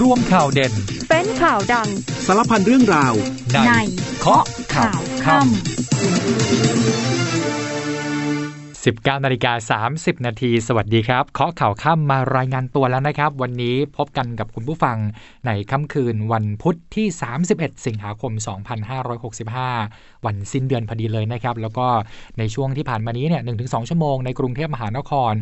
ร่วมข่าวเด่น เป็นข่าวดัง สารพันเรื่องราว ในเคาะข่าวค่ำ19นาฬิกา30 นาที สวัสดีครับ เคาะข่าวค่ำมารายงานตัวแล้วนะครับ วันนี้พบกันกับคุณผู้ฟังในค่ำคืนวันพุธที่ 31 สิงหาคม 2565 วันสิ้นเดือนพอดีเลยนะครับ แล้วก็ในช่วงที่ผ่านมานี้เนี่ย1-2 ชั่วโมงในกรุงเทพมหานคร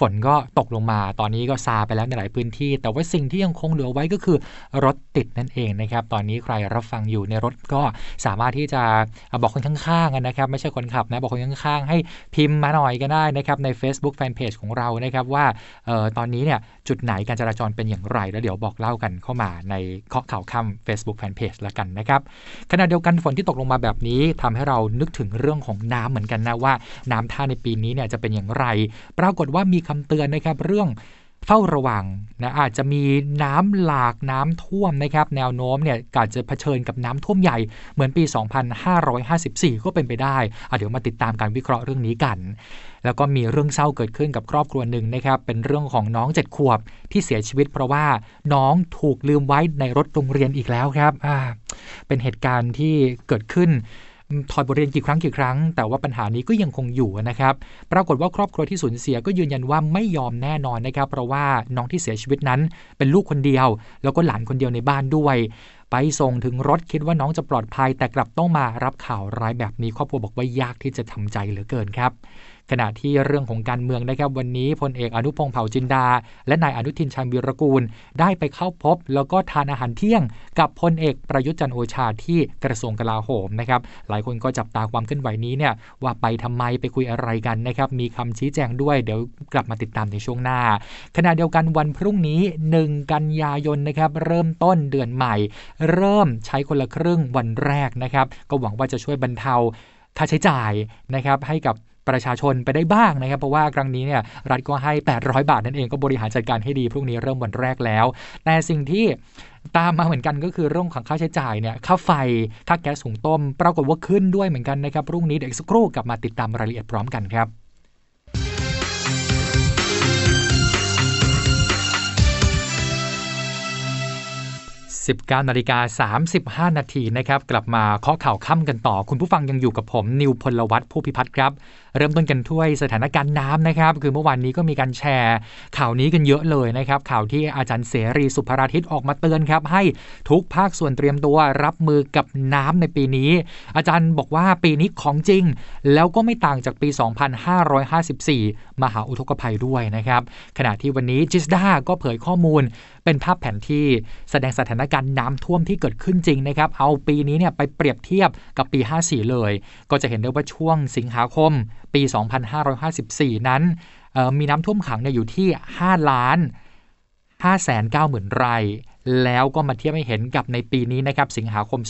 ฝนก็ตกลงมา ตอนนี้ก็ซาไปแล้วในหลายพื้นที่ แต่ว่าสิ่งที่ยังคงเหลือไว้ก็คือรถติดนั่นเองนะครับ ตอนนี้ใครรับฟังอยู่ในรถก็สามารถที่จะบอกคนข้างๆนะครับ ไม่ใช่คนขับนะ บอกคนข้างๆ ให้พิมพ์มาหน่อยก็ได้นะครับใน Facebook Fanpage ของเรานะครับว่าออตอนนี้เนี่ยจุดไหนการจราจรเป็นอย่างไร แล้วเดี๋ยวบอกเล่ากันเข้ามาในเคาะข่าวค่ำ Facebook Fanpage ละกันนะครับขณะเดียวกันฝนที่ตกลงมาแบบนี้ทำให้เรานึกถึงเรื่องของน้ำเหมือนกันนะว่าน้ำท่าในปีนี้เนี่ยจะเป็นอย่างไร ปรากฏว่ามีคำเตือนนะครับเรื่องเฝ้าระวังนะอาจจะมีน้ำหลากน้ำท่วมนะครับแนวโน้มเนี่ยอาจจะเผชิญกับน้ำท่วมใหญ่เหมือนปี 2554 ก็เป็นไปได้เดี๋ยวมาติดตามการวิเคราะห์เรื่องนี้กัน แล้วก็มีเรื่องเศร้าเกิดขึ้นกับครอบครัวหนึ่งนะครับเป็นเรื่องของน้องเจ็ดขวบที่เสียชีวิต เพราะว่าน้องถูกลืมไว้ในรถโรงเรียนอีกแล้วครับเป็นเหตุการณ์ที่เกิดขึ้น ถอดบทเรียนกี่ครั้งกี่ครั้ง แต่ว่าปัญหานี้ก็ยังคงอยู่นะครับ ปรากฏว่าครอบครัวที่สูญเสียก็ยืนยันว่าไม่ยอมแน่นอนนะครับ เพราะว่าน้องที่เสียชีวิตนั้นเป็นลูกคนเดียว แล้วก็หลานคนเดียวในบ้านด้วยไปส่งถึงรถคิดว่าน้องจะปลอดภัย แต่กลับต้องมารับข่าวร้ายแบบนี้ครอบครัวบอกว่ายากที่จะทำใจเหลือเกินครับ ขณะที่เรื่องของการเมืองนะครับวันนี้พลเอกอนุพงศ์เผ่าจินดา และนายอนุทินชาญวิรกูล ได้ไปเข้าพบ แล้วก็ทานอาหารเที่ยง กับพลเอกประยุทธ์จันโอชาที่กระทรวงกลาโหมนะครับหลายคนก็จับตาความเคลื่อนไหวนี้เนี่ยว่าไปทำไมไปคุยอะไรกันนะครับมีคำชี้แจงด้วยเดี๋ยวกลับมาติดตามในช่วงหน้า ขณะเดียวกันวันพรุ่งนี้ 1 กันยายนนะครับเริ่มต้นเดือนใหม่ เริ่มใช้คนละครึ่งวันแรกนะครับก็หวังว่าจะช่วยบรรเทาค่าใช้จ่ายนะครับให้กับ ประชาชนไปได้บ้างนะครับ เพราะว่าครั้งนี้เนี่ยรัฐก็ให้ 800 บาทนั่นเองก็บริหารจัดการให้ดีพรุ่งนี้เริ่มวันแรกแล้ว แต่สิ่งที่ตามมาเหมือนกันก็คือเรื่องของค่าใช้จ่ายเนี่ยค่าไฟค่าแก๊สหุงต้ม ปรากฏว่าขึ้นด้วยเหมือนกันนะครับพรุ่งนี้เด็กสักครู่กลับมาติดตามรายละเอียดพร้อมกันครับ19นาฬิกา35 นาทีนะครับ กลับมาเคาะข่าวค่ำกันต่อ คุณผู้ฟังยังอยู่กับผม นิวพลวัตผู้พิพัฒน์ครับ เริ่มต้นกันด้วยสถานการณ์น้ำนะครับ คือเมื่อวานนี้ก็มีการแชร์ข่าวนี้กันเยอะเลยนะครับ ข่าวที่อาจารย์เสรีสุภราทิตออกมาเตือนครับ ให้ทุกภาคส่วนเตรียมตัวรับมือกับน้ำในปีนี้ อาจารย์บอกว่าปีนี้ของจริง แล้วก็ไม่ต่างจากปี 2554 มหาอุทกภัยด้วยนะครับ ขณะที่วันนี้จิสดาก็เผยข้อมูลเป็นภาพแผนที่แสดงสถานการณ์น้ำท่วมที่เกิดขึ้นจริงนะครับ เอาปีนี้เนี่ยไปเปรียบเทียบกับปี 54 เลย ก็จะเห็นได้ว่าช่วงสิงหาคม ปี 2554 นั้นมีน้ำท่วมขังอยู่ที่ 5 ล้าน5แสน9หมื่นไร่ แล้วก็มาเทียบให้เห็นกับในปีนี้นะครับสิงหาคม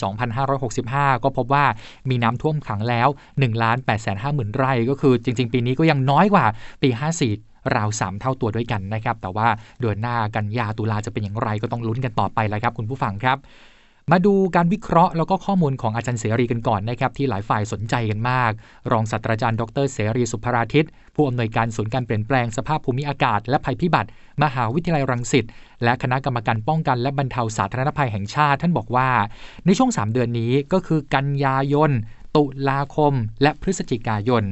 2565 ก็พบว่ามีน้ำท่วมขังแล้ว 1 ล้าน8แสน5หมื่นไร่ ก็คือจริง ๆ ปีนี้ก็ยังน้อยกว่าปี 54ราว 3 เท่าตัวด้วยกันนะครับ แต่ว่าเดือนหน้ากันยาตุลาจะเป็นอย่างไรก็ต้องลุ้นกันต่อไปแล้วครับ คุณผู้ฟังครับ มาดูการวิเคราะห์แล้วก็ข้อมูลของอาจารย์เสรีกันก่อนนะครับที่หลายฝ่ายสนใจกันมาก รองศาสตราจารย์ดรเสรีสุภราทิตผู้อำนวยการศูนย์การเปลี่ยนแปลงสภาพภูมิอากาศ และภัยพิบัติ มหาวิทยาลัยรังสิตและคณะกรรมการป้องกันและบรรเทาสาธารณภัยแห่งชาติ ท่านบอกว่า ในช่วง 3 เดือนนี้ก็คือกันยายน ตุลาคม และพฤศจิกายน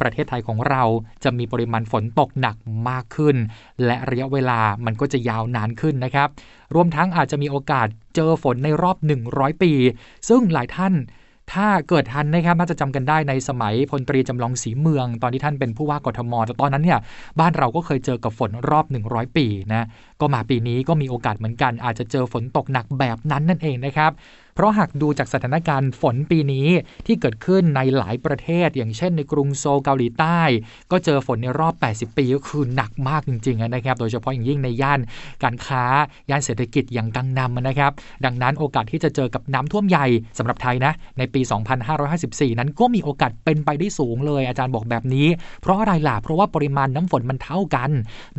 ประเทศไทยของเราจะมีปริมาณฝนตกหนักมากขึ้น และระยะเวลามันก็จะยาวนานขึ้นนะครับ รวมทั้งอาจจะมีโอกาสเจอฝนในรอบ 100 ปี ซึ่งหลายท่านถ้าเกิดทันนะครับน่าจะจำกันได้ในสมัยพลตรีจำลองสีเมือง ตอนที่ท่านเป็นผู้ว่ากทมแต่ตอนนั้นเนี่ยบ้านเราก็เคยเจอกับฝนรอบ 100 ปีนะก็มาปีนี้ก็มีโอกาสเหมือนกัน อาจจะเจอฝนตกหนักแบบนั้นนั่นเองนะครับ เพราะหากดูจากสถานการณ์ฝนปีนี้ที่เกิดขึ้นในหลายประเทศ อย่างเช่นในกรุงโซลเกาหลีใต้ ก็เจอฝนในรอบ 80 ปีก็คือหนักมากจริงๆนะครับ โดยเฉพาะอย่างยิ่งในย่านการค้า ย่านเศรษฐกิจอย่างกังนำนะครับ ดังนั้นโอกาสที่จะเจอกับน้ำท่วมใหญ่สำหรับไทยนะ ในปี 2554 นั้นก็มีโอกาสเป็นไปได้สูงเลย อาจารย์บอกแบบนี้ เพราะอะไรล่ะ เพราะว่าปริมาณน้ำฝนมันเท่ากัน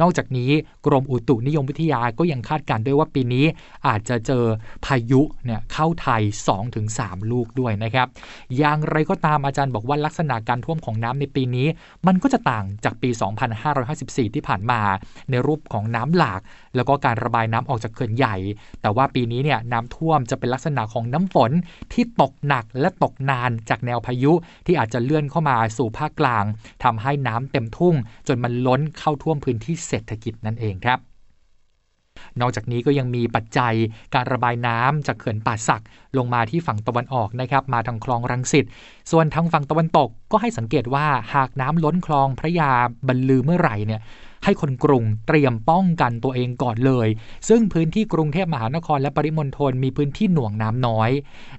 นอกจากนี้กรมอุตุนิยมวิทยาก็ยังคาดการณ์ด้วยว่าปีนี้อาจจะเจอพายุเนี่ยเข้าไทย 2-3 ลูกด้วยนะครับอย่างไรก็ตามอาจารย์บอกว่าลักษณะการท่วมของน้ำในปีนี้ มันก็จะต่างจากปี 2554 ที่ผ่านมา ในรูปของน้ำหลาก แล้วก็การระบายน้ำออกจากเขื่อนใหญ่ แต่ว่าปีนี้เนี่ยน้ำท่วมจะเป็นลักษณะของน้ำฝนที่ตกหนักและตกนานจากแนวพายุที่อาจจะเลื่อนเข้ามาสู่ภาคกลางทำให้น้ำเต็มทุ่ง จนมันล้นเข้าท่วมพื้นที่เศรษฐกิจนั่นเองครับ นอกจากนี้ก็ยังมีปัจจัยการระบายน้ำจากเขื่อนป่าสักลงมาที่ฝั่งตะวันออกนะครับมาทางคลองรังสิตส่วนทางฝั่งตะวันตกก็ให้สังเกตว่าหากน้ำล้นคลองพระยาบรรลือเมื่อไหร่เนี่ยให้คนกรุงเตรียมป้องกันตัวเองก่อนเลย ซึ่งพื้นที่กรุงเทพมหานครและปริมณฑลมีพื้นที่หน่วงน้ำน้อย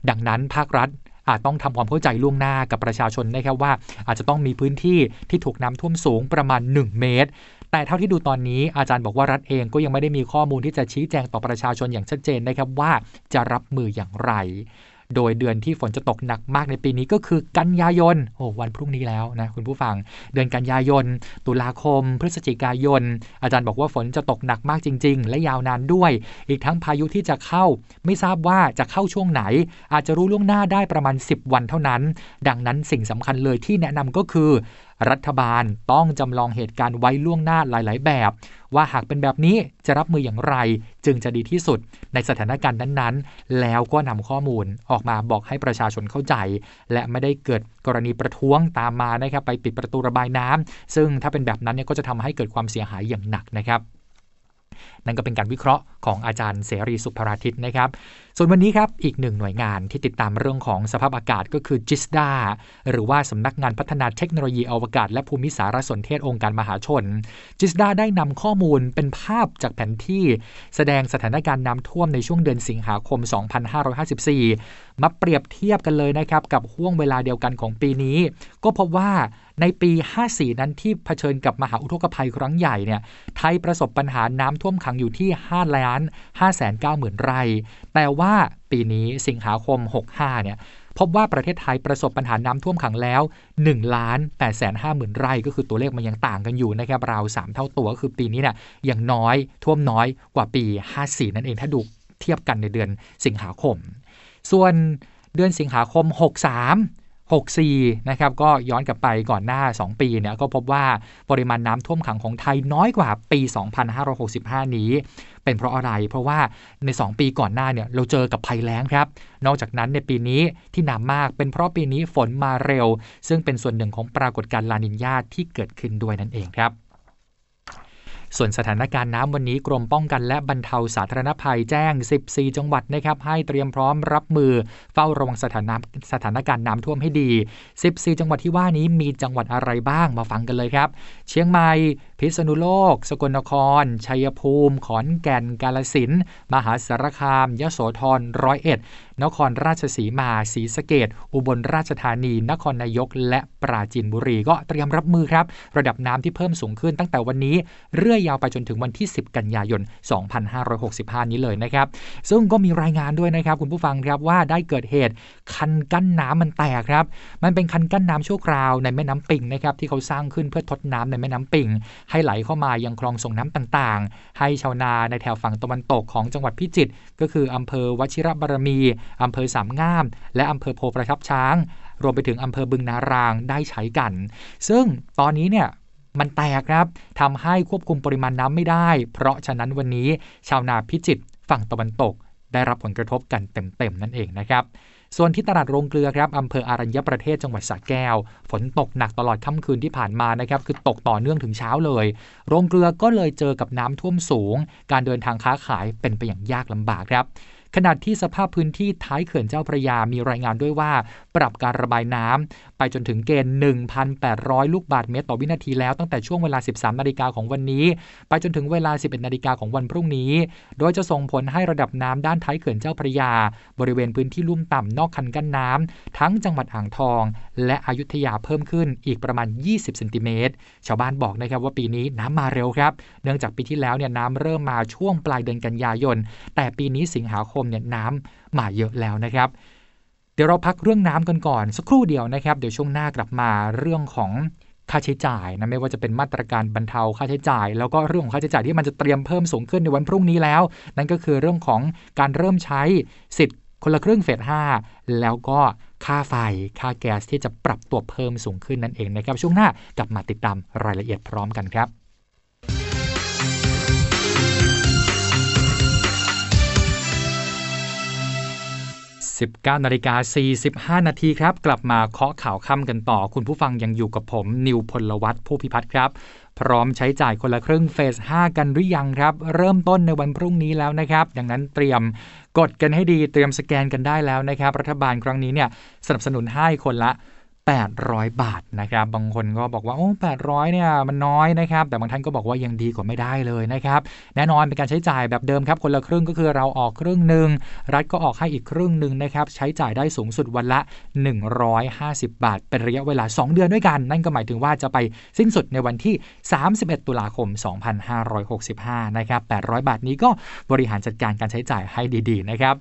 ดังนั้นภาครัฐอาจต้องทำความเข้าใจล่วงหน้ากับประชาชนนะครับว่า อาจจะต้องมีพื้นที่ที่ถูกน้ำท่วมสูงประมาณ 1 เมตร แต่เท่าที่ดูตอนนี้อาจารย์บอกว่ารัฐเองก็ยังไม่ได้มีข้อมูลที่จะชี้แจงต่อประชาชนอย่างชัดเจนนะครับว่าจะรับมืออย่างไร โดยเดือนที่ฝนจะตกหนักมากในปีนี้ก็คือกันยายนโอ้วันพรุ่งนี้แล้วนะคุณผู้ฟัง เดือนกันยายน ตุลาคม พฤศจิกายน อาจารย์บอกว่าฝนจะตกหนักมากจริง ๆ และยาวนานด้วย อีกทั้งพายุที่จะเข้า ไม่ทราบว่าจะเข้าช่วงไหน อาจจะรู้ล่วงหน้าได้ประมาณ 10 วันเท่านั้น ดังนั้นสิ่งสำคัญเลยที่แนะนำก็คือ รัฐบาลต้องจำลองเหตุการณ์ไว้ล่วงหน้าหลาย ๆ แบบ ว่าหากเป็นแบบนี้จะรับมืออย่างไร จึงจะดีที่สุดในสถานการณ์นั้น ๆ แล้วก็นำข้อมูลออกมาบอกให้ประชาชนเข้าใจ และไม่ได้เกิดกรณีประท้วงตามมานะครับไปปิดประตูระบายน้ำซึ่งถ้าเป็นแบบนั้นเนี่ยก็จะทำให้เกิดความเสียหายอย่างหนักนะครับ นั่นก็เป็นการวิเคราะห์ของอาจารย์เสรีสุภราทิตนะครับ ส่วนวันนี้ครับอีกหนึ่งหน่วยงานที่ติดตามเรื่องของสภาพอากาศก็คือจิสดาหรือว่าสำนักงานพัฒนาเทคโนโลยีอวกาศ และภูมิสารสนเทศองค์การมหาชนจิสดาได้นำข้อมูลเป็นภาพจากแผนที่ แสดงสถานการณ์น้ำท่วมในช่วงเดือนสิงหาคม 2554 มาเปรียบเทียบกันเลยนะครับกับห่วงเวลาเดียวกันของปีนี้ ก็พบว่า ในปี 54 นั้นที่เผชิญกับมหาอุทกภัยครั้งใหญ่เนี่ยไทยประสบปัญหาน้ำท่วมขังอยู่ที่5ล้าน5 9 0 0 0 0ไร่ แต่ว่าปีนี้สิงหาคม 65 เนี่ยพบว่าประเทศไทยประสบปัญหาน้ำท่วมขังแล้ว1ล้าน8 5 0 0 0 0 ไร่ ก็คือตัวเลขมันยังต่างกันอยู่นะครับราว 3 เท่าตัวก็คือปีนี้เนี่ยยังน้อยท่วมน้อยกว่าปี 54 นั่นเองถ้าดูเทียบกันในเดือนสิงหาคม ส่วนเดือนสิงหาคม 63 64นะครับก็ย้อนกลับไปก่อนหน้า 2 ปีเนี่ยก็พบว่าปริมาณน้ำท่วมขังของไทยน้อยกว่าปี 2565 นี้ เป็นเพราะอะไร เพราะว่าใน 2 ปีก่อนหน้าเนี่ยเราเจอกับภัยแล้งครับ นอกจากนั้นในปีนี้ที่หนามากเป็นเพราะปีนี้ฝนมาเร็ว ซึ่งเป็นส่วนหนึ่งของปรากฏการณ์ลานินญาที่เกิดขึ้นด้วยนั่นเองครับ ส่วนสถานการณ์น้ำวันนี้กรมป้องกันและบรรเทาสาธารณภัยแจ้ง 14 จังหวัดนะครับให้เตรียมพร้อมรับมือเฝ้าระวังสถานสถานการณ์น้ำท่วมให้ดี 14 จังหวัดที่ว่านี้มีจังหวัดอะไรบ้างมาฟังกันเลยครับ เชียงใหม่พิษณุโลก สกลนคร ชัยภูมิ ขอนแก่น กาลสิน มหาสารคาม ยโสธร ร้อยเอ็ด นครราชสีมา ศรีสะเกดอุบลราชธานี นครนายก และปราจีนบุรี ก็เตรียมรับมือครับ ระดับน้ำที่เพิ่มสูงขึ้นตั้งแต่วันนี้ เรื่อยยาวไปจนถึงวันที่ 10 กันยายน 2565 นี้เลยนะครับ ซึ่งก็มีรายงานด้วยนะครับ คุณผู้ฟังครับว่าได้เกิดเหตุคันกั้นน้ำมันแตกครับ มันเป็นคันกั้นน้ำชั่วคราวในแม่น้ำปิงนะครับที่เขาสร้างขึ้นเพื่อทดน้ำในแม่น้ำปิงให้ไหลเข้ามายังคลองส่งน้ำต่างๆ ให้ชาวนาในแถวฝั่งตะวันตกของจังหวัดพิจิตรก็คืออำเภอวชิรบารมีอำเภอสามงาม และอำเภอโพประทับช้าง รวมไปถึงอำเภอบึงนารางได้ใช้กัน ซึ่งตอนนี้เนี่ยมันแตกครับทำให้ควบคุมปริมาณน้ำไม่ได้ เพราะฉะนั้นวันนี้ชาวนาพิจิตรฝั่งตะวันตก ได้รับผลกระทบกันเต็มๆนั่นเองนะครับ ส่วนที่ตลาดโรงเกลือครับอำเภออารัญญประเทศจังหวัดสระแก้ว ฝนตกหนักตลอดค่ำคืนที่ผ่านมานะครับคือตกต่อเนื่องถึงเช้าเลย โรงเกลือก็เลยเจอกับน้ำท่วมสูง การเดินทางค้าขายเป็นไปอย่างยากลำบากครับขณะที่สภาพพื้นที่ท้ายเขื่อนเจ้าพระยามีรายงานด้วยว่า ปรับการระบายน้ำไปจนถึงเกณฑ์ 1,800 ลูกบาศก์เมตรต่อวินาทีแล้วตั้งแต่ช่วงเวลา 13 นาฬิกาของวันนี้ ไปจนถึงเวลา 11 นาฬิกาของวันพรุ่งนี้ โดยจะส่งผลให้ระดับน้ำด้านท้ายเขื่อนเจ้าพระยา บริเวณพื้นที่ลุ่มต่ำนอกคันกั้นน้ำทั้งจังหวัดอ่างทอง และอยุธยาเพิ่มขึ้นอีกประมาณ 20 เซนติเมตร ชาวบ้านบอกนะครับว่าปีนี้น้ำมาเร็วครับ เนื่องจากปีที่แล้วเนี่ยน้ำเริ่มมาช่วงปลายเดือนกันยายน แต่ปีนี้สิงหาคมเนี่ยน้ำมาเยอะแล้วนะครับ เดี๋ยวเราพักเรื่องน้ำกันก่อน สักครู่เดียวนะครับ เดี๋ยวช่วงหน้ากลับมาเรื่องของค่าใช้จ่ายนะไม่ว่าจะเป็นมาตรการบรรเทาค่าใช้จ่าย แล้วก็เรื่องของค่าใช้จ่ายที่มันจะเตรียมเพิ่มสูงขึ้นในวันพรุ่งนี้แล้ว นั่นก็คือเรื่องของการเริ่มใช้สิทธิ์คนละครึ่งเฟส5แล้วก็ค่าไฟค่าแก๊สที่จะปรับตัวเพิ่มสูงขึ้นนั่นเองนะครับ ช่วงหน้ากลับมาติดตามรายละเอียดพร้อมกันครับ 19นาฬิกา45 นาทีครับ กลับมาเคาะข่าวค่ำกันต่อ คุณผู้ฟังยังอยู่กับผม นิวพลวัตผู้พิพัฒน์ครับ พร้อมใช้จ่ายคนละครึ่งเฟส 5 กันหรือยังครับ เริ่มต้นในวันพรุ่งนี้แล้วนะครับ ดังนั้นเตรียมกดกันให้ดีเตรียมสแกนกันได้แล้วนะครับ รัฐบาลครั้งนี้เนี่ยสนับสนุนให้คนละ 800 บาทนะครับ บางคนก็บอกว่าโอ้800เนี่ยมันน้อยนะครับ แต่บางท่านก็บอกว่ายังดีกว่าไม่ได้เลยนะครับ แน่นอนเป็นการใช้จ่ายแบบเดิมครับ คนละครึ่งก็คือเราออกครึ่งหนึ่ง รัฐก็ออกให้อีกครึ่งหนึ่งนะครับ ใช้จ่ายได้สูงสุดวันละ 150 บาท เป็นระยะเวลา 2 เดือนด้วยกัน นั่นก็หมายถึงว่าจะไปสิ้นสุดในวันที่ 31 ตุลาคม 2565 นะครับ 800 บาทนี้ก็บริหารจัดการการใช้จ่ายให้ดีๆนะครับ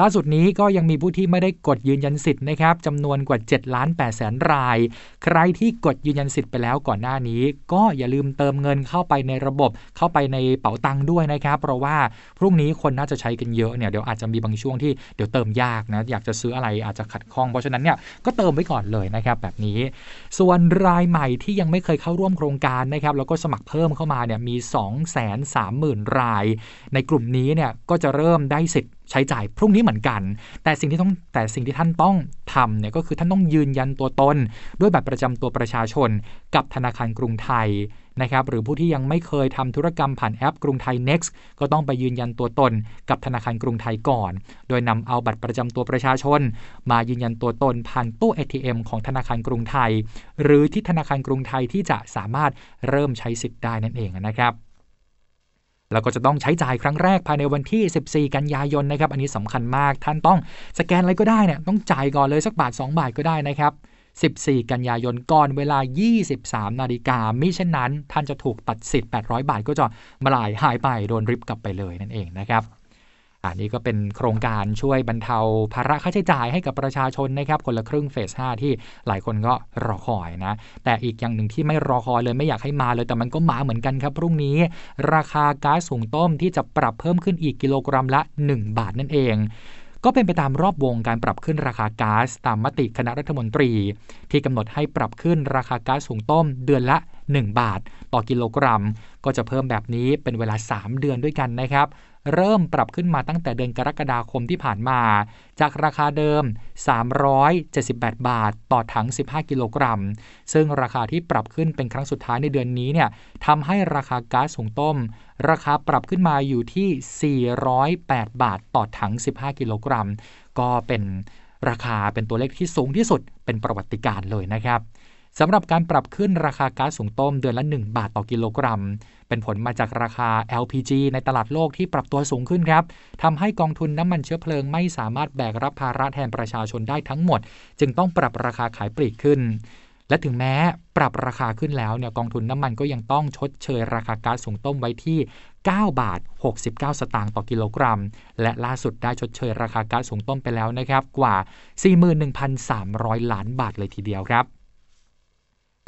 ล่าสุดนี้ก็ยังมีผู้ที่ไม่ได้กดยืนยันสิทธิ์นะครับจำนวนกว่า 7 ล้าน8แสนนราย ใครที่กดยืนยันสิทธิ์ไปแล้วก่อนหน้านี้ ก็อย่าลืมเติมเงินเข้าไปในระบบเข้าไปในเป๋าตังค์ด้วยนะครับ เพราะว่าพรุ่งนี้คนน่าจะใช้กันเยอะเนี่ยเดี๋ยวอาจจะมีบางช่วงที่เดี๋ยวเติมยากนะอยากจะซื้ออะไรอาจจะขัดข้องเพราะฉะนั้นเนี่ยก็เติมไว้ก่อนเลยนะครับแบบนี้ ส่วนรายใหม่ที่ยังไม่เคยเข้าร่วมโครงการนะครับแล้วก็สมัครเพิ่มเข้ามาเนี่ยมี 2 3 0 0 0 0 ราย ในกลุ่มนี้เนี่ยก็จะเริ่มได้สิทธิ์ ใช้จ่ายพรุ่งนี้เหมือนกัน แต่สิ่งที่ต้องแต่สิ่งที่ท่านต้องทำเนี่ยก็คือท่านต้องยืนยันตัวตน ด้วยบัตรประจำตัวประชาชน กับธนาคารกรุงไทยนะครับหรือผู้ที่ยังไม่เคยทำธุรกรรมผ่านแอปกรุงไทย Next ก็ต้องไปยืนยันตัวตน กับธนาคารกรุงไทยก่อน โดยนำเอาบัตรประจำตัวประชาชน มายืนยันตัวตนผ่านตู้ ATM ของธนาคารกรุงไทย หรือที่ธนาคารกรุงไทยที่จะสามารถเริ่มใช้สิทธิ์ได้นั่นเองนะครับ แล้วก็จะต้องใช้จ่ายครั้งแรกภายในวันที่ 14 กันยายนนะครับ อันนี้สำคัญมาก ท่านต้องสแกนอะไรก็ได้เนี่ยต้องจ่ายก่อนเลยสักบาท 2 บาทก็ได้นะครับ 14 กันยายนก่อนเวลา 23 นาฬิกามิเช่นนั้น ท่านจะถูกตัดสิทธิ์ 800 บาทก็จะมาลายหายไปโดนริบกลับไปเลยนั่นเองนะครับ อันนี้ก็เป็นโครงการช่วยบรรเทาภาระค่าใช้จ่ายให้กับประชาชนนะครับ คนละครึ่งเฟส 5 ที่หลายคนก็รอคอยนะ แต่อีกอย่างหนึ่งที่ไม่รอคอยเลยไม่อยากให้มาเลยแต่มันก็มาเหมือนกันครับ พรุ่งนี้ ราคาก๊าซสูงต้มที่จะปรับเพิ่มขึ้นอีกกิโลกรัมละ 1 บาทนั่นเองก็เป็นไปตามรอบวงการปรับขึ้นราคาก๊าซตามมติคณะรัฐมนตรี ที่กำหนดให้ปรับขึ้นราคาก๊าซสูงต้มเดือนละ 1 บาท ต่อกิโลกรัม ก็จะเพิ่มแบบนี้เป็นเวลา 3 เดือนด้วยกันนะครับ เริ่มปรับขึ้นมาตั้งแต่เดือนกรกฎาคมที่ผ่านมา จากราคาเดิม 378 บาท ต่อถัง 15 กิโลกรัม ซึ่งราคาที่ปรับขึ้นเป็นครั้งสุดท้ายในเดือนนี้เนี่ยทำให้ราคาก๊าซสูงต้ม ราคาปรับขึ้นมาอยู่ที่ 408 บาท ต่อถัง 15 กิโลกรัม ก็เป็นราคาเป็นตัวเลขที่สูงที่สุดเป็นประวัติการเลยนะครับ สำหรับการปรับขึ้นราคาก๊าซสูงต้มเดือนละ 1 บาทต่อกิโลกรัม เป็นผลมาจากราคา LPG ในตลาดโลกที่ปรับตัวสูงขึ้นครับทำให้กองทุนน้ำมันเชื้อเพลิงไม่สามารถแบกรับภาระแทนประชาชนได้ทั้งหมด จึงต้องปรับราคาขายปลีกขึ้น และถึงแม้ปรับราคาขึ้นแล้วเนี่ยกองทุนน้ำมันก็ยังต้องชดเชยราคาก๊าซสูงต้มไว้ที่ 9 บาท 69 สตางค์ต่อกิโลกรัม และล่าสุดได้ชดเชยราคาก๊าซสูงต้มไปแล้วนะครับกว่า 41,300 ล้านบาทเลยทีเดียวครับ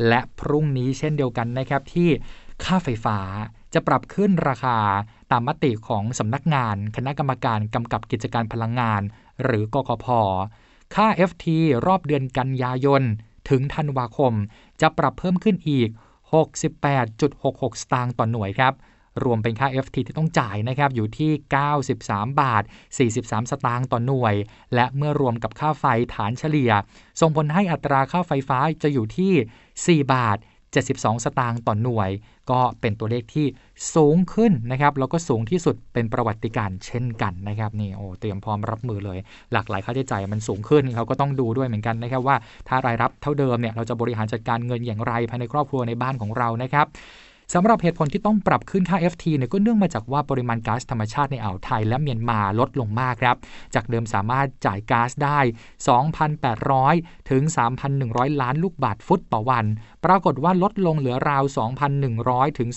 และพรุ่งนี้เช่นเดียวกันนะครับที่ค่าไฟฟ้าจะปรับขึ้นราคาตามมติของสำนักงาน คณะกรรมการกำกับกิจการพลังงาน หรือกกพค่า FT รอบเดือนกันยายน ถึงธันวาคม จะปรับเพิ่มขึ้นอีก 68.66 สตางค์ต่อหน่วยครับ รวมเป็นค่า FT ที่ต้องจ่ายนะครับอยู่ที่ 93 บาท 43 สตางค์ต่อหน่วย และเมื่อรวมกับค่าไฟฐานเฉลี่ย ส่งผลให้อัตราค่าไฟฟ้าจะอยู่ที่ 4 บาท 72 สตางค์ต่อหน่วย ก็เป็นตัวเลขที่สูงขึ้นนะครับแล้วก็สูงที่สุดเป็นประวัติการเช่นกันนะครับนี่โอ้เตรียมพร้อมรับมือเลย หลากหลายค่าใช้จ่ายมันสูงขึ้นเขาก็ต้องดูด้วยเหมือนกันนะครับว่าถ้ารายรับเท่าเดิมเนี่ยเราจะบริหารจัดการเงินอย่างไรภายในครอบครัวในบ้านของเรานะครับ สำหรับเหตุผลที่ต้องปรับขึ้นค่า FT เนี่ยก็เนื่องมาจากว่าปริมาณก๊าซธรรมชาติในอ่าวไทยและเมียนมาลดลงมากครับ จากเดิมสามารถจ่ายก๊าซได้ 2,800 ถึง 3,100 ล้านลูกบาทฟุตต่อวัน ปรากฏว่าลดลงเหลือราว 2,100 ถึง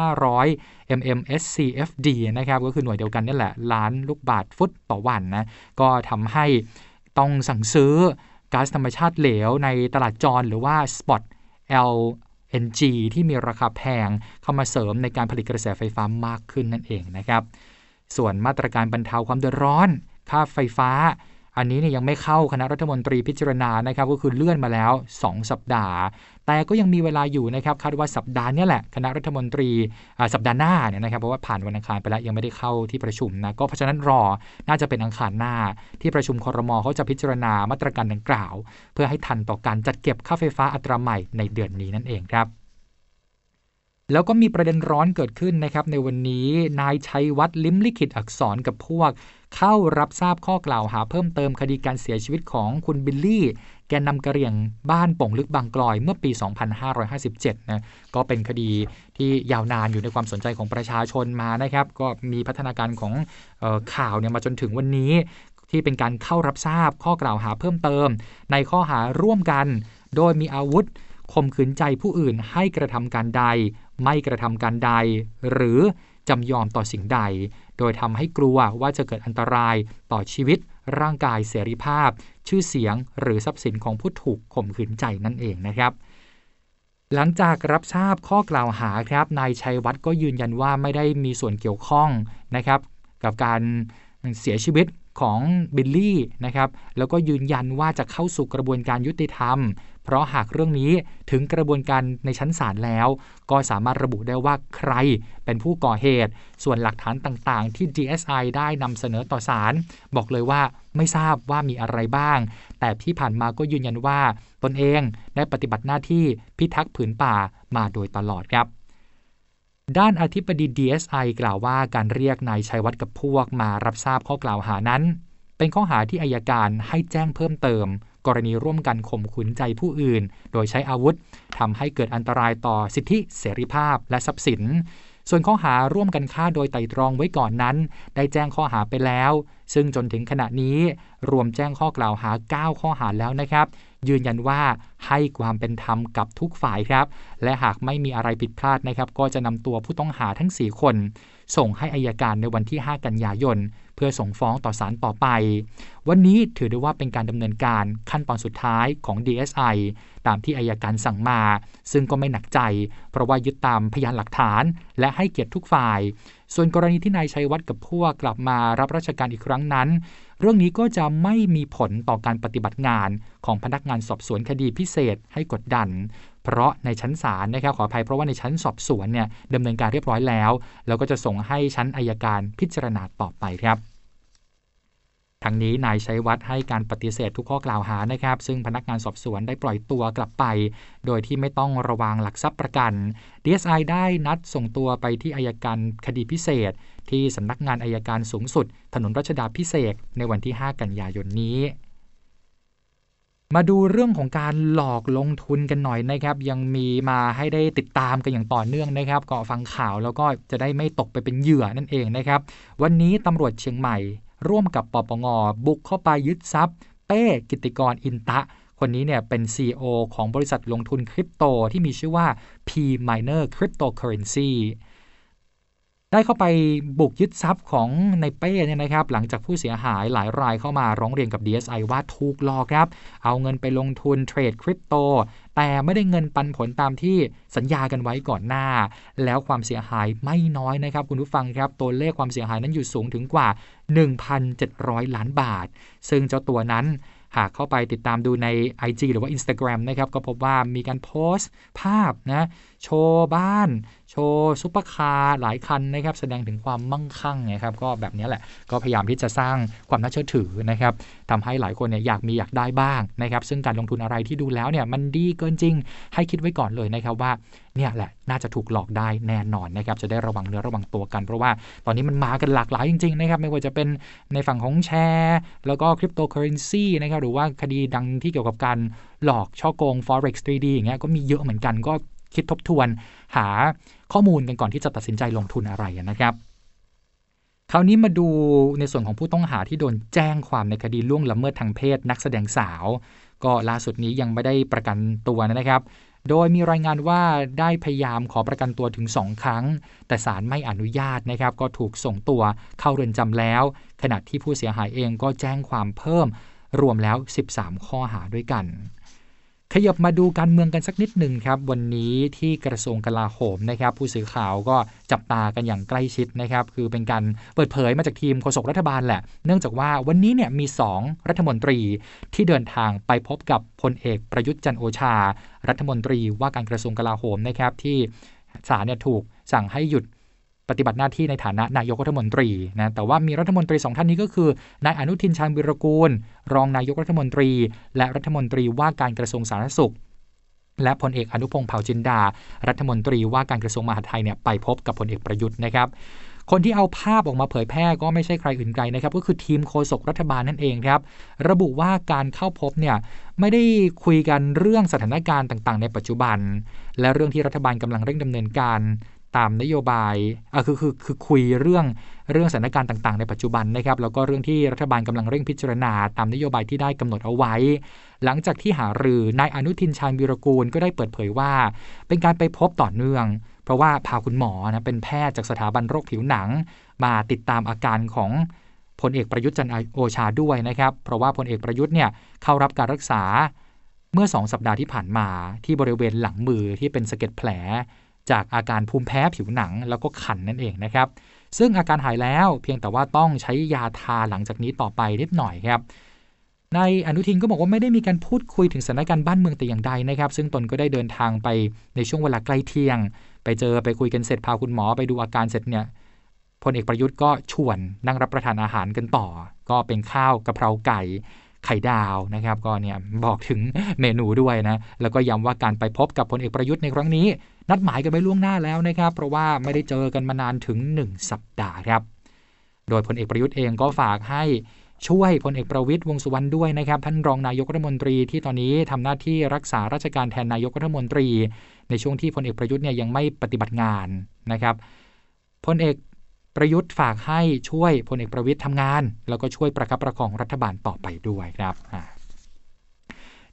2,500 mmSCFD นะครับก็คือหน่วยเดียวกันนี่แหละล้านลูกบาทฟุตต่อวันนะก็ทำให้ต้องสั่งซื้อก๊าซธรรมชาติเหลวในตลาดจรหรือว่า Spot L NG ที่มีราคาแพงเข้ามาเสริมในการผลิตกระแสไฟฟ้ามากขึ้นนั่นเองนะครับ ส่วนมาตรการบรรเทาความเดือดร้อน ค่าไฟฟ้า อันนี้เนี่ยยังไม่เข้าคณะรัฐมนตรีพิจารณานะครับ ก็คือเลื่อนมาแล้ว 2 สัปดาห์ แต่ก็ยังมีเวลาอยู่นะครับคาดว่าสัปดาห์นี้แหละคณะรัฐมนตรีสัปดาห์หน้าเนี่ยนะครับเพราะว่าผ่านวันอังคารไปแล้วยังไม่ได้เข้าที่ประชุมนะก็เพราะฉะนั้นรอน่าจะเป็นอังคารหน้า ที่ประชุมคอรมอเขาจะพิจารณามาตรการดังกล่าว เพื่อให้ทันต่อการจัดเก็บค่าไฟฟ้าอัตราใหม่ในเดือนนี้นั่นเองครับแล้วก็มีประเด็นร้อนเกิดขึ้นนะครับในวันนี้นายชัยวัฒน์ลิมลิขิตอักษรกับพวก เข้ารับทราบข้อกล่าวหาเพิ่มเติมคดีการเสียชีวิตของคุณบิลลี่ แกนนำกระเรียงบ้านป่งลึกบางกลอยเมื่อปี 2557 นะ ก็เป็นคดีที่ยาวนานอยู่ในความสนใจของประชาชนมานะครับ ก็มีพัฒนาการของออข่าวเนี่ยมาจนถึงวันนี้ ที่เป็นการเข้ารับทราบข้อกล่าวหาเพิ่มเติม ในข้อหาร่วมกัน โดยมีอาวุธข่มขืนใจผู้อื่นให้กระทำการใด ไม่กระทำการใด หรือจำยอมต่อสิ่งใด โดยทำให้กลัวว่าจะเกิดอันตรายต่อชีวิต ร่างกายเสรีภาพ ชื่อเสียง หรือทรัพย์สินของผู้ถูกข่มขืนใจนั่นเองนะครับ หลังจากรับทราบข้อกล่าวหาครับนายชัยวัฒน์ก็ยืนยันว่าไม่ได้มีส่วนเกี่ยวข้องนะครับ กับการเสียชีวิตของบิลลี่นะครับแล้วก็ยืนยันว่าจะเข้าสู่กระบวนการยุติธรรม เพราะหากเรื่องนี้ถึงกระบวนการในชั้นศาลแล้ว ก็สามารถระบุได้ว่าใครเป็นผู้ก่อเหตุ ส่วนหลักฐานต่างๆ ที่ DSI ได้นำเสนอต่อศาลบอกเลยว่าไม่ทราบว่ามีอะไรบ้าง แต่ที่ผ่านมาก็ยืนยันว่าตนเองได้ปฏิบัติหน้าที่พิทักษ์ผืนป่ามาโดยตลอดครับด้านอธิบดี DSI กล่าวว่าการเรียกนายชัยวัฒน์กับพวกมารับทราบข้อกล่าวหานั้น เป็นข้อหาที่อายการให้แจ้งเพิ่มเติม กรณีร่วมกันข่มขืนใจผู้อื่น โดยใช้อาวุธทำให้เกิดอันตรายต่อสิทธิเสรีภาพและทรัพย์สิน ส่วนข้อหาร่วมกันฆ่าโดยไตรตรองไว้ก่อนนั้น ได้แจ้งข้อหาไปแล้ว ซึ่งจนถึงขณะนี้รวมแจ้งข้อกล่าวหา 9 ข้อหาแล้วนะครับ ยืนยันว่าให้ความเป็นธรรมกับทุกฝ่ายครับ และหากไม่มีอะไรผิดพลาดนะครับ ก็จะนำตัวผู้ต้องหาทั้ง 4 คน ส่งให้อายการในวันที่ 5 กันยายน เพื่อส่งฟ้องต่อศาลต่อไป วันนี้ถือได้ว่าเป็นการดำเนินการขั้นตอนสุดท้ายของ DSI ตามที่อายการสั่งมา ซึ่งก็ไม่หนักใจ เพราะว่ายึดตามพยานหลักฐาน และให้เกียรติทุกฝ่าย ส่วนกรณีที่นายชัยวัฒน์กับพวกกลับมารับราชการอีกครั้งนั้น เรื่องนี้ก็จะไม่มีผลต่อการปฏิบัติงานของพนักงานสอบสวนคดีพิเศษให้กดดันเพราะในชั้นศาลนะครับขออภัยเพราะว่าในชั้นสอบสวนเนี่ยดำเนินการเรียบร้อยแล้ว แล้วก็จะส่งให้ชั้นอายการพิจารณาต่อไปครับ ทั้งนี้นายชัยวัฒน์ให้การปฏิเสธทุกข้อกล่าวหานะครับ ซึ่งพนักงานสอบสวนได้ปล่อยตัวกลับไป โดยที่ไม่ต้องระวังหลักทรัพย์ประกัน DSI ได้นัดส่งตัวไปที่อายการคดีพิเศษ ที่สำนักงานอายการสูงสุด ถนนรัชดาพิเศษในวันที่ 5 กันยายนนี้มาดูเรื่องของการหลอกลงทุนกันหน่อยนะครับ ยังมีมาให้ได้ติดตามกันอย่างต่อเนื่องนะครับก็ฟังข่าวแล้วก็จะได้ไม่ตกไปเป็นเหยื่อนั่นเองนะครับ วันนี้ตำรวจเชียงใหม่ ร่วมกับปปงบุกเข้าไปยึดทรัพย์ เป้กิติกรอินตะ คนนี้เนี่ยเป็น CEO ของบริษัทลงทุนคริปโตที่มีชื่อว่า P Miner Cryptocurrency ได้เข้าไปบุกยึดทรัพย์ของในเป้เนี่ยนะครับ หลังจากผู้เสียหายหลายรายเข้ามาร้องเรียนกับ DSI ว่าถูกหลอกครับ เอาเงินไปลงทุนเทรดคริปโต แต่ไม่ได้เงินปันผลตามที่สัญญากันไว้ก่อนหน้า แล้วความเสียหายไม่น้อยนะครับ คุณผู้ฟังครับ ตัวเลขความเสียหายนั้นอยู่สูงถึงกว่า 1,700 ล้านบาท ซึ่งเจ้าตัวนั้นหากเข้าไปติดตามดูใน IG หรือว่า Instagram นะครับ ก็พบว่ามีการโพสต์ภาพนะ โชว์บ้าน โชว์ซุปเปอร์คาร์หลายคันนะครับแสดงถึงความมั่งคั่งนะครับก็แบบนี้แหละก็พยายามที่จะสร้างความน่าเชื่อถือนะครับทำให้หลายคนเนี่ยอยากมีอยากได้บ้างนะครับซึ่งการลงทุนอะไรที่ดูแล้วเนี่ยมันดีเกินจริง ให้คิดไว้ก่อนเลยนะครับว่าเนี่ยแหละน่าจะถูกหลอกได้แน่นอนนะครับจะได้ระวังเนื้อระวังตัวกันเพราะว่าตอนนี้มันมากันหลากหลายจริงๆนะครับไม่ว่าจะเป็นในฝั่งของแชร์ แล้วก็คริปโตเคอเรนซีนะครับหรือว่าคดีดังที่เกี่ยวกับการหลอกฉ้อโกง forex 3D อย่างเงี้ยก็มีเยอะเหมือนกันก็คิดทบทวนหา ข้อมูลกันก่อนที่จะตัดสินใจลงทุนอะไรนะครับ คราวนี้มาดูในส่วนของผู้ต้องหาที่โดนแจ้งความในคดีล่วงละเมิดทางเพศ นักแสดงสาว ก็ล่าสุดนี้ยังไม่ได้ประกันตัวนะครับ โดยมีรายงานว่าได้พยายามขอประกันตัวถึง 2 ครั้ง แต่ศาลไม่อนุญาตนะครับ ก็ถูกส่งตัวเข้าเรือนจำแล้ว ขณะที่ผู้เสียหายเองก็แจ้งความเพิ่มรวมแล้ว 13 ข้อหาด้วยกัน ขยบมาดูการเมืองกันสักนิดหนึ่งครับวันนี้ที่กระทรวงกลาโหมนะครับ ผู้สื่อข่าวก็จับตากันอย่างใกล้ชิดนะครับ คือเป็นการเปิดเผยมาจากทีมโฆษกรัฐบาลแหละ เนื่องจากว่าวันนี้เนี่ยมี 2 รัฐมนตรีที่เดินทางไปพบกับพลเอกประยุทธ์จันโอชา รัฐมนตรีว่าการกระทรวงกลาโหมนะครับที่ศาลเนี่ยถูกสั่งให้หยุด ปฏิบัติหน้าที่ในฐานะนายกรัฐมนตรีนะแต่ว่ามีรัฐมนตรีสองท่านนี้ก็คือนายอนุทินชาญวิรกูล รองนายกรัฐมนตรี และรัฐมนตรีว่าการกระทรวงสาธารณสุข และพลเอกอนุพงศ์เผ่าจินดา รัฐมนตรีว่าการกระทรวงมหาดไทยเนี่ยไปพบกับพลเอกประยุทธ์นะครับคนที่เอาภาพออกมาเผยแพร่ก็ไม่ใช่ใครอื่นไกลนะครับ ก็คือทีมโฆษกรัฐบาลนั่นเองครับ ระบุว่าการเข้าพบเนี่ยไม่ได้คุยกันเรื่องสถานการณ์ต่างๆ ในปัจจุบัน และเรื่องที่รัฐบาลกำลังเร่งดำเนินการ ตามนโยบายอะคือคือคือคุยเรื่องเรื่องสถานการณ์ต่างๆ ในปัจจุบันนะครับ แล้วก็เรื่องที่รัฐบาลกำลังเร่งพิจารณา ตามนโยบายที่ได้กำหนดเอาไว้ หลังจากที่หารือนายอนุทินชาญวีรกูลก็ได้เปิดเผยว่า เป็นการไปพบต่อเนื่อง เพราะว่าพาคุณหมอนะเป็นแพทย์จากสถาบันโรคผิวหนัง มาติดตามอาการของพลเอกประยุทธ์จันโอชาด้วยนะครับ เพราะว่าพลเอกประยุทธ์เนี่ยเข้ารับการรักษาเมื่อสองสัปดาห์ที่ผ่านมาที่บริเวณหลังมือที่เป็นสะเก็ดแผล จากอาการภูมิแพ้ผิวหนังแล้วก็ขันนั่นเองนะครับ ซึ่งอาการหายแล้วเพียงแต่ว่าต้องใช้ยาทาหลังจากนี้ต่อไปนิดหน่อยครับนายอนุทินก็บอกว่าไม่ได้มีการพูดคุยถึงสถานการณ์บ้านเมืองแต่อย่างใดนะครับ ซึ่งตนก็ได้เดินทางไปในช่วงเวลาใกล้เที่ยง ไปเจอไปคุยกันเสร็จพาคุณหมอไปดูอาการเสร็จเนี่ยพลเอกประยุทธ์ก็ชวนนั่งรับประทานอาหารกันต่อ ก็เป็นข้าวกะเพราไก่ไข่ดาวนะครับ ก็เนี่ยบอกถึงเมนูด้วยนะแล้วก็ย้ำว่าการไปพบกับพลเอกประยุทธ์ในครั้งนี้ นัดหมายกันไว้ล่วงหน้าแล้วนะครับ เพราะว่าไม่ได้เจอกันมานานถึง 1 สัปดาห์ครับ โดยพลเอกประยุทธ์เองก็ฝากให้ช่วยพลเอกประวิตยวงสุวรรณด้วยนะครับ ท่านรองนายกรัฐมนตรีที่ตอนนี้ทำหน้าที่รักษาราชการแทนนายกรัฐมนตรี ในช่วงที่พลเอกประยุทธ์เนี่ยยังไม่ปฏิบัติงานนะครับพลเอกประยุทธ์ฝากให้ช่วยพลเอกประวิตยทำงาน แล้วก็ช่วยประคับประคองรัฐบาลต่อไปด้วยครับ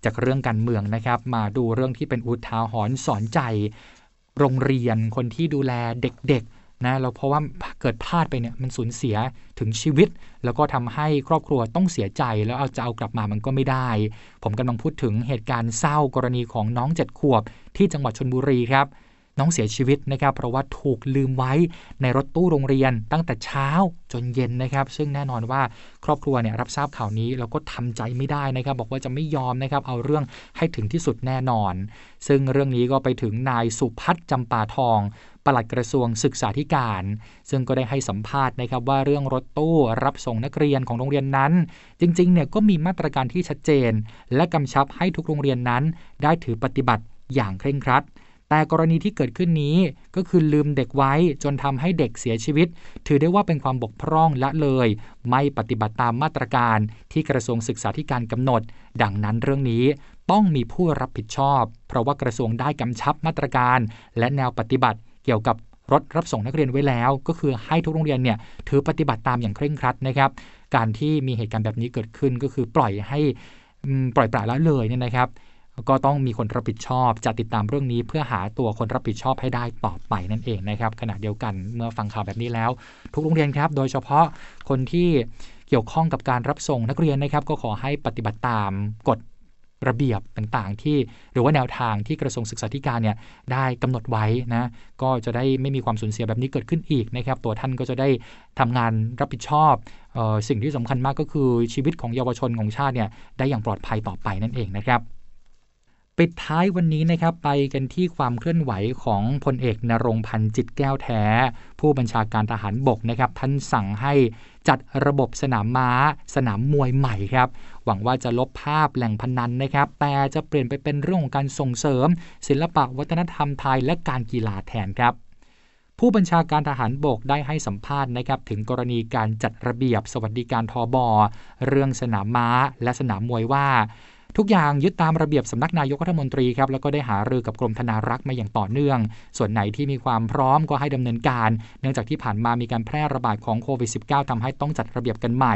จากเรื่องการเมืองนะครับ มาดูเรื่องที่เป็นอุทาหรณ์สอนใจ โรงเรียนคนที่ดูแลเด็กๆนะเราเพราะว่าเกิดพลาดไปเนี่ยมันสูญเสียถึงชีวิต แล้วก็ทำให้ครอบครัวต้องเสียใจแล้วเอาจะเอากลับมามันก็ไม่ได้ ผมกำลังพูดถึงเหตุการณ์เศร้ากรณีของน้องเจ็ดขวบที่จังหวัดชนบุรีครับ น้องเสียชีวิตนะครับ เพราะว่าถูกลืมไว้ในรถตู้โรงเรียนตั้งแต่เช้าจนเย็นนะครับ ซึ่งแน่นอนว่าครอบครัวเนี่ยรับทราบข่าวนี้แล้วก็ทำใจไม่ได้นะครับ บอกว่าจะไม่ยอมนะครับ เอาเรื่องให้ถึงที่สุดแน่นอน ซึ่งเรื่องนี้ก็ไปถึงนายสุพัฒน์จำปาทองปลัดกระทรวงศึกษาธิการ ซึ่งก็ได้ให้สัมภาษณ์นะครับว่าเรื่องรถตู้รับส่งนักเรียนของโรงเรียนนั้น จริงๆเนี่ยก็มีมาตรการที่ชัดเจน และกำชับให้ทุกโรงเรียนนั้น ได้ถือปฏิบัติอย่างเคร่งครัด แต่กรณีที่เกิดขึ้นนี้ก็คือลืมเด็กไว้จนทำให้เด็กเสียชีวิต ถือได้ว่าเป็นความบกพร่องละเลย ไม่ปฏิบัติตามมาตรการที่กระทรวงศึกษาธิการกำหนด ดังนั้นเรื่องนี้ต้องมีผู้รับผิดชอบ เพราะว่ากระทรวงได้กำชับมาตรการ และแนวปฏิบัติเกี่ยวกับรถรับส่งนักเรียนไว้แล้ว ก็คือให้ทุกโรงเรียนเนี่ยถือปฏิบัติตามอย่างเคร่งครัดนะครับ การที่มีเหตุการณ์แบบนี้เกิดขึ้นก็คือปล่อยให้ปล่อยปละละเลยเนี่ยนะครับ ก็ต้องมีคนรับผิดชอบ จะติดตามเรื่องนี้เพื่อหาตัวคนรับผิดชอบให้ได้ต่อไปนั่นเองนะครับ ขณะเดียวกันเมื่อฟังข่าวแบบนี้แล้ว ทุกโรงเรียนครับ โดยเฉพาะคนที่เกี่ยวข้องกับการรับส่งนักเรียนนะครับ ก็ขอให้ปฏิบัติตามกฎระเบียบต่างๆ ที่หรือว่าแนวทางที่กระทรวงศึกษาธิการเนี่ยได้กำหนดไว้นะก็จะได้ไม่มีความสูญเสียแบบนี้เกิดขึ้นอีกนะครับ ตัวท่านก็จะได้ทำงานรับผิดชอบออสิ่งที่สำคัญมากก็คือชีวิตของเยาวชนของชาติเนี่ยได้อย่างปลอดภัยต่อไปนั่นเองนะครับ ปิดท้ายวันนี้นะครับไปกันที่ความเคลื่อนไหวของพลเอกนรงพันธ์จิตแก้วแท้ ผู้บัญชาการทหารบกนะครับ ท่านสั่งให้จัดระบบสนามม้า สนามมวยใหม่ครับ หวังว่าจะลบภาพแหล่งพนันนะครับ แต่จะเปลี่ยนไปเป็นเรื่องของการส่งเสริม ศิลปะวัฒนธรรมไทยและการกีฬาแทนครับผู้บัญชาการทหารบกได้ให้สัมภาษณ์นะครับถึงกรณีการจัดระเบียบสวัสดิการทอบอเรื่องสนามม้าและสนามมวยว่า ทุกอย่างยึดตามระเบียบสำนักนายกรัฐมนตรีครับแล้วก็ได้หารือกับกรมธนารักษ์มาอย่างต่อเนื่อง ส่วนไหนที่มีความพร้อมก็ให้ดำเนินการ เนื่องจากที่ผ่านมามีการแพร่ระบาดของโควิด -19 ทำให้ต้องจัดระเบียบกันใหม่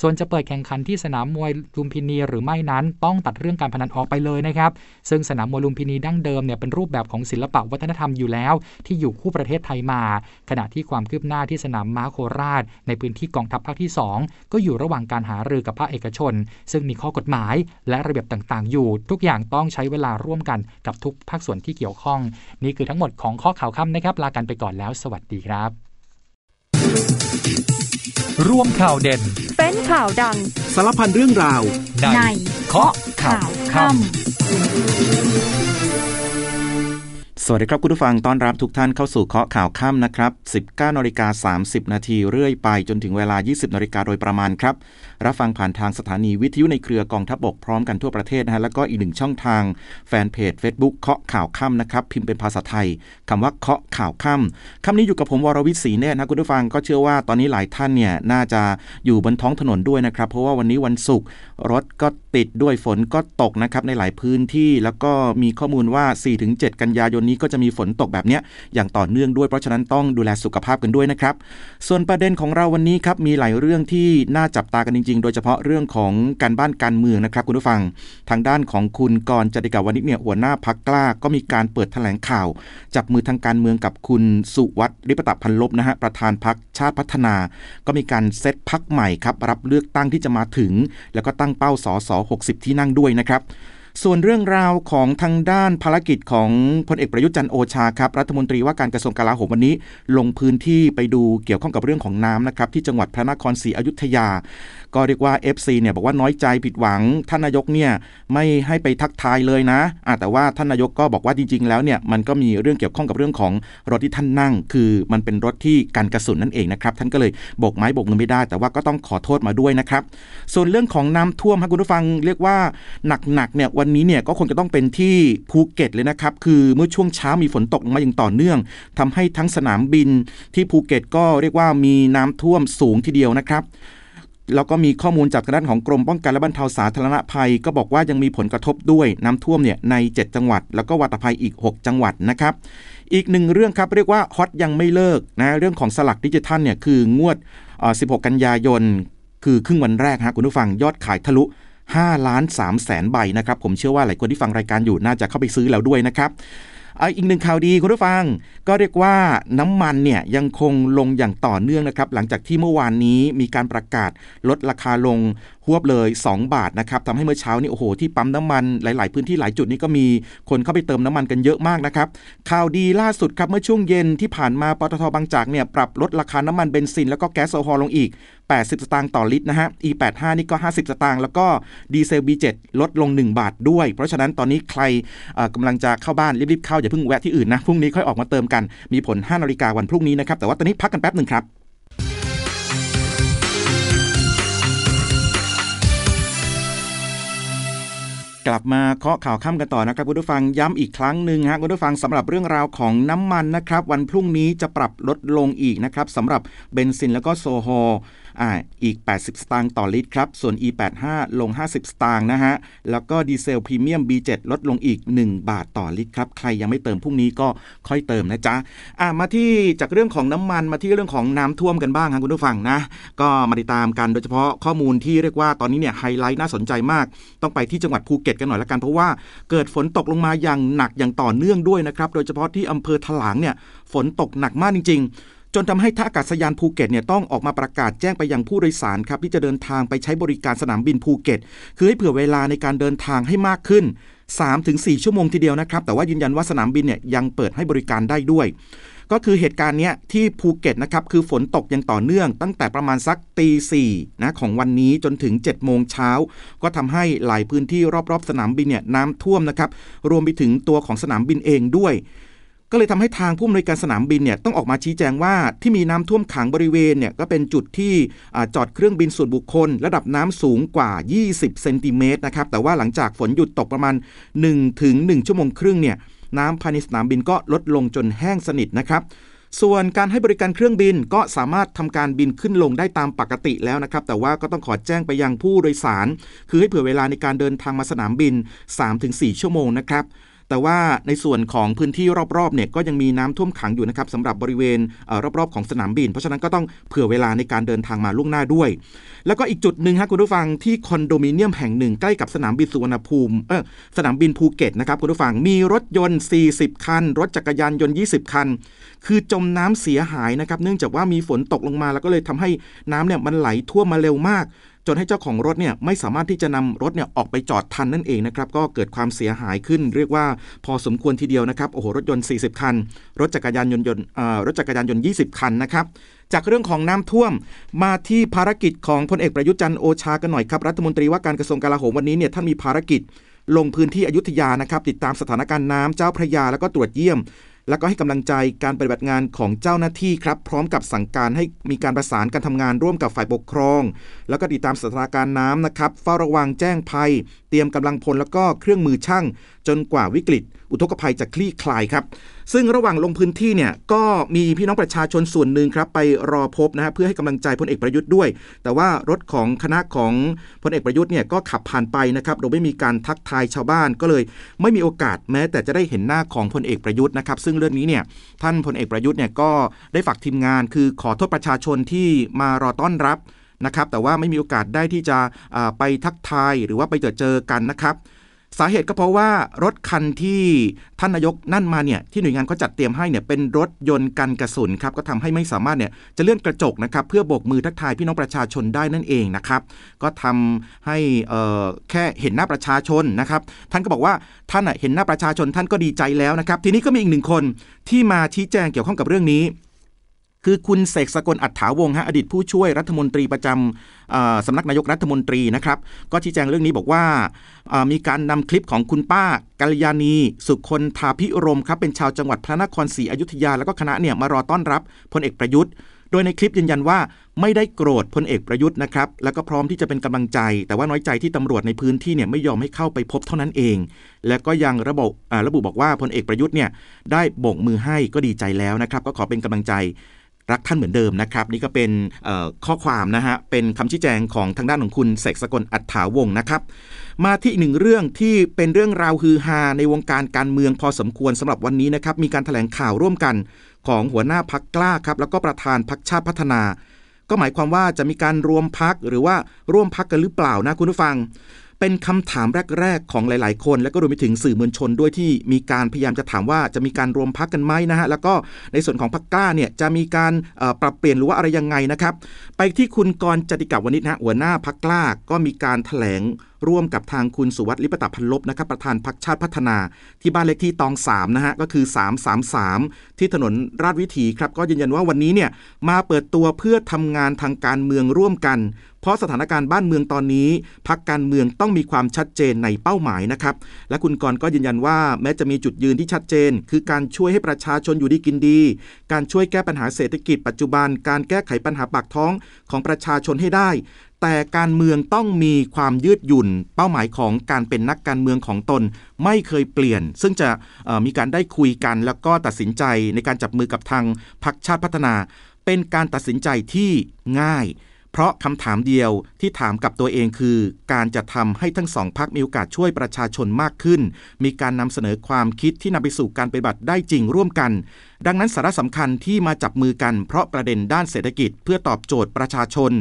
ส่วนจะเปิดแข่งขันที่สนามมวยลุมพินีหรือไม่นั้นต้องตัดเรื่องการพนันออกไปเลยนะครับ ซึ่งสนามมวยลุมพินีดั้งเดิมเนี่ยเป็นรูปแบบของศิลปะวัฒนธรรมอยู่แล้ว ที่อยู่คู่ประเทศไทยมา ขณะที่ความคืบหน้าที่สนามม้าโคราช ในพื้นที่กองทัพภาคที่ 2 ก็อยู่ระหว่างการหารือกับภาคเอกชน ซึ่งมีข้อกฎหมายและระระเบียบต่างๆ อยู่ ทุกอย่างต้องใช้เวลาร่วมกันกับทุกภาคส่วนที่เกี่ยวข้อง นี่คือทั้งหมดของข้อข่าวค่ำนะครับ ลากันไปก่อนแล้ว สวัสดีครับ ร่วมข่าวเด่น เป็นข่าวดัง สารพันเรื่องราว ในเคาะข่าวค่ำสวัสดีครับคุณผู้ฟังต้อนรับทุกท่านเข้าสู่เคาะข่าวค่ำนะครับ 19นาฬิกา30 นาทีเรื่อยไปจนถึงเวลา 20นาฬิกาโดยประมาณครับ รับฟังผ่านทางสถานีวิทยุในเครือกองทัพบกพร้อมกันทั่วประเทศนะฮะแล้วก็อีกหนึ่งช่องทางแฟนเพจ Facebook เคาะข่าวค่ำนะครับพิมพ์เป็นภาษาไทยคำว่าเคาะข่าวค่ำค่ำนี้อยู่กับผมวรวิศรีเนตรนะคุณผู้ฟังก็เชื่อว่าตอนนี้หลายท่านเนี่ยน่าจะอยู่บนท้องถนนด้วยนะครับ เพราะว่าวันนี้วันศุกร์รถก็ติดด้วยฝนก็ตกนะครับในหลายพื้นที่แล้วก็มีข้อมูลว่า 4-7 กันยายนนี้ก็จะมีฝนตกแบบเนี้ยอย่างต่อเนื่องด้วยเพราะฉะนั้นต้องดูแลสุขภาพกันด้วยนะครับส่วนประเด็นของเราวันนี้ครับมีหลายเรื่องที่น่าจับตากันจริงๆ โดยเฉพาะเรื่องของการบ้านการเมืองนะครับคุณผู้ฟัง ทางด้านของคุณกรจติกาวนิชเนี่ยหัวหน้าพักกล้า ก็มีการเปิดแถลงข่าว จับมือทางการเมืองกับคุณสุวัตรริปตะพันลบนะฮะประธานพักชาติพัฒนา ก็มีการเซตพักใหม่ครับรับเลือกตั้งที่จะมาถึง แล้วก็ตั้งเป้าสอสอ60 ที่นั่งด้วยนะครับ ส่วนเรื่องราวของทางด้านภารกิจของพลเอกประยุทธ์จันทร์โอชาครับรัฐมนตรีว่าการกระทรวงกลาโหมวันนี้ ลงพื้นที่ไปดูเกี่ยวข้องกับเรื่องของน้ำนะครับที่จังหวัดพระนครศรีอยุธยา ก็เรียกว่า FC เนี่ยบอกว่าน้อยใจผิดหวัง ท่านนายกเนี่ยไม่ให้ไปทักทายเลยนะแต่ว่าท่านนายกก็บอกว่าจริง ๆ แล้วเนี่ยมันก็มีเรื่องเกี่ยวข้องกับเรื่องของรถที่ท่านนั่ง คือมันเป็นรถที่กันกระสุนนั่นเองนะครับท่านก็เลยโบกไม้โบกมือไม่ได้ แต่ว่าก็ต้องขอโทษมาด้วยนะครับส่วนเรื่องของน้ำท่วมครับคุณผู้ฟังเรียกว่าหนักๆเนี่ยวันันนี้เนี่ยก็คงจะต้องเป็นที่ภูเก็ตเลยนะครับ คือเมื่อช่วงเช้ามีฝนตกลงมาอย่างต่อเนื่องทำให้ทั้งสนามบินที่ภูเก็ตก็เรียกว่ามีน้ำท่วมสูงทีเดียวนะครับแล้วก็มีข้อมูลจากด้านของกรมป้องกันและบรรเทาสาธารณภัย ก็บอกว่ายังมีผลกระทบด้วยน้ำท่วมเนี่ยใน 7 จังหวัด แล้วก็วัตภัยอีก 6 จังหวัดนะครับ อีกหนึ่งเรื่องครับเรียกว่าฮอตยังไม่เลิกนะเรื่องของสลักดิจิทัลเนี่ยคืองวด 16 กันยายน คือครึ่งวันแรกฮะคุณผู้ฟังยอดขายทะลุ 5ล้าน3แสนใบนะครับ ผมเชื่อว่าหลายคนที่ฟังรายการอยู่น่าจะเข้าไปซื้อแล้วด้วยนะครับอีกหนึ่งข่าวดีคุณผู้ฟัง ก็เรียกว่าน้ำมันเนี่ยยังคงลงอย่างต่อเนื่องนะครับ หลังจากที่เมื่อวานนี้มีการประกาศลดราคาลงหวบเลย 2 บาทนะครับทำให้เมื่อเช้านี้โอ้โหที่ปั๊มน้ำมันหลาย ๆ พื้นที่หลายจุดนี้ก็มีคนเข้าไปเติมน้ำมันกันเยอะมากนะครับข่าวดีล่าสุดครับเมื่อช่วงเย็นที่ผ่านมาปตทบางจากเนี่ยปรับลดราคาน้ำมันเบนซินแล้วก็แก๊สโซฮอลลงอีก 80 สตางค์ต่อลิตรนะฮะ E85 นี่ก็ 50 สตางค์แล้วก็ดีเซล B7 ลดลง 1 บาทด้วย เพราะฉะนั้นตอนนี้ใครเอ่อกำลังจะเข้าบ้านรีบๆเข้าอย่าเพิ่งแวะที่อื่นนะพรุ่งนี้ค่อยออกมาเติมกันมีผล 5 นาฬิกาวันพรุ่งนี้นะครับแต่ว่าตอนนี้พักกันแป๊บหนึ่งครับกลับมาเคาะข่าวค่ำกันต่อนะครับคุณผู้ฟังย้ำอีกครั้งหนึ่งฮะคุณผู้ฟังสำหรับเรื่องราวของน้ำมันนะครับ วันพรุ่งนี้จะปรับลดลงอีกนะครับสำหรับเบนซินแล้วก็โซฮอล อ่าอีก 80 สตางค์ต่อลิตรครับ ส่วน E85 ลง 50 สตางค์นะฮะ แล้วก็ดีเซลพรีเมียม B7 ลดลงอีก 1 บาทต่อลิตรครับ ใครยังไม่เติมพรุ่งนี้ก็ค่อยเติมนะจ๊ะอ่ามาที่จากเรื่องของน้ำมันมาที่เรื่องของน้ำท่วมกันบ้างครับคุณผู้ฟังนะ ก็มาติดตามกันโดยเฉพาะข้อมูลที่เรียกว่าตอนนี้เนี่ยไฮไลท์น่าสนใจมาก ต้องไปที่จังหวัดภูเก็ตกันหน่อยละกันเพราะว่าเกิดฝนตกลงมาอย่างหนักอย่างต่อเนื่องด้วยนะครับโดยเฉพาะที่อำเภอถลางเนี่ยฝนตกหนักมากจริง ๆ จนทำให้ท่าอากาศยานภูเก็ตเนี่ยต้องออกมาประกาศแจ้งไปยังผู้โดยสารครับที่จะเดินทางไปใช้บริการสนามบินภูเก็ต คือให้เผื่อเวลาในการเดินทางให้มากขึ้น 3-4 ชั่วโมงทีเดียวนะครับ แต่ว่ายืนยันว่าสนามบินเนี่ยยังเปิดให้บริการได้ด้วย ก็คือเหตุการณ์เนี้ยที่ภูเก็ตนะครับคือฝนตกอย่างต่อเนื่อง ตั้งแต่ประมาณสักตีสี่นะของวันนี้จนถึง7โมงเช้าก็ทำให้หลายพื้นที่รอบๆ สนามบินเนี่ยน้ำท่วมนะครับรวมไปถึงตัวของสนามบินเองด้วย ก็เลยทำให้ทางผู้อำนวยการสนามบินเนี่ยต้องออกมาชี้แจงว่าที่มีน้ำท่วมขังบริเวณเนี่ยก็เป็นจุดที่อจอดเครื่องบินส่วนบุคคล ระดับน้ำสูงกว่า 20 เซนติเมตรนะครับแต่ว่าหลังจากฝนหยุดตกประมาณ1ถึง1ชั่วโมงครึ่งเนี่ยน้ำภายในสนามบินก็ลดลงจนแห้งสนิทนะครับส่วนการให้บริการเครื่องบินก็สามารถทำการบินขึ้นลงได้ตามปกติแล้วนะครับ แต่ว่าก็ต้องขอแจ้งไปยังผู้โดยสาร คือให้เผื่อเวลาในการเดินทางมาสนามบิน 3-4 ชั่วโมงนะครับ แต่ว่าในส่วนของพื้นที่รอบๆเนี่ยก็ยังมีน้ำท่วมขังอยู่นะครับสำหรับบริเวณรอบๆของสนามบิน เพราะฉะนั้นก็ต้องเผื่อเวลาในการเดินทางมาล่วงหน้าด้วย แล้วก็อีกจุดหนึ่งฮะคุณผู้ฟังที่คอนโดมิเนียมแห่งหนึ่งใกล้กับสนามบินสุวรรณภูมิเออสนามบินภูเก็ตนะครับคุณผู้ฟังมีรถยนต์ 40 คัน รถจักรยานยนต์ 20 คัน คือจมน้ำเสียหายนะครับเนื่องจากว่ามีฝนตกลงมาแล้วก็เลยทำให้น้ำเนี่ยมันไหลท่วมมาเร็วมาก จนให้เจ้าของรถเนี่ยไม่สามารถที่จะนำรถเนี่ยออกไปจอดทันนั่นเองนะครับก็เกิดความเสียหายขึ้น เรียกว่าพอสมควรทีเดียวนะครับโอ้โหรถยนต์ 40 คัน รถจักรยานยนต์อ่อรถจักรยานยนต์ 20 คันนะครับจากเรื่องของน้ำท่วมมาที่ภารกิจของพลเอกประยุทธ์จันทร์โอชากันหน่อยครับรัฐมนตรีว่าการกระทรวงกลาโหมวันนี้เนี่ยท่านมีภารกิจลงพื้นที่อยุธยานะครับติดตามสถานการณ์น้ำเจ้าพระยาแล้วก็ตรวจเยี่ยม แล้วก็ให้กำลังใจการปฏิบัติงานของเจ้าหน้าที่ครับ พร้อมกับสั่งการให้มีการประสานการทำงานร่วมกับฝ่ายปกครอง แล้วก็ติดตามสถานการณ์น้ำนะครับ เฝ้าระวังแจ้งภัย เตรียมกำลังพลแล้วก็เครื่องมือช่าง จนกว่าวิกฤต อุทกภัยจะคลี่คลายครับ ซึ่งระหว่างลงพื้นที่เนี่ยก็มีพี่น้องประชาชนส่วนหนึ่งครับไปรอพบนะฮะเพื่อให้กำลังใจพลเอกประยุทธ์ด้วย แต่ว่ารถของคณะของพลเอกประยุทธ์เนี่ยก็ขับผ่านไปนะครับโดยไม่มีการทักทายชาวบ้านก็เลย ไม่มีโอกาสแม้ แต่จะได้เห็นหน้าของพลเอกประยุทธ์นะครับซึ่งเรื่องนี้เนี่ยท่านพลเอกประยุทธ์เนี่ยก็ได้ฝากทีมงาน คือขอโทษประชาชนที่มารอต้อนรับนะครับแต่ว่าไม่มีโอกาสได้ที่จะไปทักทายหรือว่าไปเจอเจอกันนะครับ สาเหตุก็เพราะว่ารถคันที่ท่านนายกนั่นมาเนี่ยที่หน่วยงานเขาจัดเตรียมให้เนี่ยเป็นรถยนต์กันกระสุนครับก็ทำให้ไม่สามารถเนี่ยจะเลื่อนกระจกนะครับเพื่อโบกมือทักทายพี่น้องประชาชนได้นั่นเองนะครับก็ทำให้เอ่อแค่เห็นหน้าประชาชนนะครับท่านก็บอกว่าท่านเห็นหน้าประชาชนท่านก็ดีใจแล้วนะครับทีนี้ก็มีอีกหนึ่งคนที่มาชี้แจงเกี่ยวข้องกับเรื่องนี้ คือคุณเสกสกลอัฏฐาวงฮะอดีตผู้ช่วยรัฐมนตรีประจำสำนักนายกรัฐมนตรีนะครับ ก็ชี้แจงเรื่องนี้บอกว่ามีการนำคลิปของคุณป้ากัลยาณี สุคนทาพิรมครับเป็นชาวจังหวัดพระนครศรีอยุธยา แล้วก็คณะเนี่ยมารอต้อนรับพลเอกประยุทธ์โดยในคลิปยืนยันว่าไม่ได้โกรธพลเอกประยุทธ์นะครับ แล้วก็พร้อมที่จะเป็นกำลังใจ แต่ว่าน้อยใจที่ตำรวจในพื้นที่เนี่ยไม่ยอมให้เข้าไปพบเท่านั้นเอง และก็ยังระบุระบุบอกว่าพลเอกประยุทธ์เนี่ยได้โบกมือให้ก็ดีใจแล้วนะครับ ก็ขอเป็นกำลังใจ รักท่านเหมือนเดิมนะครับ นี่ก็เป็นข้อความนะฮะเป็นคำชี้แจงของทางด้านของคุณเสกสกลอัฏฐาวงศ์นะครับ มาที่อีกหนึ่งเรื่องที่เป็นเรื่องราวฮือฮาในวงการการเมืองพอสมควรสำหรับวันนี้นะครับมีการแถลงข่าวร่วมกันของหัวหน้าพักกล้าครับแล้วก็ประธานพักชาติพัฒนา ก็หมายความว่าจะมีการรวมพักหรือว่าร่วมพักกันหรือเปล่านะคุณผู้ฟัง เป็นคำถามแรก ๆ ของหลาย ๆ คน และก็รวมไปถึงสื่อมวลชนด้วยที่มีการพยายามจะถามว่าจะมีการรวมพักกันไหมนะฮะแล้วก็ในส่วนของพักกล้าเนี่ยจะมีการปรับเปลี่ยนหรือว่าอะไรยังไงนะครับ ไปที่คุณกรณ์จติกาวนิชนะฮะหัวหน้าพักกล้าก็มีการแถลง ร่วมกับทางคุณสุวัสดิ์ลิปตะพันลบนะครับประธานพักชาติพัฒนา ที่บ้านเลขที่ตอง3นะฮะก็คือ 333 ที่ถนนราชวิถีครับก็ยืนยันว่าวันนี้เนี่ยมาเปิดตัวเพื่อทำงานทางการเมืองร่วมกัน เพราะสถานการณ์บ้านเมืองตอนนี้พักการเมืองต้องมีความชัดเจนในเป้าหมายนะครับและคุณกรณ์ก็ยืนยันว่าแม้จะมีจุดยืนที่ชัดเจน คือการช่วยให้ประชาชนอยู่ดีกินดี การช่วยแก้ปัญหาเศรษฐกิจปัจจุบัน การแก้ไขปัญหาปากท้องของประชาชนให้ได้แต่การเมืองต้องมีความยืดหยุ่น เป้าหมายของการเป็นนักการเมืองของตนไม่เคยเปลี่ยน ซึ่งจะมีการได้คุยกันแล้วก็ตัดสินใจในการจับมือกับทางพรรคชาติพัฒนา เป็นการตัดสินใจที่ง่าย เพราะคำถามเดียวที่ถามกับตัวเองคือ การจะทำให้ทั้งสองพักมีโอกาสช่วยประชาชนมากขึ้น มีการนำเสนอความคิดที่นำไปสู่การปฏิบัติได้จริงร่วมกัน ดังนั้นสาระสำคัญที่มาจับมือกันเพราะประเด็นด้านเศรษฐกิจเพื่อตอบโจทย์ประชาชน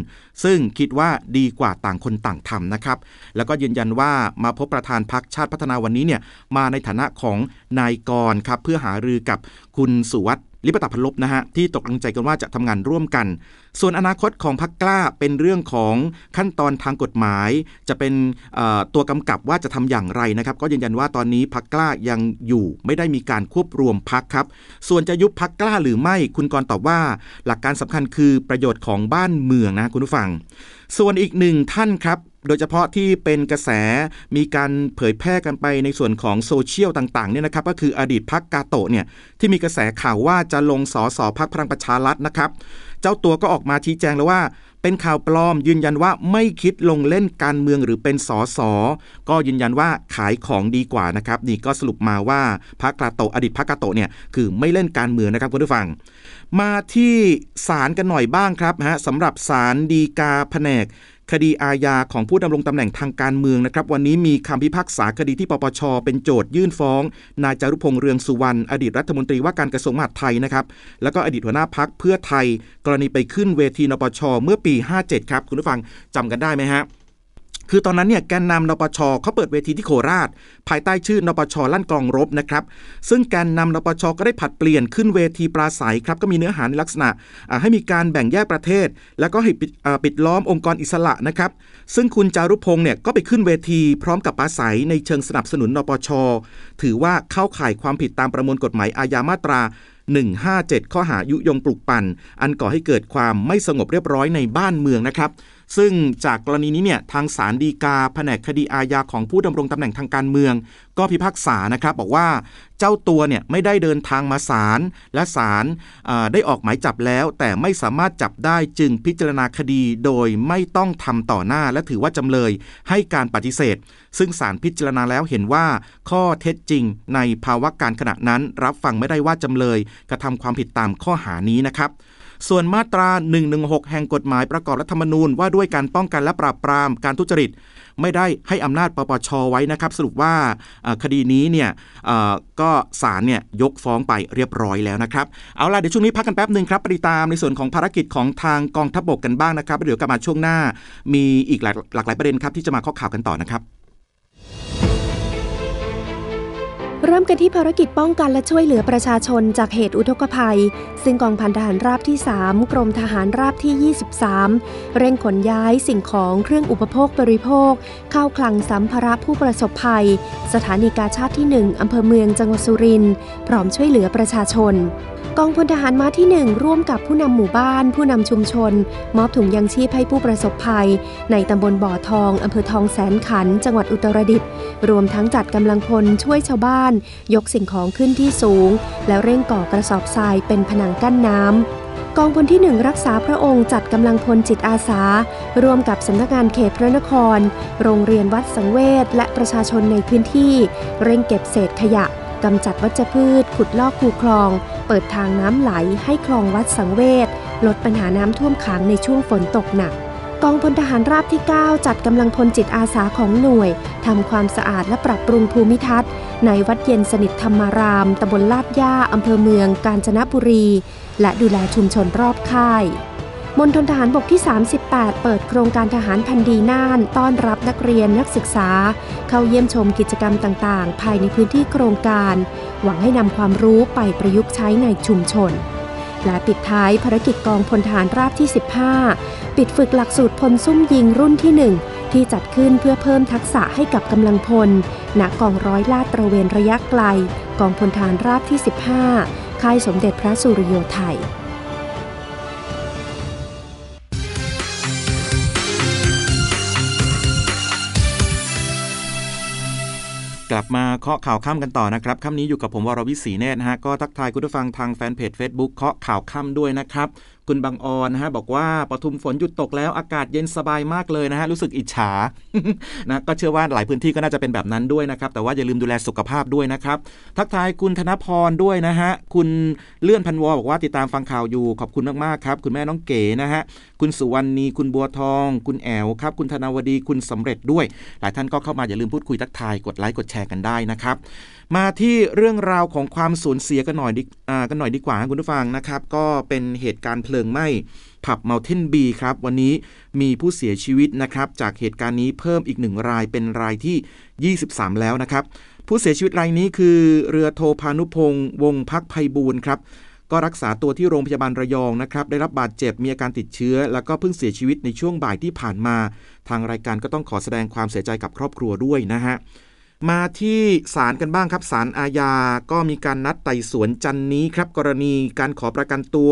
ซึ่งคิดว่าดีกว่าต่างคนต่างทำนะครับ แล้วก็ยืนยันว่ามาพบประธานพักชาติพัฒนาวันนี้เนี่ยมาในฐานะของนายกรครับเพื่อหารือกับคุณสุวัสดลิปตพันลบนะฮะที่ตกลงใจกันว่าจะทำงานร่วมกัน ส่วนอนาคตของพักกล้าเป็นเรื่องของขั้นตอนทางกฎหมาย จะเป็นตัวกำกับว่าจะทำอย่างไรนะครับ ก็ยืนยันว่าตอนนี้พักกล้ายังอยู่ไม่ได้มีการควบรวมพักครับ ส่วนจะยุบพักกล้าหรือไม่คุณกรตอบว่า หลักการสำคัญคือประโยชน์ของบ้านเมืองนะคุณผู้ฟัง ส่วนอีกหนึ่งท่านครับโดยเฉพาะที่เป็นกระแสมีการเผยแพร่กันไปในส่วนของโซเชียลต่างๆเนี่ยนะครับก็คืออดีตพักกาโตะเนี่ยที่มีกระแสข่าวว่าจะลงสอสอพักพลังประชารัฐนะครับ เจ้าตัวก็ออกมาชี้แจงแล้วว่า เป็นข่าวปลอมยืนยันว่าไม่คิดลงเล่นการเมืองหรือเป็นสอสอก็ยืนยันว่าขายของดีกว่านะครับนี่ก็สรุปมาว่าพักกาโตอดีตพักกาโตเนี่ยคือไม่เล่นการเมืองนะครับคุณผู้ฟัง มาที่ศาลกันหน่อยบ้างครับฮะสำหรับศาลดีกาแผนก คดีอาญาของผู้ดำรงตำแหน่งทางการเมืองนะครับวันนี้มีคำพิพากษาคดีที่ปปช เป็นโจทยื่นฟ้อง นายจารุพงษ์เรืองสุวรรณอดีตรัฐมนตรีว่าการกระทรวงมหาดไทยนะครับแล้วก็อดีตหัวหน้าพักเพื่อไทย กรณีไปขึ้นเวทีนปชเมื่อปี 57 ครับ คุณผู้ฟังจำกันได้ไหมฮะ คือตอนนั้นเนี่ยแกนนำนปชเขาเปิดเวทีที่โคราช ภายใต้ชื่อนปชลั่นกลองรบนะครับซึ่งแกนนำนปชก็ได้ผัดเปลี่ยนขึ้นเวทีปราศัยครับก็มีเนื้อหาในลักษณะให้มีการแบ่งแยกประเทศ แล้วก็ให้ปิดปิดล้อมองค์กรอิสระนะครับซึ่งคุณจารุพงศ์เนี่ยก็ไปขึ้นเวทีพร้อมกับปราศัยในเชิงสนับสนุนนปช ถือว่าเข้าข่ายความผิดตามประมวลกฎหมายอาญามาตรา157 ข้อหายุยงปลุกปั่น อันก่อให้เกิดความไม่สงบเรียบร้อยในบ้านเมืองนะครับ ซึ่งจากกรณีนี้เนี่ยทางศาลฎีกาแผนกคดีอาญาของผู้ดำรงตำแหน่งทางการเมือง ก็พิพากษานะครับบอกว่าเจ้าตัวเนี่ยไม่ได้เดินทางมาศาลและศาลได้ออกหมายจับแล้ว แต่ไม่สามารถจับได้จึงพิจารณาคดีโดยไม่ต้องทำต่อหน้า และถือว่าจำเลยให้การปฏิเสธ ซึ่งศาลพิจารณาแล้วเห็นว่าข้อเท็จจริงในภาวะการขณะนั้น รับฟังไม่ได้ว่าจำเลยกระทำความผิดตามข้อหานี้นะครับ ส่วนมาตรา 116 แห่งกฎหมายประกอบรัฐธรรมนูญว่าด้วยการป้องกันและปราบปรามการทุจริต ไม่ได้ให้อำนาจปปชไว้นะครับ สรุปว่าคดีนี้เนี่ยก็ศาลเนี่ยยกฟ้องไปเรียบร้อยแล้วนะครับ เอาล่ะเดี๋ยวช่วงนี้พักกันแป๊บหนึ่งครับไปติดตามในส่วนของภารกิจของทางกองทัพบกกันบ้างนะครับเดี๋ยวกลับมาช่วงหน้า มีอีกหลากหลายประเด็นครับที่จะมาข้อข่าวกันต่อนะครับ เริ่มกันที่ภารกิจป้องกันและช่วยเหลือประชาชนจากเหตุอุทกภัย ซึ่งกองพันทหารราบที่ 3 กรมทหารราบที่ 23 เร่งขนย้ายสิ่งของเครื่องอุปโภคบริโภค เข้าคลังสัมภาระผู้ประสบภัย สถานีกาชาติที่ 1 อำเภอเมืองจังหวัดสุรินทร์พร้อมช่วยเหลือประชาชน กองพลทหารม้าที่ 1 ร่วมกับผู้นำหมู่บ้าน ผู้นำชุมชน มอบถุงยังชีพให้ผู้ประสบภัย ในตำบลบ่อทองอำเภอทองแสนขัน จังหวัดอุตรดิตถ์รวมทั้งจัดกำลังพลช่วยชาวบ้าน ยกสิ่งของขึ้นที่สูง แล้วเร่งก่อกระสอบทรายเป็นผนังกั้นน้ำกองพลที่หนึ่งรักษาพระองค์จัดกำลังพลจิตอาสา ร่วมกับสำนักงานเขตพระนคร โรงเรียนวัดสังเวชและประชาชนในพื้นที่ เร่งเก็บเศษขยะ กำจัดวัชพืช ขุดลอกคูคลอง เปิดทางน้ำไหลให้คลองวัดสังเวชลดปัญหาน้ำท่วมขังในช่วงฝนตกหนัก กองพลทหารราบที่ 9 จัดกำลังพลจิตอาสาของหน่วยทำความสะอาดและปรับปรุงภูมิทัศน์ ในวัดเย็นสนิทธรรมารามตำบลลาดย่าอำเภอเมืองกาญจนบุรี และดูแลชุมชนรอบค่าย มณฑลทหารบกที่ 38 เปิดโครงการทหารพันดีน่าน ต้อนรับนักเรียนนักศึกษา เข้าเยี่ยมชมกิจกรรมต่างๆ ภายในพื้นที่โครงการ หวังให้นำความรู้ไปประยุกต์ใช้ในชุมชน และปิดท้ายภารกิจกองพลทหารราบที่ 15 ปิดฝึกหลักสูตรพลซุ่มยิงรุ่นที่ 1 ที่จัดขึ้นเพื่อเพิ่มทักษะให้กับกำลังพลณกองร้อยลาดตระเวนระยะไกล กองพลทหารราบที่ 15 ค่ายสมเด็จพระสุริโยไทย กลับมาเคาะข่าวค่ำกันต่อนะครับค่ำนี้อยู่กับผมวรวิศีเนตรนะฮะก็ทักทายคุณผู้ฟังทางแฟนเพจ Facebook เคาะข่าวค่ำด้วยนะครับ คุณบางออนนะฮะบอกว่าปทุมฝนหยุดตกแล้วอากาศเย็นสบายมากเลยนะฮะรู้สึกอิจฉานะก็เชื่อว่าหลายพื้นที่ก็น่าจะเป็นแบบนั้นด้วยนะครับแต่ว่าอย่าลืมดูแลสุขภาพด้วยนะครับทักทายคุณธนพรด้วยนะฮะคุณเลื่อนพันวอบอกว่าติดตามฟังข่าวอยู่ขอบคุณมากๆครับคุณแม่น้องเก๋นะฮะคุณสุวรรณีคุณบัวทอง คุณแอวครับคุณธนวดีคุณสำเร็จด้วย หลายท่านก็เข้ามาอย่าลืมพูดคุยทักทายกดไลค์กดแชร์กันได้นะครับ มาที่เรื่องราวของความสูญเสียกันหน่อยดิอ่ากันหน่อยดีกว่าคุณผู้ฟังนะครับ ก็เป็นเหตุการณ์เพลิงไหม้ผับเมลเทนบีครับ วันนี้มีผู้เสียชีวิตนะครับ จากเหตุการณ์นี้เพิ่มอีกหนึ่งรายเป็นรายที่ 23 แล้วนะครับ ผู้เสียชีวิตรายนี้คือ เรือโทพานุพงศ์วงศ์พักภัยบูรณ์ครับก็รักษาตัวที่โรงพยาบาลระยองนะครับ ได้รับบาดเจ็บมีอาการติดเชื้อ แล้วก็เพิ่งเสียชีวิตในช่วงบ่ายที่ผ่านมา ทางรายการก็ต้องขอแสดงความเสียใจกับครอบครัวด้วยนะฮะ มาที่ศาลกันบ้างครับศาลอาญาก็มีการนัดไต่สวนจันนี้ครับ กรณีการขอประกันตัว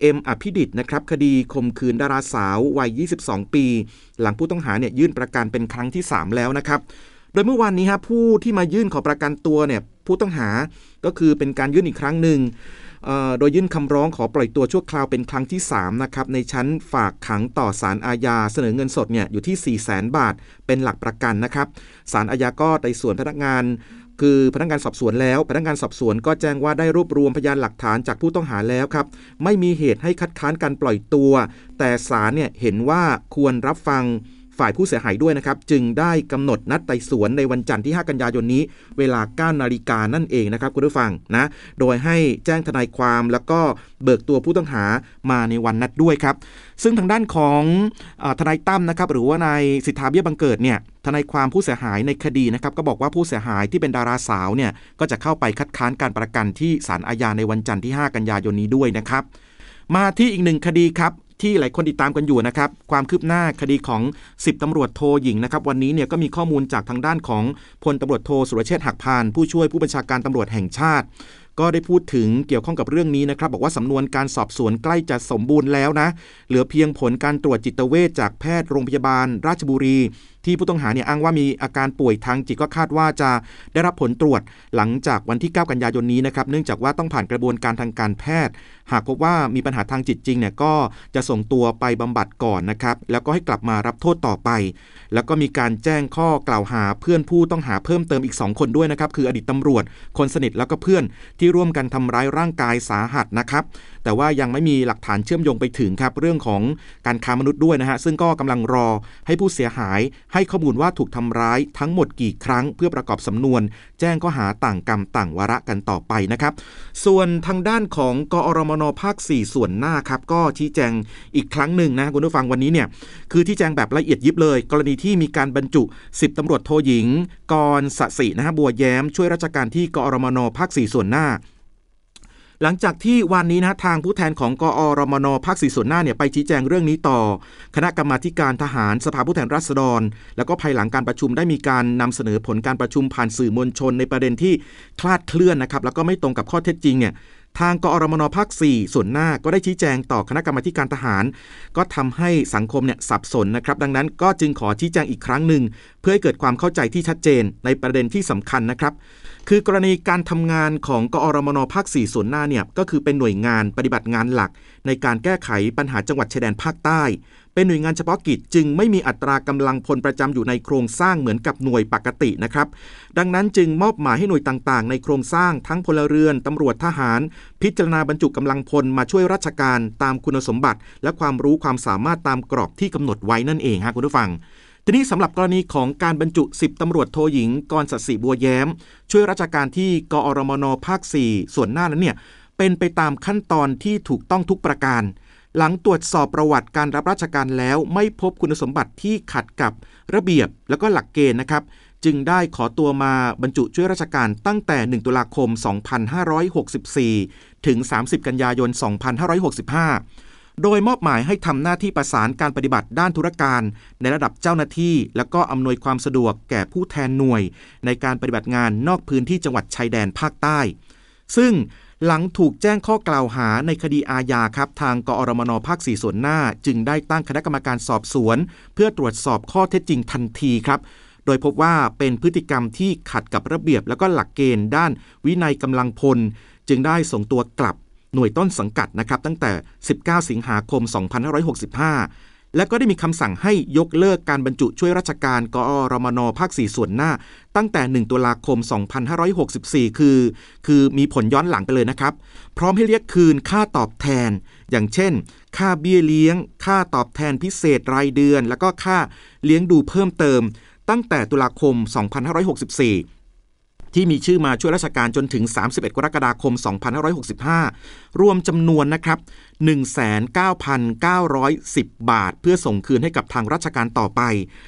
เอ็มอภิดิษนะครับ คดีข่มขืนดาราสาววัย 22 ปี หลังผู้ต้องหาเนี่ยยื่นประกันเป็นครั้งที่ 3 แล้วนะครับ โดยเมื่อวานนี้ฮะผู้ที่มายื่นขอประกันตัวเนี่ยผู้ต้องหาก็คือเป็นการยื่นอีกครั้งหนึ่ง โดยยื่นคำร้องขอปล่อยตัวชั่วคราวเป็นครั้งที่3นะครับในชั้นฝากขังต่อศาลอาญาเสนอเงินสดเนี่ยอยู่ที่ 4 0 0 0 0 0 บาท เป็นหลักประกันนะครับศาลอาญาก็ไต่สวนพนักงานคือพนักงานสอบสวนแล้ว พนักงานสอบสวนก็แจ้งว่าได้รวบรวมพยานหลักฐานจากผู้ต้องหาแล้วครับ ไม่มีเหตุให้คัดค้านการปล่อยตัว แต่ศาลเนี่ยเห็นว่าควรรับฟัง ฝ่ายผู้เสียหายด้วยนะครับ จึงได้กำหนดนัดไต่สวนในวันจันทร์ที่ 5 กันยายนนี้ เวลา 9 นาฬิกานั่นเองนะครับคุณผู้ฟังนะ โดยให้แจ้งทนายความแล้วก็เบิกตัวผู้ต้องหามาในวันนัดด้วยครับ ซึ่งทางด้านของอทนายตั้มนะครับ หรือว่านายสิทธาเบี้ยบังเกิดเนี่ยทนายความผู้เสียหายในคดีนะครับก็บอกว่าผู้เสียหายที่เป็นดาราสาวเนี่ยก็จะเข้าไปคัดค้านการประกันที่ศาลอาญาในวันจันทร์ที่ 5 กันยายนนี้ด้วยนะครับมาที่อีกหนึ่งคดีครับ ที่หลายคนติดตามกันอยู่นะครับ ความคืบหน้าคดีของ 10ตำรวจโทหญิงนะครับ วันนี้เนี่ยก็มีข้อมูลจากทางด้านของพลตำรวจโทสุรเชษฐ์หักพาน ผู้ช่วยผู้บัญชาการตำรวจแห่งชาติ ก็ได้พูดถึงเกี่ยวข้องกับเรื่องนี้นะครับ บอกว่าสำนวนการสอบสวนใกล้จะสมบูรณ์แล้วนะ เหลือเพียงผลการตรวจจิตเวชจากแพทย์โรงพยาบาล ราชบุรี ที่ผู้ต้องหาเนี่ยอ้างว่ามีอาการป่วยทางจิตก็คาดว่าจะได้รับผลตรวจหลังจากวันที่ 9 กันยายนนี้นะครับ เนื่องจากว่าต้องผ่านกระบวนการทางการแพทย์ หากพบว่ามีปัญหาทางจิตจริงเนี่ยก็จะส่งตัวไปบำบัดก่อนนะครับ แล้วก็ให้กลับมารับโทษต่อไป แล้วก็มีการแจ้งข้อกล่าวหาเพื่อนผู้ต้องหาเพิ่มเติมอีก 2 คนด้วยนะครับ คืออดีตตำรวจ คนสนิทแล้วก็เพื่อนที่ร่วมกันทำร้ายร่างกายสาหัสนะครับ แต่ว่ายังไม่มีหลักฐานเชื่อมโยงไปถึงครับเรื่องของการค้ามนุษย์ด้วยนะฮะซึ่งก็กำลังรอให้ผู้เสียหายให้ข้อมูลว่าถูกทำร้ายทั้งหมดกี่ครั้ง เพื่อประกอบสำนวน แจ้งข้อหาต่างกรรมต่างวาระกันต่อไปนะครับ ส่วนทางด้านของกอรมนภาค 4 ส่วนหน้าครับก็ชี้แจงอีกครั้งหนึ่งนะคุณผู้ฟังวันนี้เนี่ยคือที่แจงแบบละเอียดยิบเลย กรณีที่มีการบรรจุ 10ตำรวจโทหญิง กรสสินะฮะบัวแย้ม ช่วยราชการที่กอรมนภาค 4 ส่วนหน้าหลังจากที่วันนี้นะทางผู้แทนของกอรมนภาคสี่ส่วนหน้าเนี่ยไปชี้แจงเรื่องนี้ต่อ คณะกรรมาการทหารสภาผู้แทนราษฎร แล้วก็ภายหลังการประชุมได้มีการนำเสนอผลการประชุมผ่านสื่อมวลชนในประเด็นที่คลาดเคลื่อนนะครับแล้วก็ไม่ตรงกับข้อเท็จจริงเนี่ย ทางกอรมนภาค 4 ส่วนหน้าก็ได้ชี้แจงต่อคณะกรรมาการทหาร ก็ทำให้สังคมเนี่ยสับสนนะครับ ดังนั้นก็จึงขอชี้แจงอีกครั้งหนึ่ง เพื่อให้เกิดความเข้าใจที่ชัดเจนในประเด็นที่สำคัญนะครับ คือกรณีการทำงานของกอรมนภาค 4 ส่วนหน้าเนี่ยก็คือเป็นหน่วยงานปฏิบัติงานหลัก ในการแก้ไขปัญหาจังหวัดชายแดนภาคใต้ เป็นหน่วยงานเฉพาะกิจจึงไม่มีอัตรากำลังพลประจำอยู่ในโครงสร้างเหมือนกับหน่วยปกตินะครับ ดังนั้นจึงมอบหมายให้หน่วยต่างๆ ในโครงสร้างทั้งพลเรือนตำรวจทหาร พิจารณาบรรจุกำลังพลมาช่วยราชการตามคุณสมบัติ และความรู้ความสามารถตามกรอบที่กำหนดไว้นั่นเองฮะคุณผู้ฟังทีนี้สำหรับกรณีของการบรรจุ 10ตำรวจโทหญิงกรสศิบัวแย้ม ช่วยราชการที่กอรมนภาค 4 ส่วนหน้านั้นเนี่ยเป็นไปตามขั้นตอนที่ถูกต้องทุกประการ หลังตรวจสอบประวัติการรับราชการแล้วไม่พบคุณสมบัติที่ขัดกับระเบียบแล้วก็หลักเกณฑ์นะครับ จึงได้ขอตัวมาบรรจุช่วยราชการตั้งแต่ 1 ตุลาคม 2564 ถึง 30 กันยายน 2565 โดยมอบหมายให้ทำหน้าที่ประสานการปฏิบัติด้านธุรการ ในระดับเจ้าหน้าที่ และก็อำนวยความสะดวกแก่ผู้แทนหน่วย ในการปฏิบัติงานนอกพื้นที่จังหวัดชายแดนภาคใต้ซึ่ง หลังถูกแจ้งข้อกล่าวหาในคดีอาญาครับ ทางกอรมนภาค4ส่วนหน้า จึงได้ตั้งคณะกรรมการสอบสวน เพื่อตรวจสอบข้อเท็จจริงทันทีครับ โดยพบว่าเป็นพฤติกรรมที่ขัดกับระเบียบ แล้วก็หลักเกณฑ์ด้านวินัยกำลังพล จึงได้ส่งตัวกลับหน่วยต้นสังกัดนะครับตั้งแต่ 19 สิงหาคม 2565 และก็ได้มีคำสั่งให้ยกเลิกการบรรจุช่วยราชการกอรมนภาค 4 ส่วนหน้า ตั้งแต่ 1 ตุลาคม 2564 คือ คือมีผลย้อนหลังไปเลยนะครับ พร้อมให้เรียกคืนค่าตอบแทน อย่างเช่น ค่าเบี้ยเลี้ยง ค่าตอบแทนพิเศษรายเดือน แล้วก็ค่าเลี้ยงดูเพิ่มเติม ตั้งแต่ตุลาคม 2564 ที่มีชื่อมาช่วยราชการจนถึง 31 กรกฎาคม 2565 รวมจำนวนนะครับ 19,910 บาท เพื่อส่งคืนให้กับทางราชการต่อไป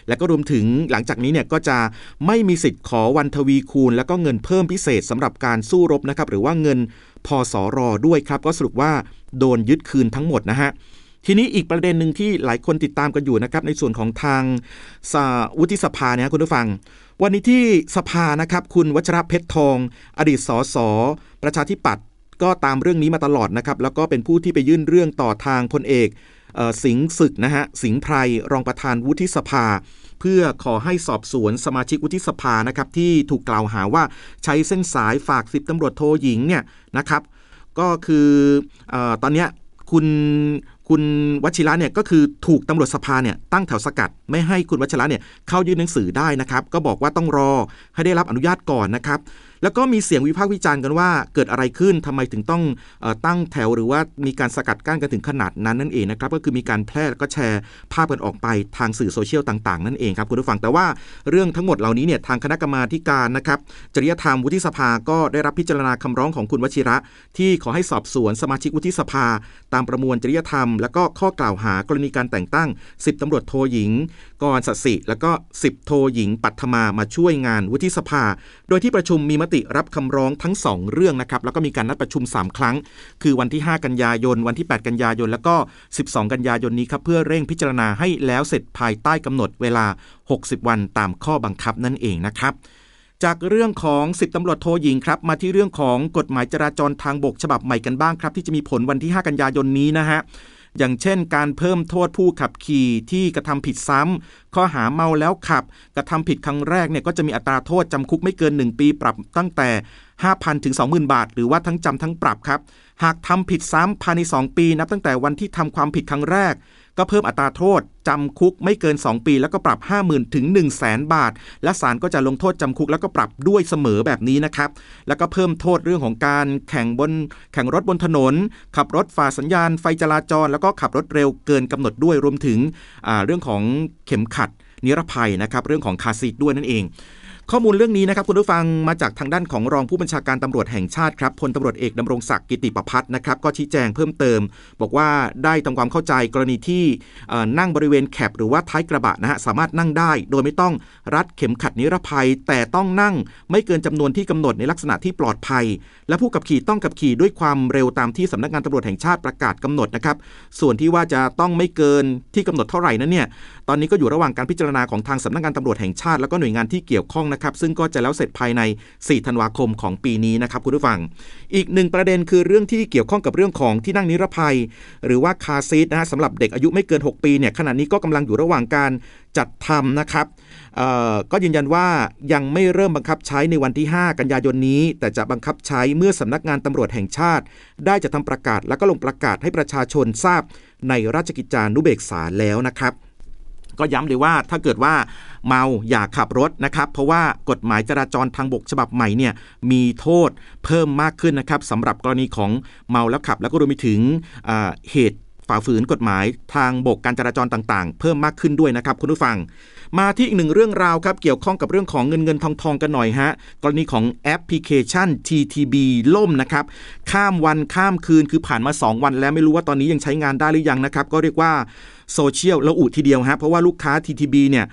และก็รวมถึงหลังจากนี้เนี่ยก็จะไม่มีสิทธิ์ขอวันทวีคูณ แล้วก็เงินเพิ่มพิเศษสำหรับการสู้รบนะครับ หรือว่าเงินพอสอรอด้วยครับ ก็สรุปว่าโดนยึดคืนทั้งหมดนะฮะทีนี้อีกประเด็นหนึ่งที่หลายคนติดตามกันอยู่นะครับในส่วนของทางสาวุฒิสภาเนี่ยคุณผู้ฟัง วันนี้ที่สภานะครับ คุณวัชระเพชรทอง อดีตสสประชาธิปัตย์ก็ตามเรื่องนี้มาตลอดนะครับ แล้วก็เป็นผู้ที่ไปยื่นเรื่องต่อทางพลเอกสิงห์ศึกนะฮะสิงห์ไพรรองประธานวุฒิสภา เพื่อขอให้สอบสวนสมาชิกวุฒิสภานะครับ ที่ถูกกล่าวหาว่าใช้เส้นสายฝากสิบตำรวจโทหญิงเนี่ยนะครับ ก็คืออตอนนี้คุณ คุณวชิระเนี่ยก็คือถูกตำรวจสภาเนี่ยตั้งแถวสกัด ไม่ให้คุณวชิระเนี่ยเข้ายื่นหนังสือได้นะครับ ก็บอกว่าต้องรอให้ได้รับอนุญาตก่อนนะครับ แล้วก็มีเสียงวิพากษ์วิจารณ์กันว่าเกิดอะไรขึ้นทำไมถึงต้องอตั้งแถวหรือว่ามีการสกัดกั้นกันถึงขนาดนั้นนั่นเองนะครับก็คือมีการแพร่แล้วก็แชร์ภาพกันออกไปทางสื่อโซเชียลต่าง ๆ นั่นเองครับคุณผู้ฟังแต่ว่าเรื่องทั้งหมดเหล่านี้เนี่ยทางคณะกรรมาการนะครับจริยธรรมวุฒิสภาก็ได้รับพิจารณาคำร้องของคุณวชิระ ที่ขอให้สอบสวนสมาชิกวุฒิสภา ตามประมวลจริยธรรม และก็ข้อกล่าวหากรณีการแต่งตั้ง 10ตำรวจโทหญิงกรสัสิ แล้วก็ 10 โทหญิง ปัทมามาช่วยงานวุฒิสภา โดยที่ประชุมมีมติรับคำร้องทั้ง 2 เรื่องนะครับแล้วก็มีการนัดประชุม 3 ครั้ง คือวันที่ 5 กันยายน วันที่ 8 กันยายน แล้วก็ 12 กันยายนนี้ครับเพื่อเร่งพิจารณาให้แล้วเสร็จภายใต้กำหนดเวลา 60 วันตามข้อบังคับนั่นเองนะครับจากเรื่องของ10ตำรวจโทหญิงครับ มาที่เรื่องของกฎหมายจราจรทางบกฉบับใหม่กันบ้างครับ ที่จะมีผลวันที่ 5 กันยายนนี้นะฮะ อย่างเช่น การเพิ่มโทษผู้ขับขี่ที่กระทำผิดซ้ำข้อหาเมาแล้วขับ กระทำผิดครั้งแรกเนี่ยก็จะมีอัตราโทษจำคุกไม่เกิน 1 ปีปรับตั้งแต่ 5,000 ถึง 20,000 บาท หรือว่าทั้งจำทั้งปรับครับ หากทำผิดซ้ำภายใน 2 ปีนับตั้งแต่วันที่ทำความผิดครั้งแรก ก็เพิ่มอัตราโทษจำคุกไม่เกิน 2 ปี แล้วก็ปรับ 50,000 ถึง 1 0 0 0 0แสนบาท และศาลก็จะลงโทษจำคุกแล้วก็ปรับด้วยเสมอแบบนี้นะครับ แล้วก็เพิ่มโทษเรื่องของการแข่งบนแข่งรถบนถนน ขับรถฝ่าสัญญาณไฟจราจร แล้วก็ขับรถเร็วเกินกำหนดด้วยรวมถึงเรื่องของเข็มขัดนิรภัยนะครับเรื่องของคาซีดด้วยนั่นเอง ข้อมูลเรื่องนี้นะครับคุณผู้ฟังมาจากทางด้านของรองผู้บัญชาการตำรวจแห่งชาติครับพลตำรวจเอกดำรงศักดิ์กิติประพัฒนะครับก็ชี้แจงเพิ่มเติม บอกว่าได้ทำความเข้าใจกรณีที่นั่งบริเวณแคบหรือว่าท้ายกระบะนะฮะสามารถนั่งได้ โดยไม่ต้องรัดเข็มขัดนิรภัย แต่ต้องนั่งไม่เกินจำนวนที่กำหนดในลักษณะที่ปลอดภัย และผู้ขับขี่ต้องขับขี่ด้วยความเร็วตามที่สำนักงานตำรวจแห่งชาติประกาศกำหนดนะครับส่วนที่ว่าจะต้องไม่เกินที่กำหนดเท่าไหร่นั้นเนี่ยตอนนี้ก็อยู่ระหว่างการพิจารณาของทางสำนักงานตำรวจแห่งชาติแล้วก็หน่วยงานที่เกี่ยวข้องนะครับซึ่งก็จะแล้วเสร็จภายใน 4 ธันวาคมของปีนี้นะครับคุณผู้ฟัง อีกหนึ่งประเด็นคือเรื่องที่เกี่ยวข้องกับเรื่องของที่นั่งนิรภัย หรือว่าคาซีทนะฮะสำหรับเด็กอายุไม่เกิน 6 ปีเนี่ยขณะนี้ก็กำลังอยู่ระหว่างการจัดทำนะครับก็ยืนยันว่ายังไม่เริ่มบังคับใช้ในวันที่ 5 กันยายนนี้ แต่จะบังคับใช้เมื่อสำนักงานตำรวจแห่งชาติ ได้จะทำประกาศแล้วก็ลงประกาศให้ประชาชนทราบในราชกิจจานุเบกษาแล้วนะครับ ก็ย้ำเลยว่าถ้าเกิดว่าเมาอย่าขับรถนะครับ เพราะว่ากฎหมายจราจรทางบกฉบับใหม่เนี่ยมีโทษเพิ่มมากขึ้นนะครับสำหรับกรณีของเมาแล้วขับ แล้วก็รวมไปถึงเหตุฝ่าฝืนกฎหมายทางบกการจราจรต่างๆ เพิ่มมากขึ้นด้วยนะครับคุณผู้ฟัง มาที่อีกหนึ่งเรื่องราวครับเกี่ยวข้องกับเรื่องของเงินเงินทองทองกันหน่อยฮะกรณีของแอปพลิเคชัน TTB ล่มนะครับข้ามวันข้ามคืนคือผ่านมา 2 วันแล้วไม่รู้ว่าตอนนี้ยังใช้งานได้หรือยังนะครับ ก็เรียกว่า โซเชียลระอุทีเดียวฮะเพราะว่าลูกค้า TTB เนี่ย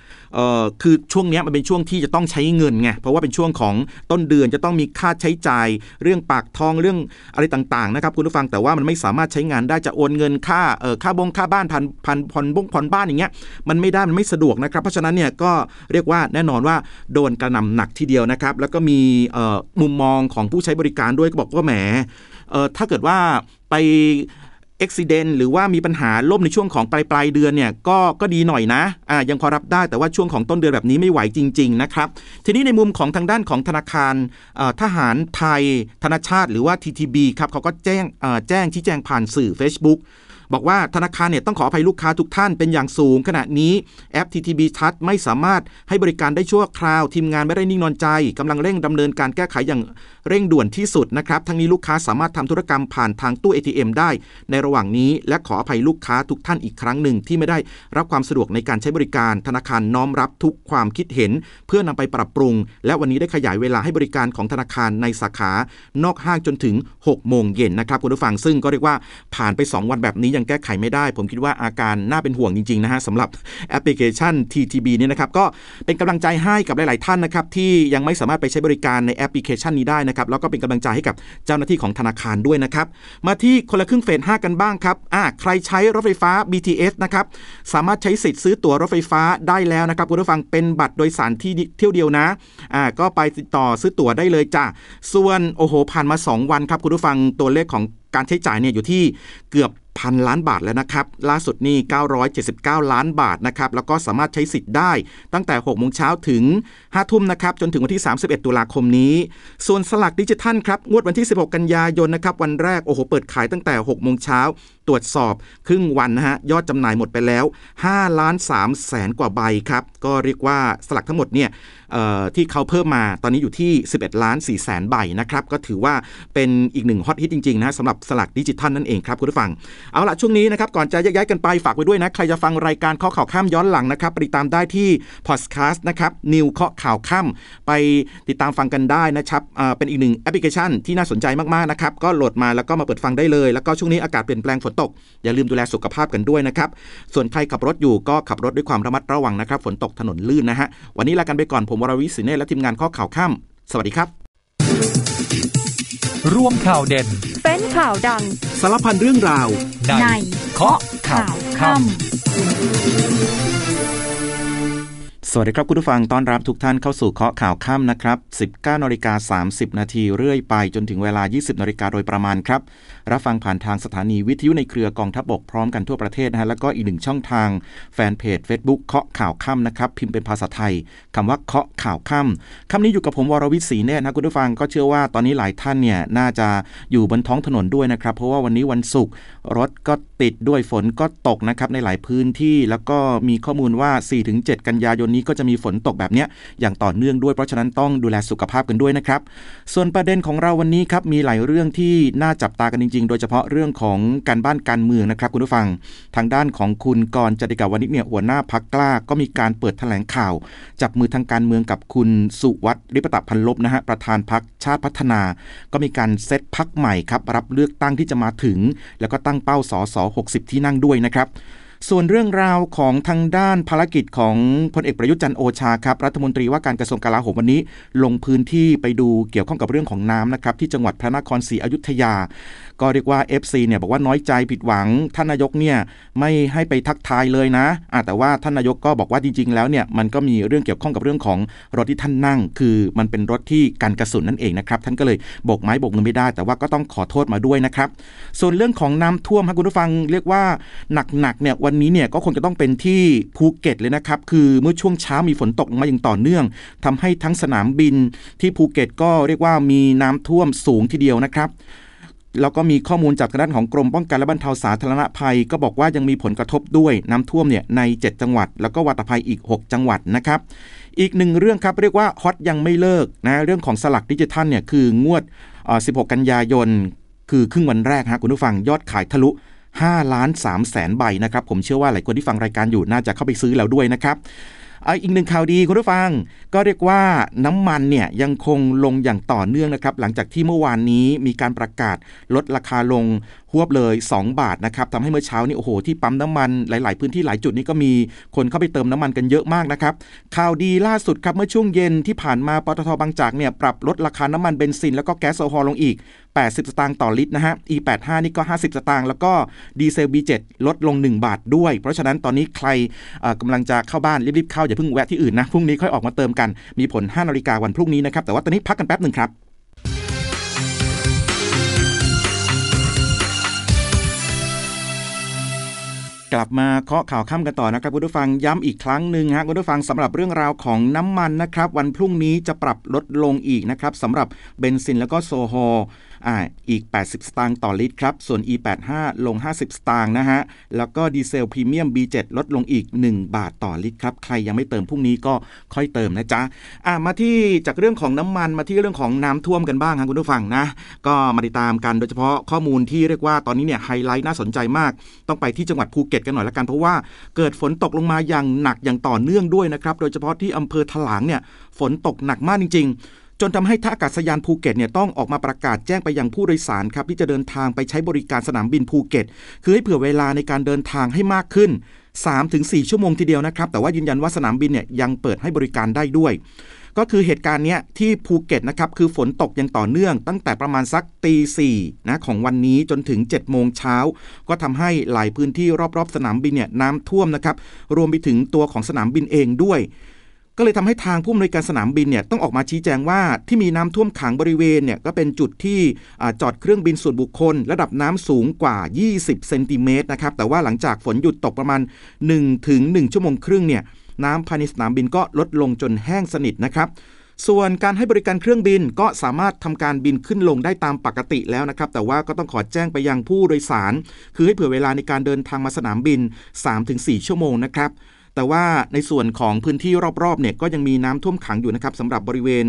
คือช่วงนี้มันเป็นช่วงที่จะต้องใช้เงินไงเพราะว่าเป็นช่วงของต้นเดือนจะต้องมีค่าใช้จ่าย เรื่องปากทองเรื่องอะไรต่างๆนะครับคุณผู้ฟังแต่ว่ามันไม่สามารถใช้งานได้จะโอนเงินค่าเออค่าบงค่าบ้านพันพันผ่อนบงผ่อนบ้านอย่างเงี้ยมันไม่ได้มันไม่สะดวกนะครับเพราะฉะนั้นเนี่ยก็เรียกว่าแน่นอนว่าโดนกระหน่าหนักทีเดียวนะครับแล้วก็มีมุมมองของผู้ใช้บริการด้วยก็บอกว่าแหมถ้าเกิดว่าไป อุบิเหตุหรือว่ามีปัญหาล่มในช่วงของปลายปลายเดือนเนี่ยก็ก็ดีหน่อยนะอ่ายังพอรับได้แต่ว่าช่วงของต้นเดือนแบบนี้ไม่ไหวจริง ๆ นะครับ ทีนี้ในมุมของทางด้านของธนาคารทหารไทย ธนาชาติหรือว่า TTB ครับเขาก็แจ้งแจ้งชี้แจงผ่านสื่อ Facebook บอกว่าธนาคารเนี่ยต้องขออภัยลูกค้าทุกท่านเป็นอย่างสูง ขณะนี้แอป TTB Touch ไม่สามารถให้บริการได้ชั่วคราว ทีมงานไม่ได้นิ่งนอนใจกำลังเร่งดำเนินการแก้ไขอย่างเร่งด่วนที่สุดนะครับ ทั้งนี้ลูกค้าสามารถทำธุรกรรมผ่านทางตู้ ATM ได้ ในระหว่างนี้ และขออภัยลูกค้าทุกท่านอีกครั้งหนึ่งที่ไม่ได้รับความสะดวกในการใช้บริการธนาคารน้อมรับทุกความคิดเห็น เพื่อนำไปปรับปรุง และวันนี้ได้ขยายเวลาให้บริการของธนาคารในสาขานอกห้างจนถึง 6 โมงเย็นนะครับคุณผู้ฟังซึ่งก็เรียกว่าผ่านไป 2 วันแบบนี้ยังแก้ไขไม่ได้ ผมคิดว่าอาการน่าเป็นห่วงจริงๆนะฮะสำหรับแอปพลิเคชัน TTB เนี่ยนะครับก็เป็นกำลังใจให้กับหลาย ๆ ท่านนะครับที่ยังไม่สามารถไปใช้บริการในแอปพลิเคชันนี้ได้นะครับแล้วก็เป็นกำลังใจให้กับเจ้าหน้าที่ของธนาคารด้วยนะครับมาที่คนละครึ่งเฟส5กันบ้างครับอ่าใครใช้รถไฟฟ้า BTS นะครับสามารถใช้สิทธิ์ซื้อตั๋วรถไฟฟ้าได้แล้วนะครับคุณผู้ฟังเป็นบัตรโดยสารที่เที่ยวเดียวนะอ่าก็ไปติดต่อซื้อตั๋วได้เลยจ้ะส่วนโอ้โหผ่านมา 2 วันครับคุณผู้ฟังตัวเลขของการใช้จ่ายเนี่ยอยู่ที่เกือบ พันล้านบาทแล้วนะครับ ล่าสุดนี่ 979 ล้านบาทนะครับ แล้วก็สามารถใช้สิทธิ์ได้ตั้งแต่6โมงเช้าถึง 5 ทุ่มนะครับ จนถึงวันที่ 31 ตุลาคมนี้ ส่วนสลากดิจิทัลครับ งวดวันที่ 16 กันยายนนะครับ วันแรก โอ้โห เปิดขายตั้งแต่6โมงเช้าตรวจสอบครึ่งวันนะฮะยอดจำหน่ายหมดไปแล้ว5ล้าน3แสนกว่าใบครับก็เรียกว่าสลักทั้งหมดเนี่ยที่เขาเพิ่มมาตอนนี้อยู่ที่ 11 ล้าน4แสนใบนะครับก็ถือว่าเป็นอีกหนึ่งฮอตฮิตจริงๆนะสำหรับสลักดิจิทัลนั่นเองครับคุณผู้ฟัง เอาละช่วงนี้นะครับก่อนจะย้ายกันไปฝากไว้ด้วยนะใครจะฟังรายการข้อข่าวข้ามย้อนหลังนะครับติดตามได้ที่พอดแคสต์นะครับ News เคาะข่าวค่ำไปติดตามฟังกันได้นะครับเป็นอีกหนึ่งแอปพลิเคชันที่น่าสนใจมากๆนะครับก็โหลดมาแล้วก็มาเปิดฟังได้เลย แล้วก็ช่วงนี้อากาศเปลี่ยนแปลงฝนตก อย่าลืมดูแลสุขภาพกันด้วยนะครับ ส่วนใครขับรถอยู่ก็ขับรถด้วยความระมัดระวังนะครับ ฝนตกถนนลื่นนะฮะ วันนี้ลากันไปก่อน ผมวรวิศิเนและทีมงานเคาะข่าวค่ำสวัสดีครับ รวมข่าวเด่น เป็นข่าวดัง สารพันเรื่องราว ในเคาะข่าวค่ำสวัสดีครับคุณผู้ฟัง ต้อนรับทุกท่านเข้าสู่เคาะข่าวค่ำนะครับ 19นาฬิกา30 นาทีเรื่อยไปจนถึงเวลา 20นาฬิกาโดยประมาณครับรับฟังผ่านทางสถานีวิทยุในเครือกองทัพบกพร้อมกันทั่วประเทศนะฮะแล้วก็อีกหนึ่งช่องทางแฟนเพจ Facebook เคาะข่าวค่ำนะครับพิมพ์เป็นภาษาไทยคำว่าเคาะข่าวค่ำคำนี้อยู่กับผมวรวิศรีเนตรนะคุณผู้ฟังก็เชื่อว่าตอนนี้หลายท่านเนี่ยน่าจะอยู่บนท้องถนนด้วยนะครับ เพราะว่าวันนี้วันศุกร์รถก็ติดด้วยฝนก็ตกนะครับในหลายพื้นที่แล้วก็มีข้อมูลว่า 4-7 กันยายนนี้ก็จะมีฝนตกแบบนี้อย่างต่อเนื่องด้วยเพราะฉะนั้นต้องดูแลสุขภาพกันด้วยนะครับ ส่วนประเด็นของเราวันนี้ครับมีหลายเรื่องที่น่าจับตากันจริง ๆ โดยเฉพาะเรื่องของการบ้านการเมืองนะครับคุณผู้ฟัง ทางด้านของคุณกรจติกาวนิชเนี่ยหัวหน้าพักกล้า ก็มีการเปิดแถลงข่าว จับมือทางการเมืองกับคุณสุวัตริปตะพันลบนะฮะประธานพักชาติพัฒนา ก็มีการเซตพักใหม่ครับรับเลือกตั้งที่จะมาถึง แล้วก็ตั้งเป้าสอสอ60 ที่นั่งด้วยนะครับส่วนเรื่องราวของทางด้านภารกิจของพลเอกประยุทธ์จันโอชาครับรัฐมนตรีว่าการกระทรวงกลาโหมวันนี้ ลงพื้นที่ไปดูเกี่ยวข้องกับเรื่องของน้ำนะครับที่จังหวัดพระนครศรีอยุธยา ก็เรียกว่า FC เนี่ยบอกว่าน้อยใจผิดหวัง ท่านนายกเนี่ยไม่ให้ไปทักทายเลยนะนะแต่ว่าท่านนายกก็บอกว่าจริง ๆ แล้วเนี่ยมันก็มีเรื่องเกี่ยวข้องกับเรื่องของรถที่ท่านนั่ง คือมันเป็นรถที่กันกระสุนนั่นเองนะครับท่านก็เลยโบกไม้โบกมือไม่ได้ แต่ว่าก็ต้องขอโทษมาด้วยนะครับส่วนเรื่องของน้ำท่วมครับคุณผู้ฟังเรียกว่าหนักๆเนี่ยวันนี้เนี่ยก็คงจะต้องเป็นที่ภูเก็ตเลยนะครับคือเมื่อช่วงเช้ามีฝนตกมาอย่างต่อเนื่องทำให้ทั้งสนามบินที่ภูเก็ตก็เรียกว่ามีน้ำท่วมสูงทีเดียวนะครับ แล้วก็มีข้อมูลจากด้านของกรมป้องกันและบรรเทาสาธารณภัย ก็บอกว่ายังมีผลกระทบด้วยน้ำท่วมเนี่ยใน 7 จังหวัด แล้วก็วาตภัยอีก 6 จังหวัดนะครับ อีกหนึ่งเรื่องครับเรียกว่าฮอตยังไม่เลิกนะเรื่องของสลักดิจิทัลเนี่ยคืองวด 16 กันยายน คือครึ่งวันแรกฮะคุณผู้ฟังยอดขายทะลุ5ล้าน3แสนใบนะครับผมเชื่อว่าหลายคนที่ฟังรายการอยู่น่าจะเข้าไปซื้อแล้วด้วยนะครับ อีกหนึ่งข่าวดีคุณผู้ฟัง ก็เรียกว่าน้ำมันเนี่ยยังคงลงอย่างต่อเนื่องนะครับหลังจากที่เมื่อวานนี้มีการประกาศลดราคาลง หวบเลย 2 บาทนะครับทำให้เมื่อเช้านี้โอ้โหที่ปั๊มน้ำมันหลาย ๆ พื้นที่หลายจุดนี้ก็มีคนเข้าไปเติมน้ำมันกันเยอะมากนะครับข่าวดีล่าสุดครับเมื่อช่วงเย็นที่ผ่านมาปตทบางจากเนี่ยปรับลดราคาน้ำมันเบนซินแล้วก็แก๊สโซฮอลลงอีก 80 สตางค์ต่อลิตรนะฮะ E85 นี่ก็ 50 สตางค์แล้วก็ดีเซล B7 ลดลง 1 บาทด้วย เพราะฉะนั้นตอนนี้ใครกำลังจะเข้าบ้านรีบๆเข้าอย่าเพิ่งแวะที่อื่นนะพรุ่งนี้ค่อยออกมาเติมกันมีผล5นาฬิกาวันพรุ่งนี้นะครับแต่ว่าตอนนี้พักกันแป๊บหนึ่งครับ กลับมาเคาะข่าวค่ำกันต่อนะครับคุณผู้ฟังย้ำอีกครั้งหนึ่งฮะคุณผู้ฟังสำหรับเรื่องราวของน้ำมันนะครับ วันพรุ่งนี้จะปรับลดลงอีกนะครับสำหรับเบนซินแล้วก็โซฮอลอ่าอีก 80 สตางค์ต่อลิตรครับ ส่วน E85 ลง 50 สตางค์นะฮะ แล้วก็ดีเซลพรีเมียม B7 ลดลงอีก 1 บาทต่อลิตรครับ ใครยังไม่เติมพรุ่งนี้ก็ค่อยเติมนะจ๊ะอ่ามาที่จากเรื่องของน้ำมันมาที่เรื่องของน้ำท่วมกันบ้างครับคุณผู้ฟังนะ ก็มาติดตามกันโดยเฉพาะข้อมูลที่เรียกว่าตอนนี้เนี่ยไฮไลท์น่าสนใจมาก ต้องไปที่จังหวัดภูเก็ตกันหน่อยละกันเพราะว่าเกิดฝนตกลงมาอย่างหนักอย่างต่อเนื่องด้วยนะครับโดยเฉพาะที่อำเภอถลางเนี่ยฝนตกหนักมากจริง ๆจนทำให้ท่าอากาศยานภูเก็ตเนี่ยต้องออกมาประกาศแจ้งไปยังผู้โดยสารครับที่จะเดินทางไปใช้บริการสนามบินภูเก็ต คือให้เผื่อเวลาในการเดินทางให้มากขึ้น 3-4 ชั่วโมงทีเดียวนะครับ แต่ว่ายืนยันว่าสนามบินเนี่ยยังเปิดให้บริการได้ด้วย ก็คือเหตุการณ์นี้ที่ภูเก็ตนะครับคือฝนตกยังต่อเนื่อง ตั้งแต่ประมาณสักตีสี่นะของวันนี้จนถึง7โมงเช้าก็ทำให้หลายพื้นที่รอบๆ สนามบินเนี่ยน้ำท่วมนะครับรวมไปถึงตัวของสนามบินเองด้วยก็เลยทำให้ทางผู้อำนวยการสนามบินเนี่ยต้องออกมาชี้แจงว่าที่มีน้ำท่วมขังบริเวณเนี่ยก็เป็นจุดที่จอดเครื่องบินส่วนบุคคล ระดับน้ำสูงกว่า 20 เซนติเมตรนะครับแต่ว่าหลังจากฝนหยุดตกประมาณ1ถึง1ชั่วโมงครึ่งเนี่ย น้ำภายในสนามบินก็ลดลงจนแห้งสนิทนะครับ ส่วนการให้บริการเครื่องบินก็สามารถทำการบินขึ้นลงได้ตามปกติแล้วนะครับ แต่ว่าก็ต้องขอแจ้งไปยังผู้โดยสาร คือให้เผื่อเวลาในการเดินทางมาสนามบิน 3-4 ชั่วโมงนะครับ แต่ว่าในส่วนของพื้นที่รอบๆเนี่ยก็ยังมีน้ำท่วมขังอยู่นะครับสำหรับบริเวณ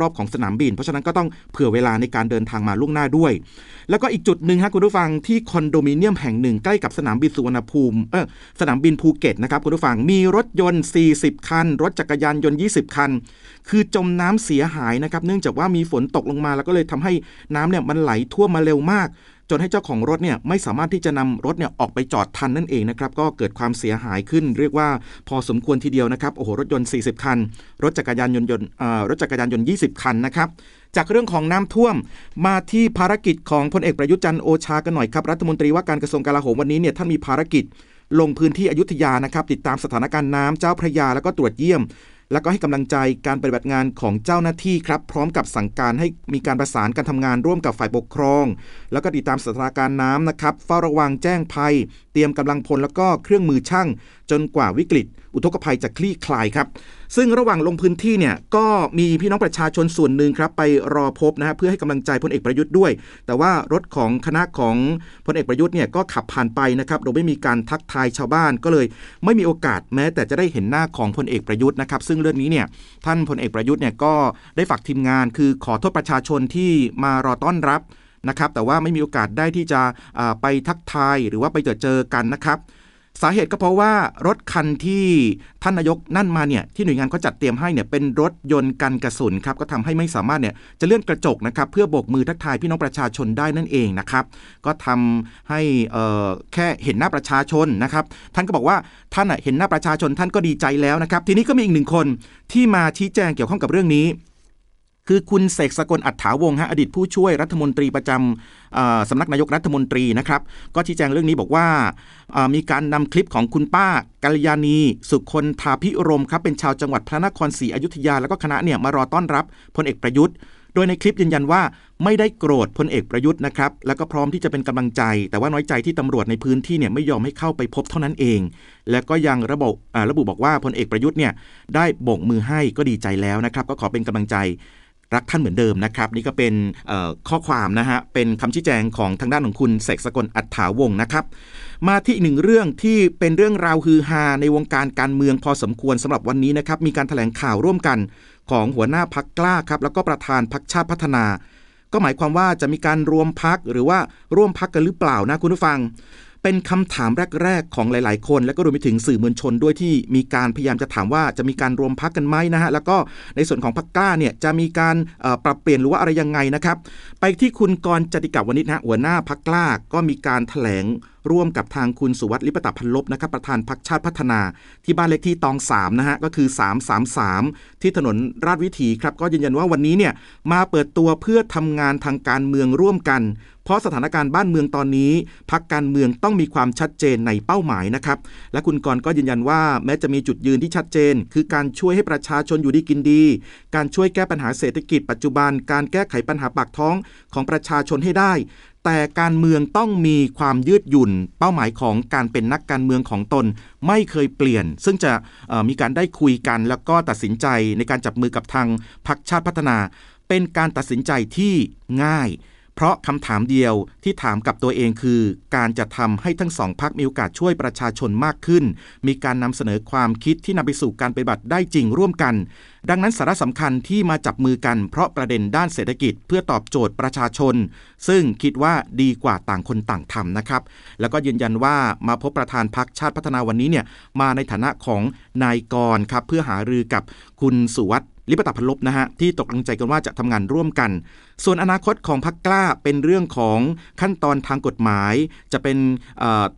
รอบๆของสนามบิน เพราะฉะนั้นก็ต้องเผื่อเวลาในการเดินทางมาล่วงหน้าด้วย แล้วก็อีกจุดหนึ่งครับคุณผู้ฟังที่คอนโดมิเนียมแห่งหนึ่งใกล้กับสนามบินสุวรรณภูมิเออสนามบินภูเก็ตนะครับคุณผู้ฟังมีรถยนต์ 40 คัน รถจักรยานยนต์ 20 คัน คือจมน้ำเสียหายนะครับเนื่องจากว่ามีฝนตกลงมาแล้วก็เลยทำให้น้ำเนี่ยมันไหลท่วมมาเร็วมาก จนให้เจ้าของรถเนี่ยไม่สามารถที่จะนำรถเนี่ยออกไปจอดทันนั่นเองนะครับก็เกิดความเสียหายขึ้น เรียกว่าพอสมควรทีเดียวนะครับโอ้โหรถยนต์ 40 คัน รถจักรยานยนต์รถจักรยานยนต์ 20 คันนะครับจากเรื่องของน้ำท่วมมาที่ภารกิจของพลเอกประยุทธ์จันโอชากันหน่อยครับรัฐมนตรีว่าการกระทรวงกลาโหมวันนี้เนี่ยท่านมีภารกิจลงพื้นที่อยุธยานะครับ ติดตามสถานการณ์น้ำเจ้าพระยาแล้วก็ตรวจเยี่ยม แล้วก็ให้กำลังใจการปฏิบัติงานของเจ้าหน้าที่ครับพร้อมกับสั่งการให้มีการประสานการทำงานร่วมกับฝ่ายปกครอง แล้วก็ติดตามสถานการณ์น้ำนะครับเฝ้าระวังแจ้งภัย เตรียมกำลังพลแล้วก็เครื่องมือช่าง จนกว่าวิกฤต อุทกภัยจะคลี่คลายครับ ซึ่งระหว่างลงพื้นที่เนี่ยก็มีพี่น้องประชาชนส่วนหนึ่งครับ ไปรอพบนะฮะเพื่อให้กำลังใจพลเอกประยุทธ์ด้วย แต่ว่ารถของคณะของพลเอกประยุทธ์เนี่ยก็ขับผ่านไปนะครับโดยไม่มีการทักทายชาวบ้านก็เลย ไม่มีโอกาสแม้ แต่จะได้เห็นหน้าของพลเอกประยุทธ์นะครับ ซึ่งเรื่องนี้เนี่ยท่านพลเอกประยุทธ์เนี่ยก็ได้ฝากทีมงาน คือขอโทษประชาชนที่มารอต้อนรับนะครับแต่ว่าไม่มีโอกาสได้ที่จะไปทักทายหรือว่าไปเจอเจอกันนะครับ สาเหตุก็เพราะว่ารถคันที่ท่านนายกนั่นมาเนี่ยที่หน่วยงานเขาจัดเตรียมให้เนี่ยเป็นรถยนต์กันกระสุนครับก็ทำให้ไม่สามารถเนี่ยจะเลื่อนกระจกนะครับเพื่อโบกมือทักทายพี่น้องประชาชนได้นั่นเองนะครับก็ทำให้แค่เห็นหน้าประชาชนนะครับท่านก็บอกว่าท่านเห็นหน้าประชาชนท่านก็ดีใจแล้วนะครับทีนี้ก็มีอีกหนึ่งคนที่มาชี้แจงเกี่ยวข้องกับเรื่องนี้ คือคุณเสกสกลอัฏฐาวงฮะอดีตผู้ช่วยรัฐมนตรีประจำสำนักนายกรัฐมนตรีนะครับ ก็ชี้แจงเรื่องนี้บอกว่ามีการนำคลิปของคุณป้ากัลยาณี สุคนทาพิรมครับเป็นชาวจังหวัดพระนครศรีอยุธยา แล้วก็คณะเนี่ยมารอต้อนรับพลเอกประยุทธ์โดยในคลิปยืนยันว่าไม่ได้โกรธพลเอกประยุทธ์นะครับ แล้วก็พร้อมที่จะเป็นกำลังใจ แต่ว่าน้อยใจที่ตำรวจในพื้นที่เนี่ยไม่ยอมให้เข้าไปพบเท่านั้นเอง และก็ยังระบุระบุบอกว่าพลเอกประยุทธ์เนี่ยได้โบกมือให้ก็ดีใจแล้วนะครับ ก็ขอเป็นกำลังใจ รักท่านเหมือนเดิมนะครับ นี่ก็เป็นข้อความนะฮะเป็นคำชี้แจงของทางด้านของคุณเสกสกลอัฏฐาวงศ์นะครับ มาที่อีกหนึ่งเรื่องที่เป็นเรื่องราวฮือฮาในวงการการเมืองพอสมควรสำหรับวันนี้นะครับมีการถแถลงข่าวร่วมกันของหัวหน้าพักกล้าครับแล้วก็ประธานพักชาติพัฒนา ก็หมายความว่าจะมีการรวมพักหรือว่าร่วมพักกันหรือเปล่านะคุณผู้ฟัง เป็นคำถามแรก ๆ ของหลาย ๆ คน และก็รวมไปถึงสื่อมวลชนด้วยที่มีการพยายามจะถามว่าจะมีการรวมพักกันไหมนะฮะแล้วก็ในส่วนของพักกล้าเนี่ยจะมีการปรับเปลี่ยนหรือว่าอะไรยังไงนะครับ ไปที่คุณกรจติกาวันิชนะหัวหน้าพักกล้าก็มีการถแถลง ร่วมกับทางคุณสุวัสดิ์ลิปตะพันลบนะครับประธานพักชาติพัฒนา ที่บ้านเลขที่ตอง3นะฮะก็คือ 333 ที่ถนนราชวิถีครับก็ยืนยันว่าวันนี้เนี่ยมาเปิดตัวเพื่อทำงานทางการเมืองร่วมกัน เพราะสถานการณ์บ้านเมืองตอนนี้พักการเมืองต้องมีความชัดเจนในเป้าหมายนะครับและคุณกรก็ยืนยันว่าแม้จะมีจุดยืนที่ชัดเจน คือการช่วยให้ประชาชนอยู่ดีกินดี การช่วยแก้ปัญหาเศรษฐกิจปัจจุบัน การแก้ไขปัญหาปากท้องของประชาชนให้ได้ แต่การเมืองต้องมีความยืดหยุ่น เป้าหมายของการเป็นนักการเมืองของตนไม่เคยเปลี่ยน ซึ่งจะมีการได้คุยกันแล้วก็ตัดสินใจในการจับมือกับทางพรรคชาติพัฒนา เป็นการตัดสินใจที่ง่าย เพราะคำถามเดียวที่ถามกับตัวเองคือ การจะทำให้ทั้งสองพักมีโอกาสช่วยประชาชนมากขึ้น มีการนำเสนอความคิดที่นำไปสู่การปฏิบัติได้จริงร่วมกัน ดังนั้นสาระสำคัญที่มาจับมือกันเพราะประเด็นด้านเศรษฐกิจเพื่อตอบโจทย์ประชาชน ซึ่งคิดว่าดีกว่าต่างคนต่างทำนะครับ แล้วก็ยืนยันว่ามาพบประธานพักชาติพัฒนาวันนี้เนี่ยมาในฐานะของนายกรครับเพื่อหารือกับคุณสุวัสด์ ลิปตาพันลบนะฮะที่ตกลงใจกันว่าจะทำงานร่วมกัน ส่วนอนาคตของพักกล้าเป็นเรื่องของขั้นตอนทางกฎหมาย จะเป็น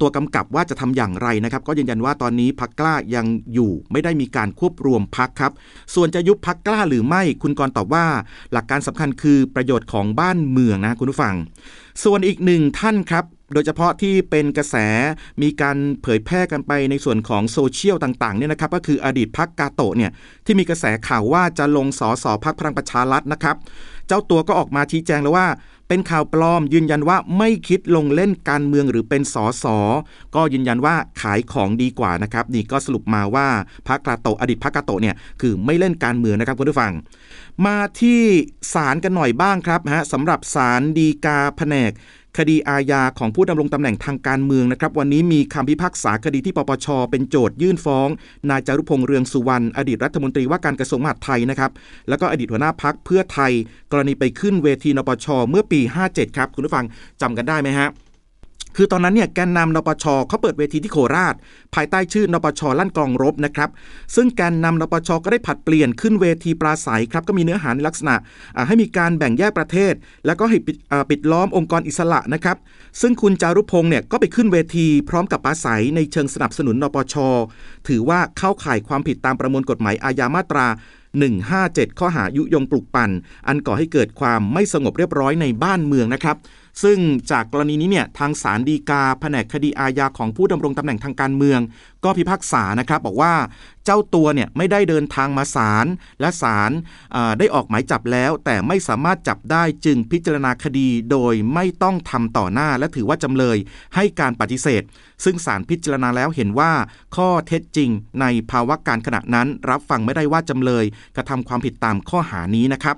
ตัวกำกับว่าจะทำอย่างไรนะครับก็ยืนยันว่าตอนนี้พักกล้ายังอยู่ไม่ได้มีการควบรวมพักครับส่วนจะยุบพักกล้าหรือไม่คุณกรตอบว่า หลักการสำคัญคือประโยชน์ของบ้านเมืองนะคุณผู้ฟัง ส่วนอีกหนึ่งท่านครับ โดยเฉพาะที่เป็นกระแสมีการเผยแพร่กันไปในส่วนของโซเชียลต่างๆเนี่ยนะครับก็คืออดีตพักกาโตเนี่ยที่มีกระแสข่าวว่าจะลงสอสอพักพลังประชารัฐนะครับ เจ้าตัวก็ออกมาชี้แจงแล้วว่า เป็นข่าวปลอมยืนยันว่าไม่คิดลงเล่นการเมืองหรือเป็นสอสอก็ยืนยันว่าขายของดีกว่านะครับนี่ก็สรุปมาว่าพระกาโตะอดีตพระกาโตะเนี่ยคือไม่เล่นการเมืองนะครับคุณผู้ฟัง มาที่ศาลกันหน่อยบ้างครับฮะสำหรับศาลดีกาแผนก คดีอาญาของผู้ดำรงตำแหน่งทางการเมืองนะครับวันนี้มีคำพิพากษาคดีที่ปปช เป็นโจทยื่นฟ้อง นายจารุพงษ์เรืองสุวรรณอดีตรัฐมนตรีว่าการกระทรวงมหาดไทยนะครับแล้วก็อดีตหัวหน้าพักเพื่อไทย กรณีไปขึ้นเวทีนปช เมื่อปี 57 ครับ คุณผู้ฟังจำกันได้ไหมฮะ คือตอนนั้นเนี่ยแกนนำนปชเขาเปิดเวทีที่โคราช ภายใต้ชื่อนปชลั่นกลองรบนะครับซึ่งแกนนำนปชก็ได้ผัดเปลี่ยนขึ้นเวทีปราศัยครับก็มีเนื้อหาในลักษณะให้มีการแบ่งแยกประเทศ แล้วก็ให้ปิดอ่าปิดล้อมองค์กรอิสระนะครับซึ่งคุณจารุพงศ์เนี่ยก็ไปขึ้นเวทีพร้อมกับปราศัยในเชิงสนับสนุนนปช ถือว่าเข้าข่ายความผิดตามประมวลกฎหมายอาญามาตรา157 ข้อหายุยงปลุกปั่น อันก่อให้เกิดความไม่สงบเรียบร้อยในบ้านเมืองนะครับ ซึ่งจากกรณีนี้เนี่ยทางศาลฎีกาแผนกคดีอาญาของผู้ดำรงตำแหน่งทางการเมือง ก็พิพากษานะครับบอกว่าเจ้าตัวเนี่ยไม่ได้เดินทางมาศาลและศาลได้ออกหมายจับแล้ว แต่ไม่สามารถจับได้จึงพิจารณาคดีโดยไม่ต้องทำต่อหน้า และถือว่าจำเลยให้การปฏิเสธ ซึ่งศาลพิจารณาแล้วเห็นว่าข้อเท็จจริงในภาวะการขณะนั้น รับฟังไม่ได้ว่าจำเลยกระทำความผิดตามข้อหานี้นะครับ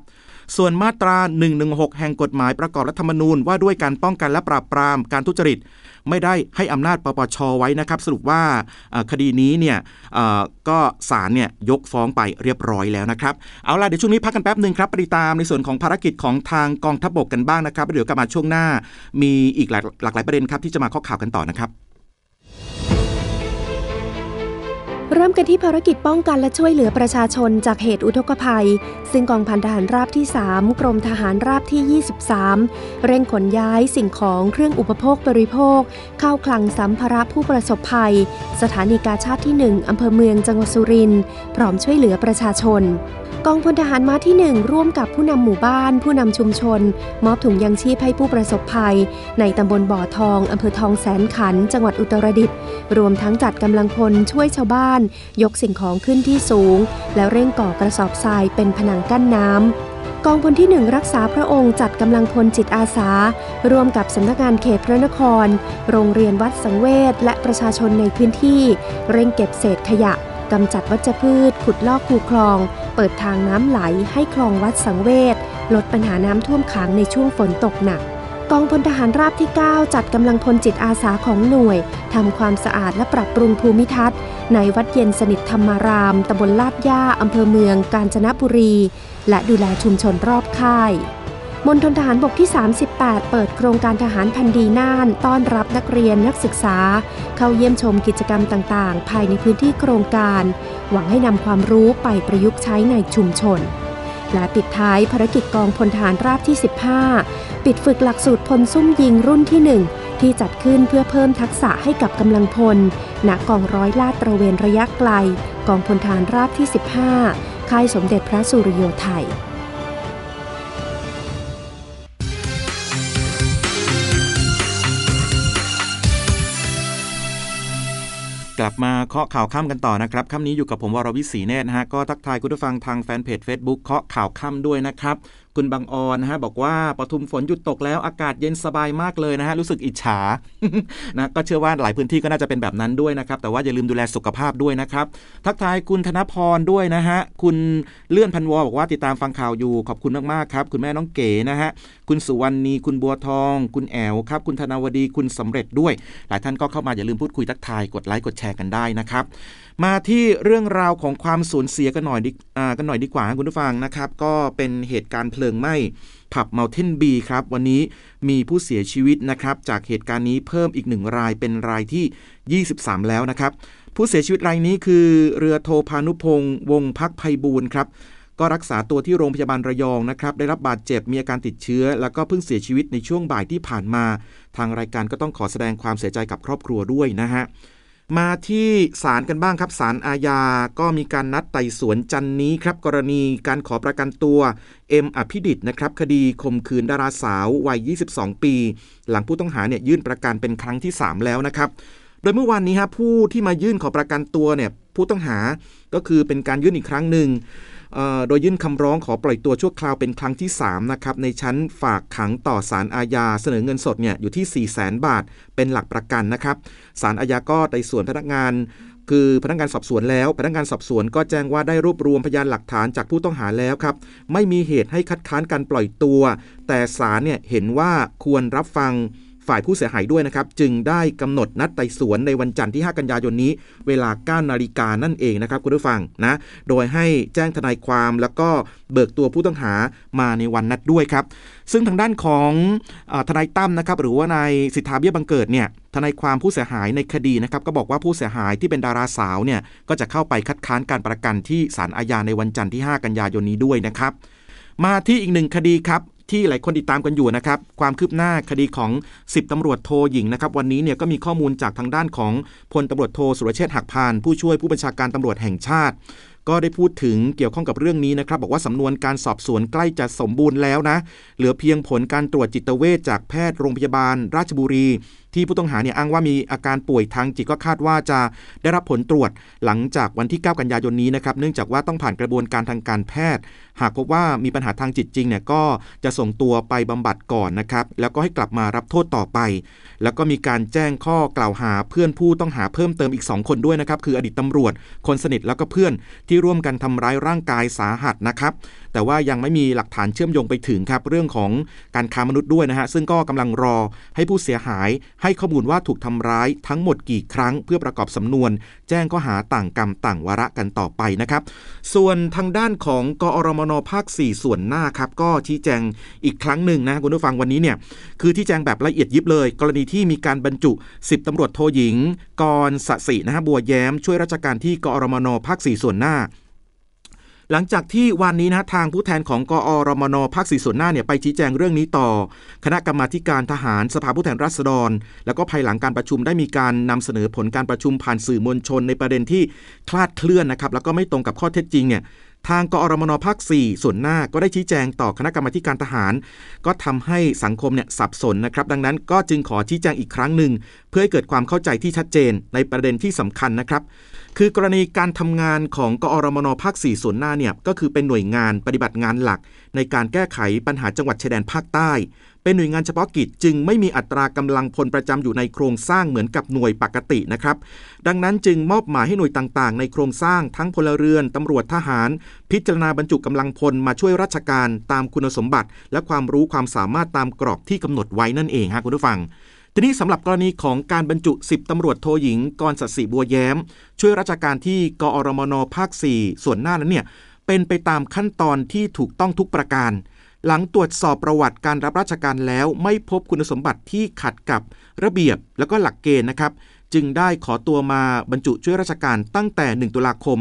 ส่วนมาตรา 116 แห่งกฎหมายประกอบรัฐธรรมนูญว่าด้วยการป้องกันและปราบปรามการทุจริต ไม่ได้ให้อำนาจปปชไว้นะครับ สรุปว่าคดีนี้เนี่ยก็ศาลเนี่ยยกฟ้องไปเรียบร้อยแล้วนะครับเอาล่ะเดี๋ยวช่วงนี้พักกันแป๊บหนึ่งครับไปติดตามในส่วนของภารกิจของทางกองทัพบกกันบ้างนะครับเดี๋ยวกลับมาช่วงหน้า มีอีกหลากหลายประเด็นครับที่จะมาข้อข่าวกันต่อนะครับ เริ่มกันที่ภารกิจป้องกันและช่วยเหลือประชาชนจากเหตุอุทกภัย ซึ่งกองพันทหารราบที่ 3 กรมทหารราบที่ 23 เร่งขนย้ายสิ่งของเครื่องอุปโภคบริโภค เข้าคลังสัมภาระผู้ประสบภัย สถานีกาชาติที่ 1 อำเภอเมืองจังหวัดสุรินทร์พร้อมช่วยเหลือประชาชน กองพลทหารม้าที่ 1 ร่วมกับผู้นำหมู่บ้าน ผู้นำชุมชน มอบถุงยังชีพให้ผู้ประสบภัย ในตำบลบ่อทองอำเภอทองแสนขัน จังหวัดอุตรดิตถ์รวมทั้งจัดกำลังพลช่วยชาวบ้าน ยกสิ่งของขึ้นที่สูง แล้วเร่งก่อกระสอบทรายเป็นผนังกั้นน้ำกองพลที่หนึ่งรักษาพระองค์จัดกำลังพลจิตอาสา ร่วมกับสำนักงานเขตพระนคร โรงเรียนวัดสังเวชและประชาชนในพื้นที่ เร่งเก็บเศษขยะ กำจัดวัชพืช ขุดลอกคูคลอง เปิดทางน้ำไหลให้คลองวัดสังเวชลดปัญหาน้ำท่วมขังในช่วงฝนตกหนัก กองพลทหารราบที่ 9 จัดกำลังพลจิตอาสาของหน่วยทำความสะอาดและปรับปรุงภูมิทัศน์ ในวัดเย็นสนิทธรรมารามตำบลลาดย่าอำเภอเมืองกาญจนบุรี และดูแลชุมชนรอบค่าย มณฑลทหารบกที่ 38 เปิดโครงการทหารพันดีน่าน ต้อนรับนักเรียนนักศึกษา เข้าเยี่ยมชมกิจกรรมต่างๆ ภายในพื้นที่โครงการ หวังให้นำความรู้ไปประยุกต์ใช้ในชุมชน และปิดท้ายภารกิจกองพลทหารราบที่ 15 ปิดฝึกหลักสูตรพลซุ่มยิงรุ่นที่ 1 ที่จัดขึ้นเพื่อเพิ่มทักษะให้กับกำลังพลณกองร้อยลาดตระเวนระยะไกล กองพลทหารราบที่ 15 ค่ายสมเด็จพระสุริโยไทย กลับมาเคาะข่าวค่ำกันต่อนะครับค่ำนี้อยู่กับผมวรวิศีเนตรนะฮะก็ทักทายคุณผู้ฟังทางแฟนเพจ Facebook เคาะข่าวค่ำด้วยนะครับ คุณบางออนนะฮะบอกว่าปทุมฝนหยุดตกแล้วอากาศเย็นสบายมากเลยนะฮะรู้สึกอิจฉานะก็เชื่อว่าหลายพื้นที่ก็น่าจะเป็นแบบนั้นด้วยนะครับแต่ว่าอย่าลืมดูแลสุขภาพด้วยนะครับทักทายคุณธนพรด้วยนะฮะคุณเลื่อนพันวอบอกว่าติดตามฟังข่าวอยู่ขอบคุณมากๆครับคุณแม่น้องเก๋นะฮะคุณสุวรรณีคุณบัวทอง คุณแอวครับคุณธนวดีคุณสำเร็จด้วย หลายท่านก็เข้ามาอย่าลืมพูดคุยทักทายกดไลค์กดแชร์กันได้นะครับ มาที่เรื่องราวของความสูญเสียกันหน่อยดิอ่ากันหน่อยดีกว่าคุณผู้ฟังนะครับ ก็เป็นเหตุการณ์เพลิงไหม้ผับเมลเทนบีครับ วันนี้มีผู้เสียชีวิตนะครับ จากเหตุการณ์นี้เพิ่มอีกหนึ่งรายเป็นรายที่ 23 แล้วนะครับ ผู้เสียชีวิตรายนี้คือ เรือโทพานุพงศ์วงพักภัยบูรณ์ครับก็รักษาตัวที่โรงพยาบาลระยองนะครับ ได้รับบาดเจ็บมีอาการติดเชื้อ แล้วก็เพิ่งเสียชีวิตในช่วงบ่ายที่ผ่านมา ทางรายการก็ต้องขอแสดงความเสียใจกับครอบครัวด้วยนะฮะ มาที่ศาลกันบ้างครับศาลอาญาก็มีการนัดไต่สวนจันนี้ครับ กรณีการขอประกันตัว เอ็มอภิดิษนะครับ คดีข่มขืนดาราสาววัย 22 ปี หลังผู้ต้องหาเนี่ยยื่นประกันเป็นครั้งที่ 3 แล้วนะครับ โดยเมื่อวานนี้ฮะผู้ที่มายื่นขอประกันตัวเนี่ยผู้ต้องหาก็คือเป็นการยื่นอีกครั้งหนึ่ง โดยยื่นคำร้องขอปล่อยตัวชั่วคราวเป็นครั้งที่3นะครับในชั้นฝากขังต่อศาลอาญาเสนอเงินสดเนี่ยอยู่ที่ 4 0 0แสนบาท เป็นหลักประกันนะครับศาลอาญาก็ไต่สวนพนักงานคือพนักงานสอบสวนแล้ว พนักงานสอบสวนก็แจ้งว่าได้รวบรวมพยานหลักฐานจากผู้ต้องหาแล้วครับ ไม่มีเหตุให้คัดค้านการปล่อยตัว แต่ศาลเนี่ยเห็นว่าควรรับฟัง ฝ่ายผู้เสียหายด้วยนะครับ จึงได้กำหนดนัดไต่สวนในวันจันทร์ที่ 5 กันยายนนี้ เวลา 9 นาฬิกานั่นเองนะครับคุณผู้ฟังนะ โดยให้แจ้งทนายความแล้วก็เบิกตัวผู้ต้องหามาในวันนัดด้วยครับ ซึ่งทางด้านของอทนายตั้มนะครับ หรือว่านายสิทธาเบี้ยบังเกิดเนี่ยทนายความผู้เสียหายในคดีนะครับก็บอกว่าผู้เสียหายที่เป็นดาราสาวเนี่ยก็จะเข้าไปคัดค้านการประกันที่ศาลอาญาในวันจันทร์ที่ 5 กันยายนนี้ด้วยนะครับมาที่อีกหนึ่งคดีครับ ที่หลายคนติดตามกันอยู่นะครับ ความคืบหน้าคดีของ 10ตำรวจโทหญิงนะครับ วันนี้เนี่ยก็มีข้อมูลจากทางด้านของพลตำรวจโทสุรเชษฐ์หักพาน ผู้ช่วยผู้บัญชาการตำรวจแห่งชาติ ก็ได้พูดถึงเกี่ยวข้องกับเรื่องนี้นะครับ บอกว่าสำนวนการสอบสวนใกล้จะสมบูรณ์แล้วนะ เหลือเพียงผลการตรวจจิตเวชจากแพทย์โรงพยาบาล ราชบุรี ที่ผู้ต้องหาเนี่ยอ้างว่ามีอาการป่วยทางจิตก็คาดว่าจะได้รับผลตรวจหลังจากวันที่ 9 กันยายนนี้นะครับ เนื่องจากว่าต้องผ่านกระบวนการทางการแพทย์ หากพบว่ามีปัญหาทางจิตจริงเนี่ยก็จะส่งตัวไปบำบัดก่อนนะครับ แล้วก็ให้กลับมารับโทษต่อไป แล้วก็มีการแจ้งข้อกล่าวหาเพื่อนผู้ต้องหาเพิ่มเติมอีก 2 คนด้วยนะครับ คืออดีตตำรวจ คนสนิทแล้วก็เพื่อนที่ร่วมกันทำร้ายร่างกายสาหัสนะครับแต่ว่ายังไม่มีหลักฐานเชื่อมโยงไปถึงครับเรื่องของการค้ามนุษย์ด้วยนะฮะซึ่งก็กำลังรอให้ผู้เสียหายให้ข้อมูลว่าถูกทำร้ายทั้งหมดกี่ครั้ง เพื่อประกอบสำนวน แจ้งข้อหาต่างกรรมต่างวาระกันต่อไปนะครับส่วนทางด้านของกอรมนภาค 4 ส่วนหน้าครับก็ชี้แจงอีกครั้งหนึ่งนะคุณผู้ฟังวันนี้เนี่ยคือที่แจงแบบละเอียดยิบเลย กรณีที่มีการบรรจุ 10ตำรวจโทหญิง กรสสินะฮะบัวแย้มช่วยราชการที่กอรมนภาค 4 ส่วนหน้า หลังจากที่วันนี้นะทางผู้แทนของกอรมนภาคสีส่วนหน้าเนี่ยไปชี้แจงเรื่องนี้ต่อ คณะกรรมาการทหารสภาผู้แทนราษฎร แล้วก็ภายหลังการประชุมได้มีการนำเสนอผลการประชุมผ่านสื่อมวลชนในประเด็นที่คลาดเคลื่อนนะครับแล้วก็ไม่ตรงกับข้อเท็จจริงเนี่ยทางกอรมนภาค 4 ส่วนหน้าก็ได้ชี้แจงต่อคณะกรรมาการทหาร ก็ทำให้สังคมเนี่ยสับสนนะครับ ดังนั้นก็จึงขอชี้แจงอีกครั้งหนึ่ง เพื่อให้เกิดความเข้าใจที่ชัดเจนในประเด็นที่สำคัญนะครับ คือกรณีการทำงานของกอรมนภาค 4 ส่วนหน้าเนี่ยก็คือเป็นหน่วยงานปฏิบัติงานหลัก ในการแก้ไขปัญหาจังหวัดชายแดนภาคใต้ เป็นหน่วยงานเฉพาะกิจจึงไม่มีอัตรากำลังพลประจำอยู่ในโครงสร้างเหมือนกับหน่วยปกตินะครับ ดังนั้นจึงมอบหมายให้หน่วยต่างๆ ในโครงสร้างทั้งพลเรือนตำรวจทหาร พิจารณาบรรจุกำลังพลมาช่วยราชการตามคุณสมบัติ และความรู้ความสามารถตามกรอบที่กำหนดไว้นั่นเองฮะคุณผู้ฟัง ทีนี้สำหรับกรณีของการบรรจุ 10ตำรวจโทหญิงกรสัสิบัวแย้ม ช่วยราชการที่กอรมนภาค 4 ส่วนหน้านั้นเนี่ยเป็นไปตามขั้นตอนที่ถูกต้องทุกประการ หลังตรวจสอบประวัติการรับราชการแล้วไม่พบคุณสมบัติที่ขัดกับระเบียบแล้วก็หลักเกณฑ์นะครับจึงได้ขอตัวมาบรรจุช่วยราชการตั้งแต่ 1 ตุลาคม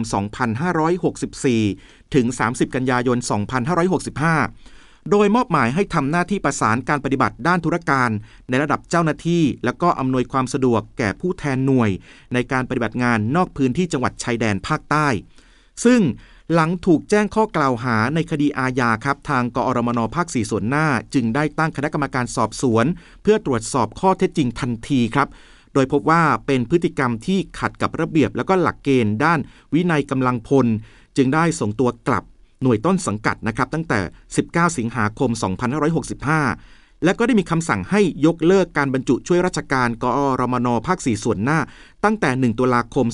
2564 ถึง 30 กันยายน 2565 โดยมอบหมายให้ทำหน้าที่ประสานการปฏิบัติด้านธุรการ ในระดับเจ้าหน้าที่ และก็อำนวยความสะดวกแก่ผู้แทนหน่วย ในการปฏิบัติงานนอกพื้นที่จังหวัดชายแดนภาคใต้ ซึ่งหลังถูกแจ้งข้อกล่าวหาในคดีอาญาครับ ทางกอรมนภาค 4 ส่วนหน้า จึงได้ตั้งคณะกรรมการสอบสวน เพื่อตรวจสอบข้อเท็จจริงทันทีครับ โดยพบว่าเป็นพฤติกรรมที่ขัดกับระเบียบและก็หลักเกณฑ์ด้านวินัยกำลังพล จึงได้ส่งตัวกลับ หน่วยต้นสังกัดนะครับตั้งแต่ 19 สิงหาคม 2565 และก็ได้มีคำสั่งให้ยกเลิกการบรรจุช่วยราชการกอรมนภาค 4 ส่วนหน้า ตั้งแต่ 1 ตุลาคม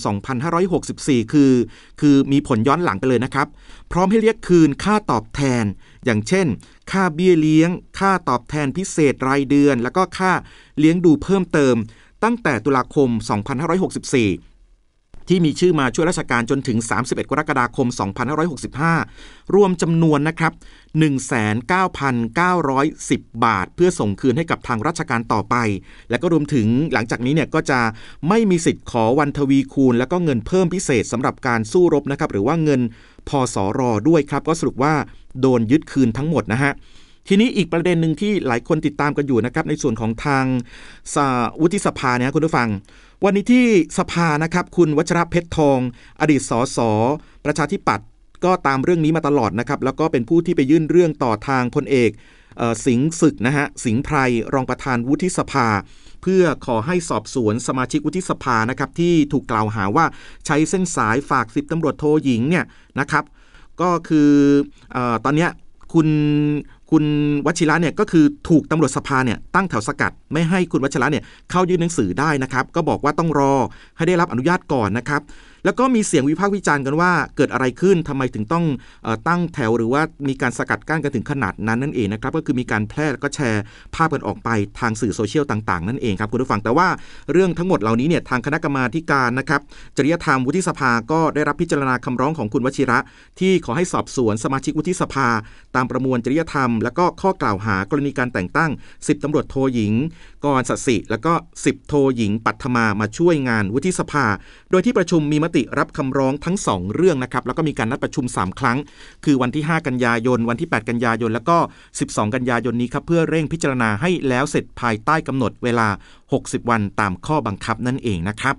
2564 คือ คือมีผลย้อนหลังไปเลยนะครับ พร้อมให้เรียกคืนค่าตอบแทน อย่างเช่น ค่าเบี้ยเลี้ยง ค่าตอบแทนพิเศษรายเดือน แล้วก็ค่าเลี้ยงดูเพิ่มเติม ตั้งแต่ตุลาคม 2564 ที่มีชื่อมาช่วยราชการจนถึง 31 กรกฎาคม 2565 รวมจำนวนนะครับ 19,910 บาท เพื่อส่งคืนให้กับทางราชการต่อไป และก็รวมถึงหลังจากนี้เนี่ยก็จะไม่มีสิทธิ์ขอวันทวีคูณ แล้วก็เงินเพิ่มพิเศษสำหรับการสู้รบนะครับ หรือว่าเงินพอสอรอด้วยครับ ก็สรุปว่าโดนยึดคืนทั้งหมดนะฮะทีนี้อีกประเด็นหนึ่งที่หลายคนติดตามกันอยู่นะครับในส่วนของทางสวุฒิสภาเนี่ยคุณผู้ฟัง วันนี้ที่สภานะครับ คุณวัชระเพชรทอง อดีตสสประชาธิปัตย์ก็ตามเรื่องนี้มาตลอดนะครับ แล้วก็เป็นผู้ที่ไปยื่นเรื่องต่อทางพลเอกสิงห์ศึกนะฮะสิงห์ไพรรองประธานวุฒิสภา เพื่อขอให้สอบสวนสมาชิกวุฒิสภานะครับ ที่ถูกกล่าวหาว่าใช้เส้นสายฝากสิบตำรวจโทหญิงเนี่ยนะครับ ก็คืออตอนนี้คุณ คุณวชิระเนี่ยก็คือถูกตำรวจสภาเนี่ยตั้งแถวสกัด ไม่ให้คุณวชิระเนี่ยเข้ายื่นหนังสือได้นะครับ ก็บอกว่าต้องรอให้ได้รับอนุญาตก่อนนะครับ แล้วก็มีเสียงวิพากษ์วิจารณ์กันว่าเกิดอะไรขึ้นทำไมถึงต้องอตั้งแถวหรือว่ามีการสกัดกั้นกันถึงขนาดนั้นนั่นเองนะครับก็คือมีการแพร่ก็แชร์ภาพกันออกไปทางสื่อโซเชียลต่างๆ นั่นเองครับคุณผู้ฟังแต่ว่าเรื่องทั้งหมดเหล่านี้เนี่ยทางคณะกรรมาการนะครับจริยธรรมวุฒิสภาก็ได้รับพิจารณาคำร้องของคุณวชิระ ที่ขอให้สอบสวนสมาชิกวุฒิสภา ตามประมวลจริยธรรม แล้วก็ข้อกล่าวหากรณีการแต่งตั้ง 10ตำรวจโทหญิงกรสัสิ แล้วก็ 10 โทหญิง ปัทมามาช่วยงานวุฒิสภา โดยที่ประชุมมีมติรับคำร้องทั้ง 2 เรื่องนะครับ แล้วก็มีการนัดประชุม 3 ครั้ง คือวันที่ 5 กันยายน วันที่ 8 กันยายน แล้วก็ 12 กันยายนนี้ครับ เพื่อเร่งพิจารณาให้แล้วเสร็จภายใต้กำหนดเวลา 60 วันตามข้อบังคับนั่นเองนะครับ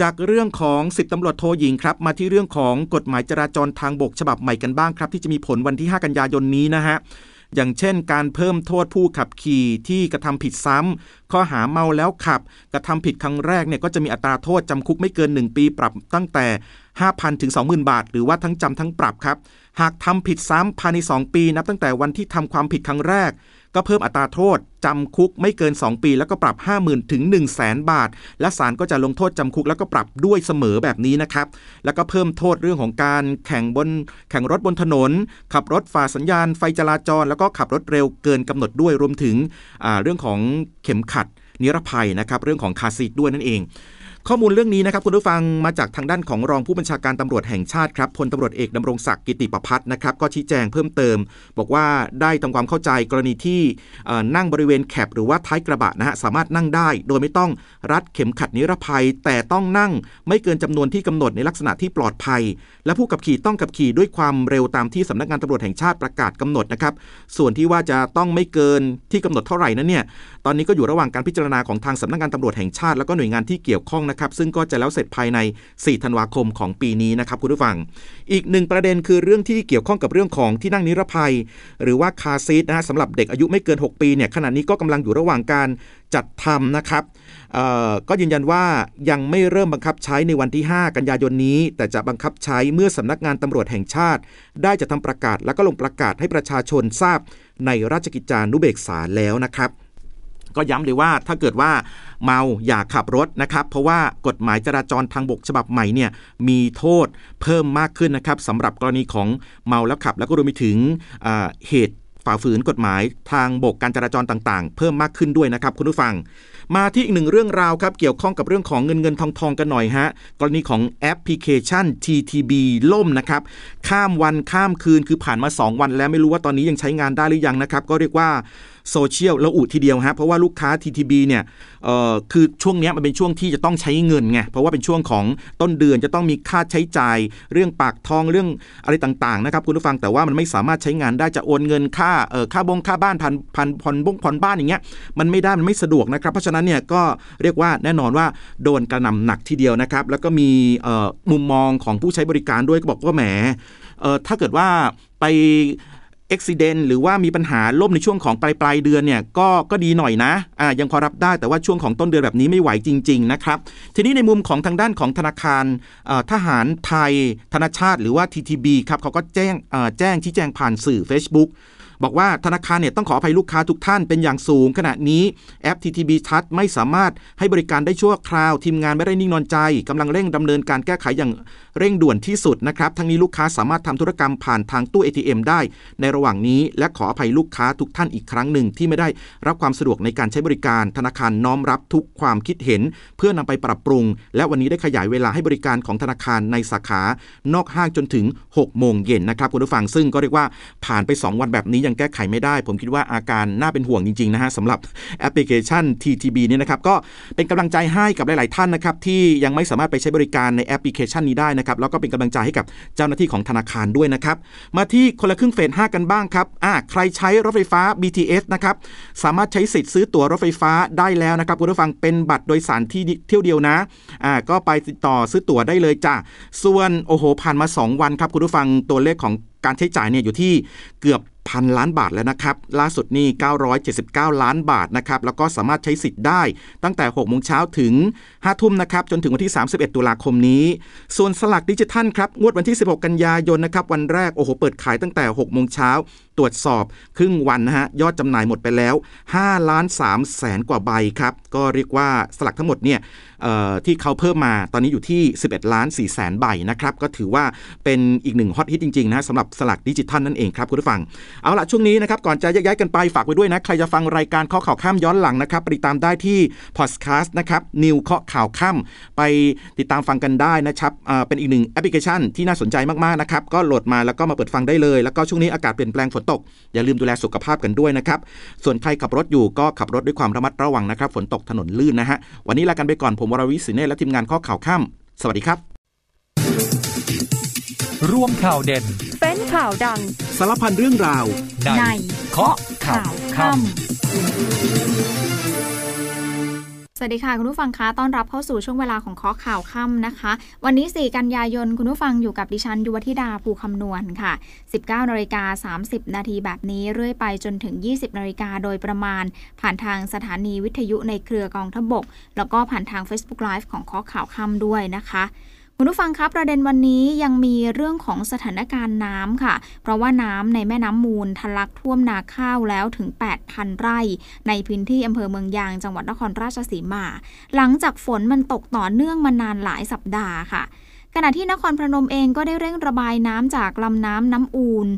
จากเรื่องของ 10ตำรวจโทหญิงครับ มาที่เรื่องของกฎหมายจราจรทางบกฉบับใหม่กันบ้างครับ ที่จะมีผลวันที่ 5 กันยายนนี้นะฮะ อย่างเช่น การเพิ่มโทษผู้ขับขี่ที่กระทำผิดซ้ำข้อหาเมาแล้วขับ กระทำผิดครั้งแรกเนี่ยก็จะมีอัตราโทษจำคุกไม่เกิน 1 ปีปรับตั้งแต่ 5,000 ถึง 20,000 บาท หรือว่าทั้งจำทั้งปรับครับ หากทำผิดซ้ำภายใน 2 ปีนับตั้งแต่วันที่ทำความผิดครั้งแรก ก็เพิ่มอัตราโทษจำคุกไม่เกิน 2 ปี แล้วก็ปรับ 50,000ถึง1 0 0 0 0แบาท และศาลก็จะลงโทษจำคุกแล้วก็ปรับด้วยเสมอแบบนี้นะครับ แล้วก็เพิ่มโทษเรื่องของการแข่งบนแข่งรถบนถนน ขับรถฝ่าสัญญาณไฟจราจร แล้วก็ขับรถเร็วเกินกำหนดด้วยรวมถึงเรื่องของเข็มขัดนิรภัยนะครับเรื่องของคาซีดด้วยนั่นเอง ข้อมูลเรื่องนี้นะครับคุณผู้ฟังมาจากทางด้านของรองผู้บัญชาการตำรวจแห่งชาติครับพลตำรวจเอกดำรงศักดิ์กิติประพัฒนะครับก็ชี้แจงเพิ่มเติม บอกว่าได้ทำความเข้าใจกรณีที่นั่งบริเวณแคบหรือว่าท้ายกระบะนะฮะสามารถนั่งได้ โดยไม่ต้องรัดเข็มขัดนิรภัย แต่ต้องนั่งไม่เกินจำนวนที่กำหนดในลักษณะที่ปลอดภัย และผู้ขับขี่ต้องขับขี่ด้วยความเร็วตามที่สำนักงานตำรวจแห่งชาติประกาศกำหนดนะครับส่วนที่ว่าจะต้องไม่เกินที่กำหนดเท่าไหร่นั้นเนี่ยตอนนี้ก็อยู่ระหว่างการพิจารณาของทางสำนักงานตำรวจแห่งชาติแล้วก็หน่วยงานที่เกี่ยวข้องนะครับ ซึ่งก็จะแล้วเสร็จภายใน 4 ธันวาคมของปีนี้นะครับคุณผู้ฟัง อีกหนึ่งประเด็นคือเรื่องที่เกี่ยวข้องกับเรื่องของที่นั่งนิรภัย หรือว่าคาซีทนะฮะสำหรับเด็กอายุไม่เกิน 6 ปีเนี่ยขณะนี้ก็กำลังอยู่ระหว่างการจัดทำนะครับก็ยืนยันว่ายังไม่เริ่มบังคับใช้ในวันที่ 5 กันยายนนี้ แต่จะบังคับใช้เมื่อสำนักงานตำรวจแห่งชาติ ได้จะทำประกาศแล้วก็ลงประกาศให้ประชาชนทราบในราชกิจจานุเบกษาแล้วนะครับ ก็ย้ำเลยว่าถ้าเกิดว่าเมาอย่าขับรถนะครับ เพราะว่ากฎหมายจราจรทางบกฉบับใหม่เนี่ยมีโทษเพิ่มมากขึ้นนะครับสำหรับกรณีของเมาแล้วขับ แล้วก็รวมไปถึงเหตุฝ่าฝืนกฎหมายทางบกการจราจรต่างๆ เพิ่มมากขึ้นด้วยนะครับคุณผู้ฟัง มาที่อีกหนึ่งเรื่องราวครับเกี่ยวข้องกับเรื่องของเงินเงินทองทองกันหน่อยฮะกรณีของแอปพลิเคชัน TTB ล่มนะครับข้ามวันข้ามคืนคือผ่านมา 2 วันแล้วไม่รู้ว่าตอนนี้ยังใช้งานได้หรือยังนะครับก็เรียกว่า โซเชียลระอุทีเดียวฮะเพราะว่าลูกค้า TTB เนี่ยคือช่วงนี้มันเป็นช่วงที่จะต้องใช้เงินไงเพราะว่าเป็นช่วงของต้นเดือนจะต้องมีค่าใช้จ่ายเรื่องปากทองเรื่องอะไรต่างๆนะครับคุณผู้ฟังแต่ว่ามันไม่สามารถใช้งานได้จะโอนเงินค่าเออค่าบงค่าบ้านพันพันผ่อนบงผ่อนบ้านอย่างเงี้ยมันไม่ได้มันไม่สะดวกนะครับเพราะฉะนั้นเนี่ยก็เรียกว่าแน่นอนว่าโดนกระหน่าหนักทีเดียวนะครับแล้วก็มีมุมมองของผู้ใช้บริการด้วยก็บอกว่าแหมถ้าเกิดว่าไป อุบิเหตุหรือว่ามีปัญหาล่มในช่วงของปลายปลายเดือนเนี่ยก็ก็ดีหน่อยนะอ่ายังพอรับได้แต่ว่าช่วงของต้นเดือนแบบนี้ไม่ไหวจริง ๆ นะครับ ทีนี้ในมุมของทางด้านของธนาคารทหารไทย ธนาชาติ หรือว่า TTB ครับเขาก็แจ้งแจ้งชี้แจงผ่านสื่อ Facebook บอกว่าธนาคารเนี่ยต้องขออภัยลูกค้าทุกท่านเป็นอย่างสูง ขณะนี้แอป TTB Touch ไม่สามารถให้บริการได้ชั่วคราว ทีมงานไม่ได้นิ่งนอนใจกำลังเร่งดำเนินการแก้ไขอย่างเร่งด่วนที่สุดนะครับทั้งนี้ลูกค้าสามารถทำธุรกรรมผ่านทางตู้ ATM ได้ ในระหว่างนี้ และขออภัยลูกค้าทุกท่านอีกครั้งหนึ่งที่ไม่ได้รับความสะดวกในการใช้บริการ ธนาคารน้อมรับทุกความคิดเห็น เพื่อนำไปปรับปรุง และวันนี้ได้ขยายเวลาให้บริการของธนาคารในสาขานอกห้างจนถึง6โมงเย็นนะครับคุณผู้ฟังซึ่งก็เรียกว่าผ่านไป 2 วันแบบนี้ยังแก้ไขไม่ได้ ผมคิดว่าอาการน่าเป็นห่วงจริงๆนะฮะสำหรับแอปพลิเคชัน TTB นี่ยนะครับก็เป็นกำลังใจให้กับหลายๆท่านนะครับที่ยังไม่สามารถไปใช้บริการในแอปพลิเคชันนี้ได้นะครับแล้วก็เป็นกำลังใจให้กับเจ้าหน้าที่ของธนาคารด้วยนะครับมาที่คนละครึ่งเฟส5กันบ้างครับอ่าใครใช้รถไฟฟ้า BTS นะครับสามารถใช้สิทธิ์ซื้อตั๋วรถไฟฟ้าได้แล้วนะครับคุณผู้ฟังเป็นบัตรโดยสารที่เที่ยวเดียวนะอ่าก็ไปติดต่อซื้อตั๋วได้เลยจ้ะส่วนโอ้โหผ่านมา 2 วันครับคุณผู้ฟังตัวเลขของ การใช้จ่ายเนี่ยอยู่ที่เกือบพันล้านบาทแล้วนะครับ ล่าสุดนี่ 979 ล้านบาทนะครับ แล้วก็สามารถใช้สิทธิ์ได้ตั้งแต่ 6 โมงเช้าถึง 5 ทุ่มนะครับ จนถึงวันที่ 31 ตุลาคมนี้ ส่วนสลากดิจิทัลครับ งวดวันที่ 16 กันยายนนะครับ วันแรก โอ้โห เปิดขายตั้งแต่ 6 โมงเช้าตรวจสอบครึ่งวันนะฮะยอดจำหน่ายหมดไปแล้ว5ล้าน3แสนกว่าใบครับก็เรียกว่าสลากทั้งหมดเนี่ยที่เขาเพิ่มมาตอนนี้อยู่ที่ 11 ล้าน4แสนใบนะครับก็ถือว่าเป็นอีกหนึ่งฮอตฮิตจริงๆนะสำหรับสลากดิจิทัลนั่นเองครับคุณผู้ฟัง เอาละช่วงนี้นะครับก่อนจะยกย้ายกันไปฝากไว้ด้วยนะ ใครจะฟังรายการข้อข่าวข้ามย้อนหลังนะครับติดตามได้ที่พอดแคสต์นะครับ News เคาะข่าวค่ำไปติดตามฟังกันได้นะครับเป็นอีกหนึ่งแอปพลิเคชันที่น่าสนใจมากๆนะครับก็โหลดมาแล้วก็มาเปิดฟังได้เลย แล้วก็ช่วงนี้อากาศเปลี่ยนแปลงฝนตก อย่าลืมดูแลสุขภาพกันด้วยนะครับ ส่วนใครขับรถอยู่ก็ขับรถด้วยความระมัดระวังนะครับ ฝนตกถนนลื่นนะฮะ วันนี้ลากันไปก่อน ผมวรวิศิเนและทีมงานเคาะข่าวค่ำสวัสดีครับ รวมข่าวเด่น เป็นข่าวดัง สารพันเรื่องราวในเคาะข่าวค่ำ สวัสดีค่ะ คุณผู้ฟังคะต้อนรับเข้าสู่ช่วงเวลาของข้อข่าวค่ำนะคะ วันนี้ 4 กันยายน คุณผู้ฟังอยู่กับดิฉัน ยุวธิดาภูคำนวณค่ะ 19นาฬิกา30 นาทีแบบนี้เรื่อยไปจนถึง 20นาฬิกาโดยประมาณ ผ่านทางสถานีวิทยุในเครือกองทบก แล้วก็ผ่านทาง Facebook Live ของข้อข่าวค่ำด้วยนะคะ คุณผู้ฟังครับประเด็นวันนี้ยังมีเรื่องของสถานการณ์น้ำค่ะ เพราะว่าน้ำในแม่น้ำมูลทะลักท่วมนาข้าวแล้วถึง 8,000 ไร่ ในพื้นที่อำเภอเมืองยางจังหวัดนครราชสีมา หลังจากฝนมันตกต่อเนื่องมานานหลายสัปดาห์ค่ะขณะที่นครพนมเองก็ได้เร่งระบายน้ำจากลำน้ำน้ำอูน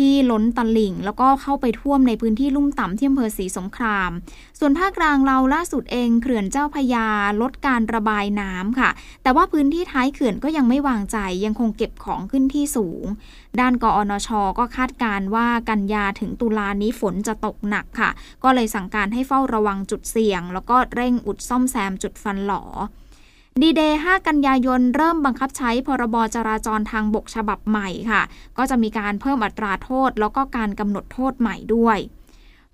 ที่ล้นตลิ่ง แล้วก็เข้าไปท่วมในพื้นที่ลุ่มต่ำที่อำเภอศรีสงคราม ส่วนภาคกลางเราล่าสุดเองเขื่อนเจ้าพยาลดการระบายน้ำค่ะ แต่ว่าพื้นที่ท้ายเขื่อนก็ยังไม่วางใจยังคงเก็บของขึ้นที่สูง ด้านกอนชก็คาดการว่ากันยาถึงตุลานี้ฝนจะตกหนักค่ะ ก็เลยสั่งการให้เฝ้าระวังจุดเสี่ยง แล้วก็เร่งอุดซ่อมแซมจุดฟันหลอ ดีเดย์ 5 กันยายน เริ่มบังคับใช้พรบจราจรทางบกฉบับใหม่ค่ะ ก็จะมีการเพิ่มอัตราโทษ แล้วก็การกำหนดโทษใหม่ด้วย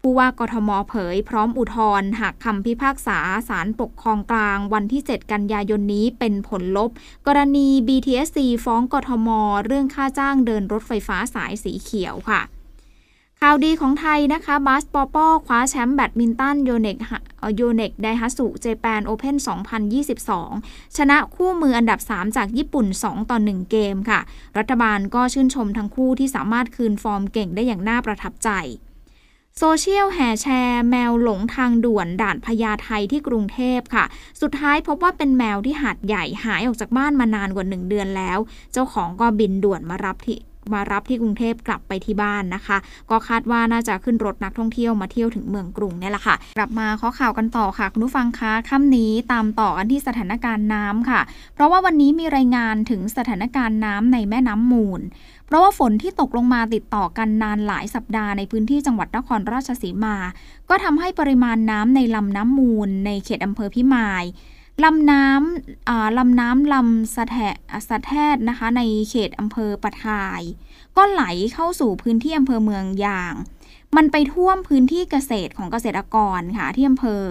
ผู้ว่ากทมเผยพร้อมอุทธรณ์หากคำพิพากษาศาลปกครองกลางวันที่ 7 กันยายนนี้เป็นผลลบ กรณี BTSC ฟ้องกทม เรื่องค่าจ้างเดินรถไฟฟ้าสายสีเขียวค่ะ ข่าวดีของไทยนะคะบาสปอปอคว้าแชมป์แบดมินตัน Yonex Yonex Daihatsu Japan Open 2022 ชนะคู่มืออันดับ 3 จากญี่ปุ่น 2 ต่อ 1 เกมค่ะ รัฐบาลก็ชื่นชมทั้งคู่ที่สามารถคืนฟอร์มเก่งได้อย่างน่าประทับใจ โซเชียลแห่แชร์ แมวหลงทางด่วนด่านพญาไทที่กรุงเทพค่ะ สุดท้ายพบว่าเป็นแมวที่หาดใหญ่หายออกจากบ้านมานานกว่า 1 เดือนแล้ว เจ้าของก็บินด่วนมารับที่ มารับที่กรุงเทพกลับไปที่บ้านนะคะ ก็คาดว่าน่าจะขึ้นรถนักท่องเที่ยวมาเที่ยวถึงเมืองกรุงนี่แหละค่ะ กลับมาข้อข่าวกันต่อค่ะคุณผู้ฟังคะค่ำนี้ตามต่อกันที่สถานการณ์น้ำค่ะ เพราะว่าวันนี้มีรายงานถึงสถานการณ์น้ำในแม่น้ำมูลเพราะว่าฝนที่ตกลงมาติดต่อกันนานหลายสัปดาห์ในพื้นที่จังหวัดนครราชสีมา ก็ทำให้ปริมาณน้ำในลำน้ำมูลในเขตอำเภอพิมาย ลำน้ำลำน้ำลำสะแทสะแทดนะคะ ในเขตอำเภอปะทาย ก็ไหลเข้าสู่พื้นที่อำเภอเมืองยาง มันไปท่วมพื้นที่เกษตรของเกษตรกรค่ะ ที่อำเภอ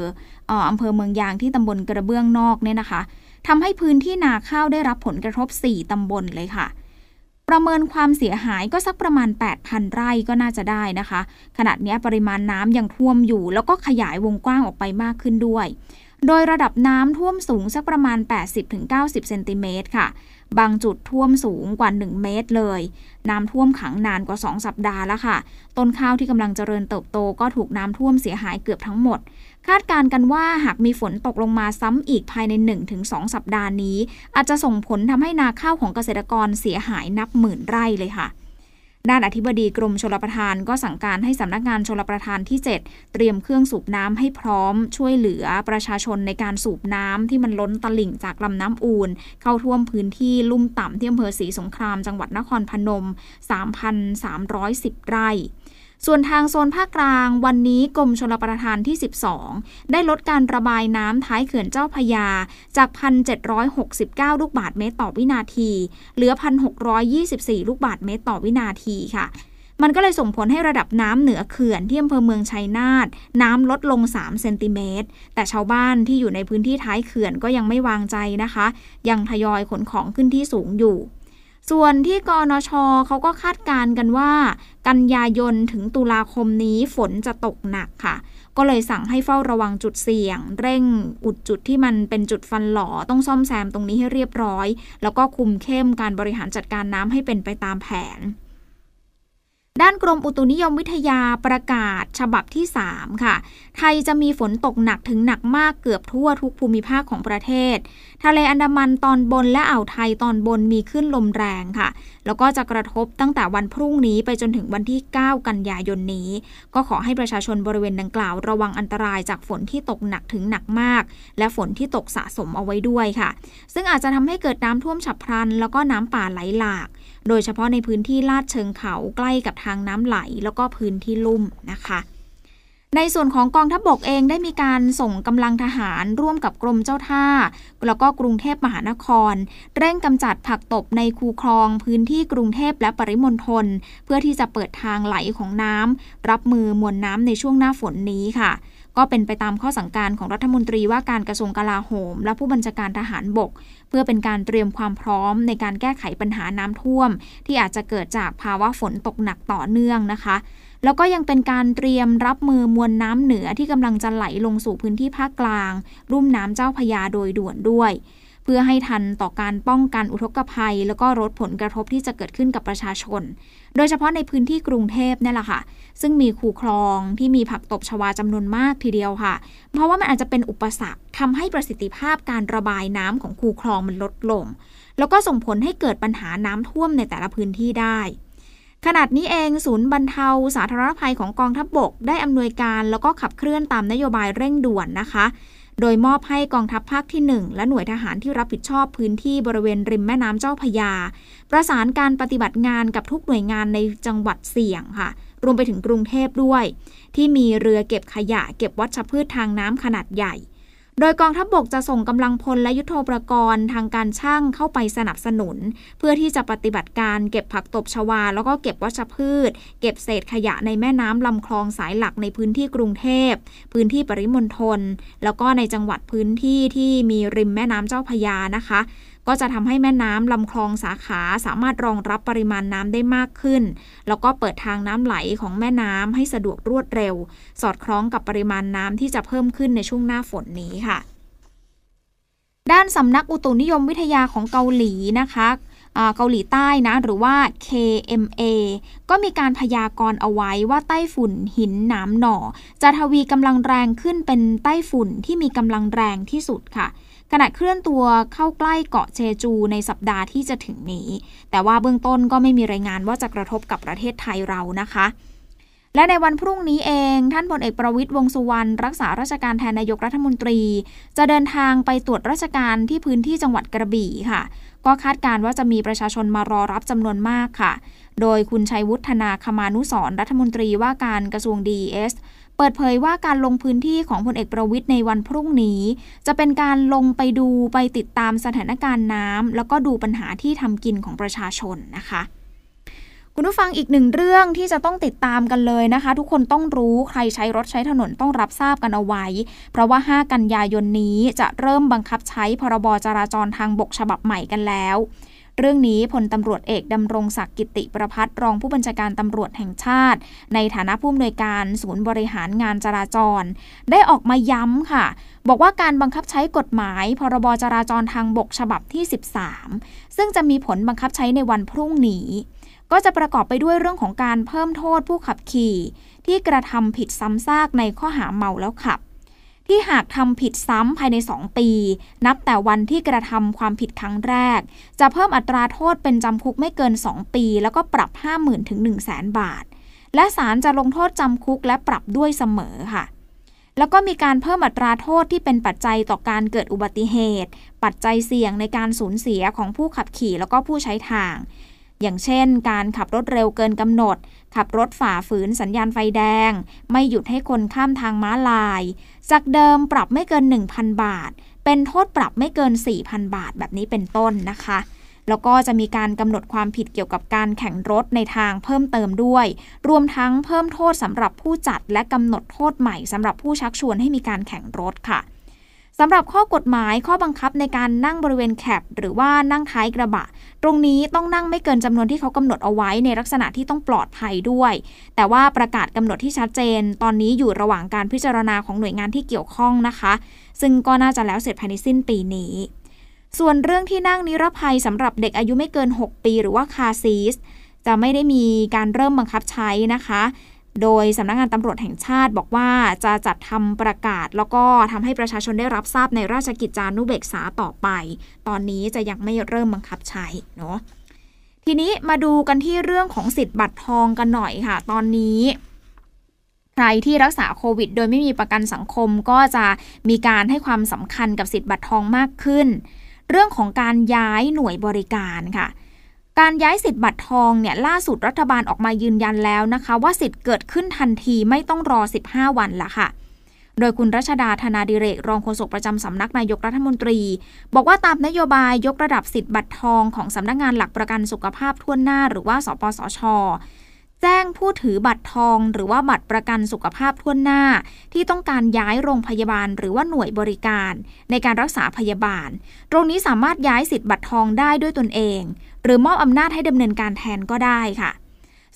อำเภอเมืองยางที่ตำบลกระเบื้องนอกเนี่ยนะคะทำให้พื้นที่นาข้าวได้รับผลกระทบ 4 ตำบลเลยค่ะ ประเมินความเสียหายก็สักประมาณ 8,000 ไร่ก็น่าจะได้นะคะ ขณะนี้ปริมาณน้ำยังท่วมอยู่ แล้วก็ขยายวงกว้างออกไปมากขึ้นด้วย โดยระดับน้ำท่วมสูงสักประมาณ 80-90 เซนติเมตรค่ะ บางจุดท่วมสูงกว่า 1 เมตรเลย น้ำท่วมขังนานกว่า 2 สัปดาห์แล้วค่ะ ต้นข้าวที่กำลังเจริญเติบโตก็ถูกน้ำท่วมเสียหายเกือบทั้งหมด คาดการกันว่าหากมีฝนตกลงมาซ้ำอีกภายใน 1-2 สัปดาห์นี้ อาจจะส่งผลทำให้นาข้าวของเกษตรกรเสียหายนับหมื่นไร่เลยค่ะ ด้านอธิบดีกรมชลประทานก็สั่งการให้สำนักงานชลประทานที่ 7 เตรียมเครื่องสูบน้ำให้พร้อม ช่วยเหลือประชาชนในการสูบน้ำที่มันล้นตลิ่งจากลำน้ำอูน เข้าท่วมพื้นที่ลุ่มต่ำที่อำเภอศรีสงครามจังหวัดนครพนม 3,310 ไร่ ส่วนทางโซนภาคกลางวันนี้กรมชลประทานที่ 12 ได้ลดการระบายน้ำท้ายเขื่อนเจ้าพยา จาก 1,769 ลูกบาทเมตรต่อวินาที เหลือ 1,624 ลูกบาทเมตรต่อวินาทีค่ะมันก็เลยส่งผลให้ระดับน้ำเหนือเขื่อนที่อำเภอเมืองชัยนาทน้ำลดลง 3 เซนติเมตร แต่ชาวบ้านที่อยู่ในพื้นที่ท้ายเขื่อนก็ยังไม่วางใจนะคะ ยังทยอยขนของขึ้นที่สูงอยู่ ส่วนที่กอนชเขาก็คาดการณ์กันว่า กันยายนถึงตุลาคมนี้ฝนจะตกหนักค่ะ ก็เลยสั่งให้เฝ้าระวังจุดเสี่ยง เร่งอุดจุดที่มันเป็นจุดฟันหลอต้องซ่อมแซมตรงนี้ให้เรียบร้อย แล้วก็คุมเข้มการบริหารจัดการน้ำให้เป็นไปตามแผน ด้านกรมอุตุนิยมวิทยาประกาศฉบับที่ 3 ค่ะ ไทยจะมีฝนตกหนักถึงหนักมากเกือบทั่วทุกภูมิภาคของประเทศ ทะเลอันดามันตอนบนและอ่าวไทยตอนบนมีขึ้นลมแรงค่ะ แล้วก็จะกระทบตั้งแต่วันพรุ่งนี้ไปจนถึงวันที่ 9 กันยายนนี้ ก็ขอให้ประชาชนบริเวณดังกล่าว ระวังอันตรายจากฝนที่ตกหนักถึงหนักมาก และฝนที่ตกสะสมเอาไว้ด้วยค่ะ ซึ่งอาจจะทำให้เกิดน้ำท่วมฉับพลัน แล้วก็น้ำป่าไหลหลาก โดยเฉพาะในพื้นที่ลาดเชิงเขาใกล้กับทางน้ำไหล แล้วก็พื้นที่ลุ่มนะคะ ในส่วนของกองทัพบบกเองได้มีการส่งกำลังทหารร่วมกับกรมเจ้าท่า แล้วก็กรุงเทพมหานคร เร่งกำจัดผักตบในคูคลอง พื้นที่กรุงเทพและปริมณฑลเพื่อที่จะเปิดทางไหลของน้ำรับมือมวลน้ำในช่วงหน้าฝนนี้ค่ะ ก็เป็นไปตามข้อสั่งการของรัฐมนตรีว่าการกระทรวงกลาโหม และผู้บัญชาการทหารบก เพื่อเป็นการเตรียมความพร้อมในการแก้ไขปัญหาน้ำท่วม ที่อาจจะเกิดจากภาวะฝนตกหนักต่อเนื่องนะคะ แล้วก็ยังเป็นการเตรียมรับมือมวลน้ำเหนือที่กำลังจะไหลลงสู่พื้นที่ภาคกลาง รุ่มน้ำเจ้าพยาโดยด่วนด้วย เพื่อให้ทันต่อการป้องกันอุทกภัย แล้วก็ลดผลกระทบที่จะเกิดขึ้นกับประชาชน โดยเฉพาะในพื้นที่กรุงเทพนี่แหละค่ะ ซึ่งมีคูคลองที่มีผักตบชวาจำนวนมากทีเดียวค่ะ เพราะว่ามันอาจจะเป็นอุปสรรคทำให้ประสิทธิภาพการระบายน้ำของคูคลองมันลดลง แล้วก็ส่งผลให้เกิดปัญหาน้ำท่วมในแต่ละพื้นที่ได้ขนาดนี้เองศูนย์บรรเทาสาธารณภัยของกองทัพบบก ได้อำนวยการแล้วก็ขับเคลื่อนตามนโยบายเร่งด่วนนะคะ โดยมอบให้กองทัพภาคที่ 1 และหน่วยทหารที่รับผิดชอบพื้นที่บริเวณริมแม่น้ำเจ้าพยา ประสานการปฏิบัติงานกับทุกหน่วยงานในจังหวัดเสี่ยงค่ะ รวมไปถึงกรุงเทพด้วย ที่มีเรือเก็บขยะเก็บวัชพืชทางน้ำขนาดใหญ่ โดยกองทัพบบกจะส่งกำลังพลและยุโทโธปกรณ์ทางการช่างเข้าไปสนับสนุน เพื่อที่จะปฏิบัติการเก็บผักตบชวา แล้วก็เก็บวัชพืช เก็บเศษขยะในแม่น้ำลำคลองสายหลักในพื้นที่กรุงเทพ พื้นที่ปริมณฑลแล้วก็ในจังหวัดพื้นที่ที่มีริมแม่น้ำเจ้าพยานะคะ ก็จะทำให้แม่น้ำลำคลองสาขาสามารถรองรับปริมาณน้ำได้มากขึ้น แล้วก็เปิดทางน้ำไหลของแม่น้ำให้สะดวกรวดเร็ว สอดคล้องกับปริมาณน้ำที่จะเพิ่มขึ้นในช่วงหน้าฝนนี้ค่ะ ด้านสำนักอุตุนิยมวิทยาของเกาหลีนะคะเกาหลีใต้นะ หรือว่า KMA ก็มีการพยากรณ์เอาไว้ว่าไต้ฝุ่นหินหนามหน่อ จะทวีกำลังแรงขึ้นเป็นไต้ฝุ่นที่มีกำลังแรงที่สุดค่ะ ขณะเคลื่อนตัวเข้าใกล้เกาะเชจูในสัปดาห์ที่จะถึงนี้ แต่ว่าเบื้องต้นก็ไม่มีรายงานว่าจะกระทบกับประเทศไทยเรานะคะและในวันพรุ่งนี้เอง ท่านพลเอกประวิตยวงสุวรรณรักษาราชการแทนนายกรัฐมนตรี จะเดินทางไปตรวจราชการที่พื้นที่จังหวัดกระบี่ค่ะ ก็คาดการว่าจะมีประชาชนมารอรับจำนวนมากค่ะ โดยคุณชัยวุฒนาคมานุสรรัฐมนตรีว่าการกระทรวงดีเอส เปิดเผยว่าการลงพื้นที่ของพลเอกประวิทย์ในวันพรุ่งนี้ จะเป็นการลงไปดูไปติดตามสถานการณ์น้ำแล้วก็ดูปัญหาที่ทำกินของประชาชนนะคะคุณผู้ฟังอีกหนึ่งเรื่องที่จะต้องติดตามกันเลยนะคะ ทุกคนต้องรู้ใครใช้รถใช้ถนนต้องรับทราบกันเอาไว้ เพราะว่า 5 กันยายนนี้จะเริ่มบังคับใช้พรบจราจรทางบกฉบับใหม่กันแล้ว เรื่องนี้พลตำรวจเอกดำรงศักดิ์กิติประพัฒรองผู้บัญชาการตำรวจแห่งชาติ ในฐานะผู้อำนวยการศูนย์บริหารงานจราจร ได้ออกมาย้ำค่ะ บอกว่าการบังคับใช้กฎหมาย พรบจราจรทางบกฉบับที่ 13 ซึ่งจะมีผลบังคับใช้ในวันพรุ่งนี้ก็จะประกอบไปด้วยเรื่องของการเพิ่มโทษผู้ขับขี่ ที่กระทำผิดซ้ำซากในข้อหาเมาแล้วขับ ที่หากทำผิดซ้ำภายใน 2 ปี นับแต่วันที่กระทำความผิดครั้งแรก จะเพิ่มอัตราโทษเป็นจำคุกไม่เกิน 2 ปี แล้วก็ปรับ 50,000ถึง1 0 0 0 0 0 บาท และศาลจะลงโทษจำคุกและปรับด้วยเสมอค่ะ แล้วก็มีการเพิ่มอัตราโทษที่เป็นปัจจัยต่อการเกิดอุบัติเหตุ ปัจจัยเสี่ยงในการสูญเสียของผู้ขับขี่แล้วก็ผู้ใช้ทาง อย่างเช่น การขับรถเร็วเกินกำหนด ขับรถฝ่าฝืนสัญญาณไฟแดง ไม่หยุดให้คนข้ามทางม้าลาย จากเดิมปรับไม่เกิน 1,000 บาท เป็นโทษปรับไม่เกิน 4,000 บาทแบบนี้เป็นต้นนะคะแล้วก็จะมีการกำหนดความผิดเกี่ยวกับการแข่งรถในทางเพิ่มเติมด้วย รวมทั้งเพิ่มโทษสำหรับผู้จัดและกำหนดโทษใหม่สำหรับผู้ชักชวนให้มีการแข่งรถค่ะ สำหรับข้อกฎหมายข้อบังคับในการนั่งบริเวณแคปหรือว่านั่งท้ายกระบะ ตรงนี้ต้องนั่งไม่เกินจำนวนที่เขากำหนดเอาไว้ในลักษณะที่ต้องปลอดภัยด้วย แต่ว่าประกาศกำหนดที่ชัดเจน ตอนนี้อยู่ระหว่างการพิจารณาของหน่วยงานที่เกี่ยวข้องนะคะ ซึ่งก็น่าจะแล้วเสร็จภายในสิ้นปีนี้ ส่วนเรื่องที่นั่งนิรภัยสำหรับเด็กอายุไม่เกิน 6 ปี หรือว่าคาซีสจะไม่ได้มีการเริ่มบังคับใช้นะคะ โดยสำนักงงานตำรวจแห่งชาติบอกว่าจะจัดทำประกาศ แล้วก็ทำให้ประชาชนได้รับทราบในราชกิจจานุเบกษาต่อไป ตอนนี้จะยังไม่เริ่มบังคับใช้เนาะทีนี้มาดูกันที่เรื่องของสิทธิ์บัตรทองกันหน่อยค่ะ ตอนนี้ใครที่รักษาโควิด โดยไม่มีประกันสังคมก็จะมีการให้ความสำคัญกับสิทธิ์บัตรทองมากขึ้น เรื่องของการย้ายหน่วยบริการค่ะ การย้ายสิทธิ์บัตรทองเนี่ยล่าสุดรัฐบาลออกมายืนยันแล้วนะคะ ว่าสิทธิ์เกิดขึ้นทันทีไม่ต้องรอ 15 วันละค่ะ โดยคุณรัชดาธนาดิเรก รองโฆษกประจำสำนักนายกรัฐมนตรี บอกว่าตามนโยบายยกระดับสิทธิ์บัตรทองของสำนักงานหลักประกันสุขภาพทั่วหน้า หรือว่าสปสชแจ้งผู้ถือบัตรทอง หรือว่าบัตรประกันสุขภาพทั่วหน้า ที่ต้องการย้ายโรงพยาบาลหรือว่าหน่วยบริการ ในการรักษาพยาบาล ตรงนี้สามารถย้ายสิทธิ์บัตรทองได้ด้วยตนเอง หรือมอบอำนาจให้ดำเนินการแทนก็ได้ค่ะ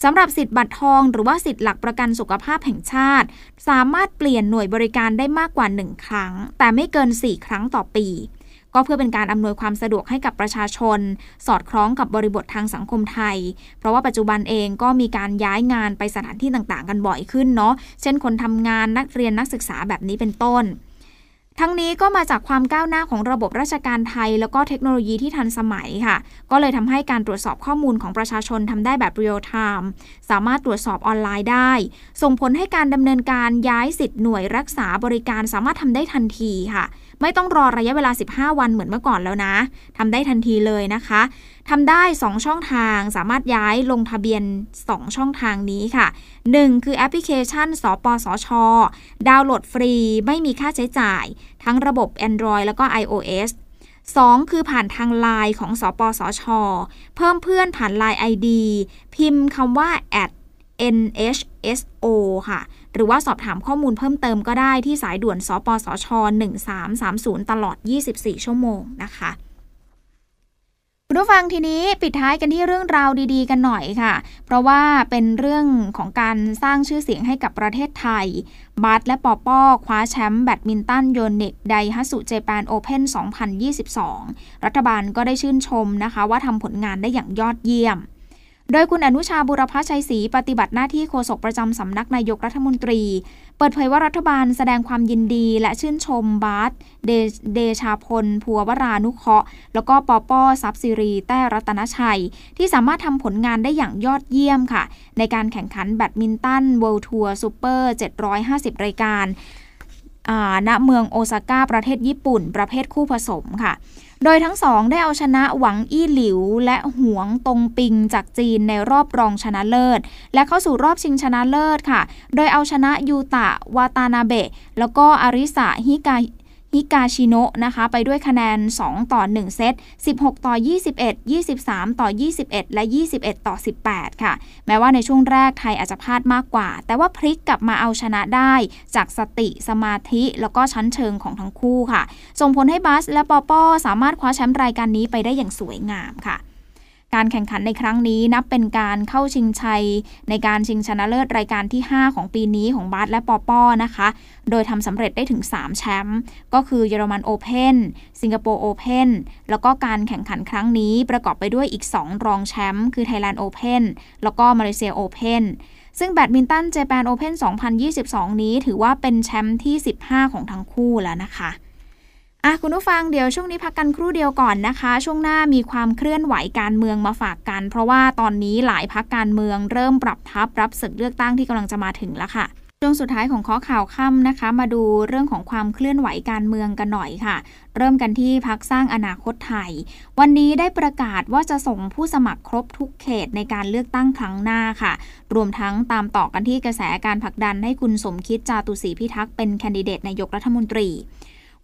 สำหรับสิทธิ์บัตรทองหรือว่าสิทธิ์หลักประกันสุขภาพแห่งชาติ สามารถเปลี่ยนหน่วยบริการได้มากกว่า 1 ครั้ง แต่ไม่เกิน 4 ครั้งต่อปี ก็เพื่อเป็นการอำนวยความสะดวกให้กับประชาชน สอดคล้องกับบริบททางสังคมไทย เพราะว่าปัจจุบันเองก็มีการย้ายงานไปสถานที่ต่างๆ กันบ่อยขึ้นเนาะเช่นคนทำงานนักเรียนนักศึกษาแบบนี้เป็นต้น ทั้งนี้ก็มาจากความก้าวหน้าของระบบราชการไทย แล้วก็เทคโนโลยีที่ทันสมัยค่ะ ก็เลยทำให้การตรวจสอบข้อมูลของประชาชนทำได้แบบเรียลไทม์สามารถตรวจสอบออนไลน์ได้ ส่งผลให้การดำเนินการย้ายสิทธิ์หน่วยรักษาบริการสามารถทำได้ทันทีค่ะ ไม่ต้องรอระยะเวลา 15 วันเหมือนเมื่อก่อนแล้วนะทำได้ทันทีเลยนะคะทำได้ 2 ช่องทางสามารถย้ายลงทะเบียน 2 ช่องทางนี้ค่ะ 1 คือแอปพลิเคชัน สปสช ดาวน์โหลดฟรีไม่มีค่าใช้จ่าย ทั้งระบบ Android แล้วก็ iOS 2 คือผ่านทางไลน์ของสปสช เพิ่มเพื่อนผ่านไลน์ ID พิมพ์คำว่า nhso ค่ะ หรือว่าสอบถามข้อมูลเพิ่มเติมก็ได้ที่สายด่วนสปสช 1330 ตลอด 24 ชั่วโมงนะคะคุณผู้ฟังทีนี้ปิดท้ายกันที่เรื่องราวดีๆ กันหน่อยค่ะ เพราะว่าเป็นเรื่องของการสร้างชื่อเสียงให้กับประเทศไทยบัตและปอปอคว้าแชมป์แบดมินตันโยนิกไดฮัสุเจแปนโอเพน2022 รัฐบาลก็ได้ชื่นชมนะคะ ว่าทำผลงานได้อย่างยอดเยี่ยม โดยคุณอนุชาบุรพชัยศรีปฏิบัติหน้าที่โฆษกประจำสำนักนายกรัฐมนตรี เปิดเผยว่ารัฐบาลแสดงความยินดีและชื่นชมบาสเดชาพล พัววรานุเคราะห์ แล้วก็ปอปอทรัพย์สิรี แต้รัตนชัย ที่สามารถทำผลงานได้อย่างยอดเยี่ยมค่ะ ในการแข่งขันแบดมินตัน World Tour Super 750 รายการณเมืองโอซาก้าประเทศญี่ปุ่น ประเภทคู่ผสมค่ะ โดยทั้งสองได้เอาชนะหวังอี้หลิว และหวงตงปิงจากจีนในรอบรองชนะเลิศ และเข้าสู่รอบชิงชนะเลิศค่ะ โดยเอาชนะยูตะวาตานาเบะแล้วก็อาริสะฮิกา ฮิกาชิโนะนะคะ ไปด้วยคะแนน 2 ต่อ 1 เซต 16 ต่อ 21 23 ต่อ 21 และ 21 ต่อ 18 ค่ะ แม้ว่าในช่วงแรกไทยอาจจะพลาดมากกว่า แต่ว่าพลิกกลับมาเอาชนะได้จากสติสมาธิ แล้วก็ชั้นเชิงของทั้งคู่ค่ะ ส่งผลให้บาสและปอปอสามารถคว้าแชมป์รายการนี้ไปได้อย่างสวยงามค่ะ การแข่งขันในครั้งนี้นับเป็นการเข้าชิงชัย ในการชิงชนะเลิศรายการที่ 5 ของปีนี้ของบาสและปอปอนะคะ โดยทำสำเร็จได้ถึง 3 แชมป์ ก็คือ German Open Singapore Open แล้วก็การแข่งขันครั้งนี้ประกอบไปด้วยอีก 2 รองแชมป์คือ Thailand Open แล้วก็ Malaysia Open ซึ่งแบดมินตัน Japan Open 2022 นี้ถือว่าเป็นแชมป์ที่ 15 ของทั้งคู่แล้วนะคะ อะคุณผู้ฟังเดี๋ยวช่วงนี้พักกันครู่เดียวก่อนนะคะ ช่วงหน้ามีความเคลื่อนไหวการเมืองมาฝากกัน เพราะว่าตอนนี้หลายพักการเมืองเริ่มปรับทับรับศึกเลือกตั้งที่กำลังจะมาถึงแล้วค่ะช่วงสุดท้ายของข้อข่าวค่ำนะคะ มาดูเรื่องของความเคลื่อนไหวการเมืองกันหน่อยค่ะ เริ่มกันที่พักสร้างอนาคตไทย วันนี้ได้ประกาศว่าจะส่งผู้สมัครครบทุกเขตในการเลือกตั้งครั้งหน้าค่ะ รวมทั้งตามต่อกันที่กระแสการผลักดันให้คุณสมคิดจาตุศรีพิทักษ์เป็นแคนดิเดตนายกรัฐมนตรี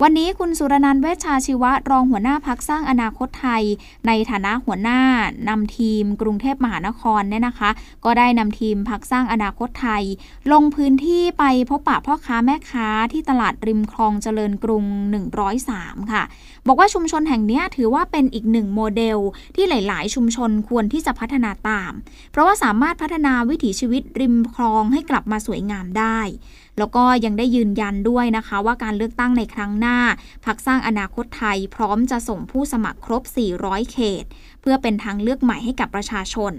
วันนี้คุณสุรนันท์เวชชาชีวะรองหัวหน้าพักสร้างอนาคตไทย ในฐานะหัวหน้านำทีมกรุงเทพมหานครเนี่ยนะคะ ก็ได้นำทีมพักสร้างอนาคตไทย ลงพื้นที่ไปพบปะพ่อค้าแม่ค้าที่ตลาดริมคลองเจริญกรุง 103 ค่ะ บอกว่าชุมชนแห่งนี้ถือว่าเป็นอีกหนึ่งโมเดลที่หลาย ๆ ชุมชนควรที่จะพัฒนาตาม เพราะว่าสามารถพัฒนาวิถีชีวิตริมคลองให้กลับมาสวยงามได้ แล้วก็ยังได้ยืนยันด้วยนะคะ ว่าการเลือกตั้งในครั้งหน้าพักสร้างอนาคตไทยพร้อมจะส่งผู้สมัครครบ 400 เขต เพื่อเป็นทางเลือกใหม่ให้กับประชาชน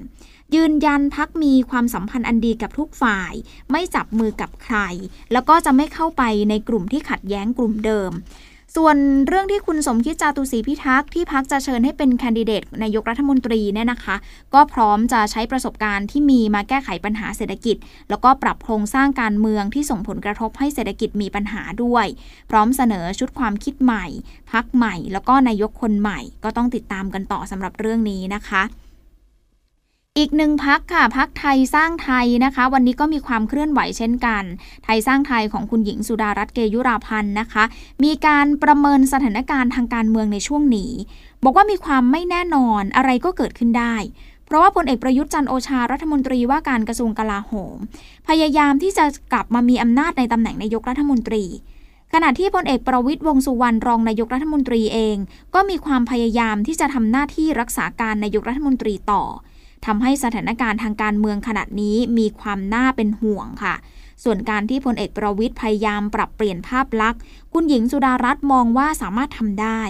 ยืนยันพักมีความสัมพันธ์อันดีกับทุกฝ่าย ไม่จับมือกับใคร แล้วก็จะไม่เข้าไปในกลุ่มที่ขัดแย้งกลุ่มเดิม ส่วนเรื่องที่คุณสมคิดจาตุศรีพิทักษ์ที่พักจะเชิญให้เป็นแคนดิเดตนายกรัฐมนตรีเนี่ยนะคะ ก็พร้อมจะใช้ประสบการณ์ที่มีมาแก้ไขปัญหาเศรษฐกิจ แล้วก็ปรับโครงสร้างการเมืองที่ส่งผลกระทบให้เศรษฐกิจมีปัญหาด้วย พร้อมเสนอชุดความคิดใหม่ พักใหม่ แล้วก็นายกคนใหม่ ก็ต้องติดตามกันต่อสำหรับเรื่องนี้นะคะ อีกหนึ่งพักค่ะพักไทยสร้างไทยนะคะ วันนี้ก็มีความเคลื่อนไหวเช่นกัน ไทยสร้างไทยของคุณหญิงสุดารัตน์เกยุราพันธ์นะคะ มีการประเมินสถานการณ์ทางการเมืองในช่วงนี้ บอกว่ามีความไม่แน่นอนอะไรก็เกิดขึ้นได้เพราะว่าพลเอกประยุทธ์จันโอชารัฐมนตรีว่าการกระทรวงกลาโหม พยายามที่จะกลับมามีอำนาจในตำแหน่งนายกรัฐมนตรี ขณะที่พลเอกประวิตยวงสุวรรณรองนายกรัฐมนตรีเอง ก็มีความพยายามที่จะทำหน้าที่รักษาการนายกรัฐมนตรีต่อ ทำให้สถานการณ์ทางการเมืองขณะนี้มีความน่าเป็นห่วงค่ะ ส่วนการที่พลเอกประวิตยพยายามปรับเปลี่ยนภาพลักษณ์ คุณหญิงสุดารัตน์มองว่าสามารถทำได้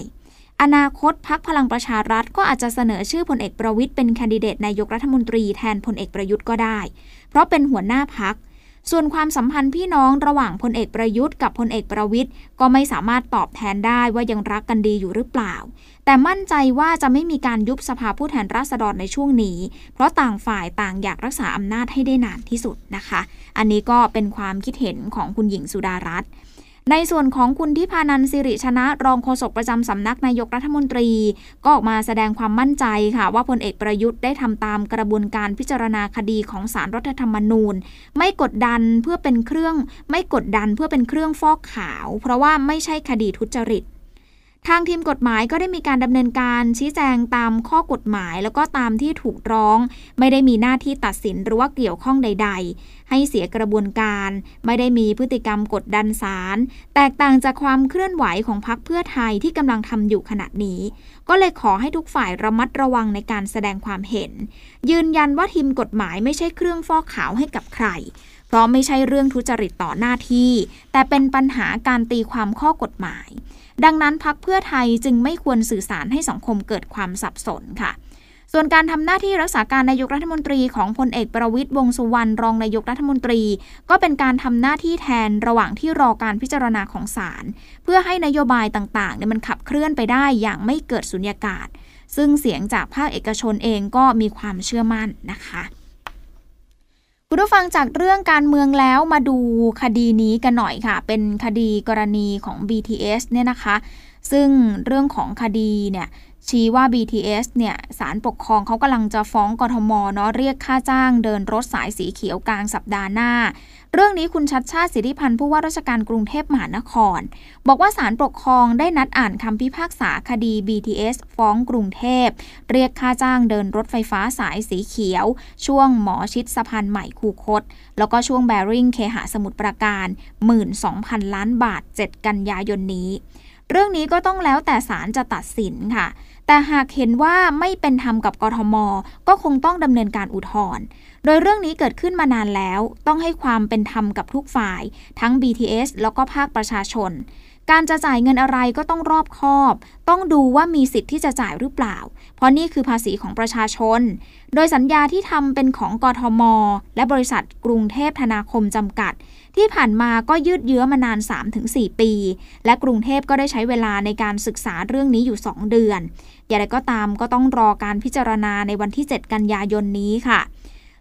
อนาคตพักพลังประชารัฐก็อาจจะเสนอชื่อพลเอกประวิตยเป็นแคนดิเดตนายกรัฐมนตรีแทนพลเอกประยุทธ์ก็ได้ เพราะเป็นหัวหน้าพักส่วนความสัมพันธ์พี่น้องระหว่างพลเอกประยุทธ์กับพลเอกประวิทย์ก็ไม่สามารถตอบแทนได้ว่ายังรักกันดีอยู่หรือเปล่า แต่มั่นใจว่าจะไม่มีการยุบสภาผู้แทนราษฎรในช่วงนี้ เพราะต่างฝ่ายต่างอยากรักษาอำนาจให้ได้นานที่สุดนะคะ อันนี้ก็เป็นความคิดเห็นของคุณหญิงสุดารัตน์ในส่วนของคุณทิพานันสิริชนะรองโฆษกประจำสำนักนายกรัฐมนตรี ก็ออกมาแสดงความมั่นใจค่ะ ว่าพลเอกประยุทธ์ได้ทำตามกระบวนการพิจารณาคดีของสารรัฐธรรมนูญ ไม่กดดันเพื่อเป็นเครื่อง ไม่กดดันเพื่อเป็นเครื่องฟอกขาว เพราะว่าไม่ใช่คดีทุจริต ทางทีมกฎหมายก็ได้มีการดำเนินการชี้แจงตามข้อกฎหมาย แล้วก็ตามที่ถูกร้อง ไม่ได้มีหน้าที่ตัดสินหรือว่าเกี่ยวข้องใด ๆ ให้เสียกระบวนการ ไม่ได้มีพฤติกรรมกดดันศาลแตกต่างจากความเคลื่อนไหวของพรรคเพื่อไทยที่กำลังทำอยู่ขณะนี้ ก็เลยขอให้ทุกฝ่ายระมัดระวังในการแสดงความเห็น ยืนยันว่าทีมกฎหมายไม่ใช่เครื่องฟอกขาวให้กับใครเพราะไม่ใช่เรื่องทุจริตต่อหน้าที่ แต่เป็นปัญหาการตีความข้อกฎหมาย ดังนั้นพักเพื่อไทยจึงไม่ควรสื่อสารให้สังคมเกิดความสับสนค่ะ ส่วนการทำหน้าที่รักษาการนายกรัฐมนตรีของพลเอกประวิตยวงสุวรรณรองนายกรัฐมนตรี ก็เป็นการทำหน้าที่แทนระหว่างที่รอการพิจารณาของศาลเพื่อให้นโยบายต่างๆเนี่ยมันขับเคลื่อนไปได้อย่างไม่เกิดสุญญากาศ ซึ่งเสียงจากภาคเอกชนเองก็มีความเชื่อมั่นนะคะ คุณผู้ฟังจากเรื่องการเมืองแล้วมาดูคดีนี้กันหน่อยค่ะ เป็นคดีกรณีของ BTS เนี่ยนะคะ ซึ่งเรื่องของคดีเนี่ยชี้ว่า BTS เนี่ยสารปกครองเขากำลังจะฟ้องกทมเนาะเรียกค่าจ้างเดินรถสายสีเขียวกลางสัปดาห์หน้า เรื่องนี้คุณชัดชาติสิทธิพันธ์ผู้ว่าราชการกรุงเทพมหานคร บอกว่าศาลปกครองได้นัดอ่านคำพิพากษาคดี BTS ฟ้องกรุงเทพ เรียกค่าจ้างเดินรถไฟฟ้าสายสีเขียว ช่วงหมอชิดสะพานใหม่คูคต แล้วก็ช่วงแบริ่งเคหะสมุทรปราการ 12,000 ล้านบาท 7 กันยายนนี้ เรื่องนี้ก็ต้องแล้วแต่ศาลจะตัดสินค่ะ แต่หากเห็นว่าไม่เป็นธรรมกับกทม ก็คงต้องดำเนินการอุทธรณ์โดยเรื่องนี้เกิดขึ้นมานานแล้ว ต้องให้ความเป็นธรรมกับทุกฝ่าย ทั้ง BTS แล้วก็ภาคประชาชน การจะจ่ายเงินอะไรก็ต้องรอบคอบ ต้องดูว่ามีสิทธิ์ที่จะจ่ายหรือเปล่า เพราะนี่คือภาษีของประชาชน โดยสัญญาที่ทำเป็นของกทม และบริษัทกรุงเทพธนาคมจำกัด ที่ผ่านมาก็ยืดเยื้อมานาน 3-4 ปี และกรุงเทพก็ได้ใช้เวลาในการศึกษาเรื่องนี้อยู่ 2 เดือน อย่างไรก็ตามก็ต้องรอการพิจารณาในวันที่ 7 กันยายนนี้ค่ะ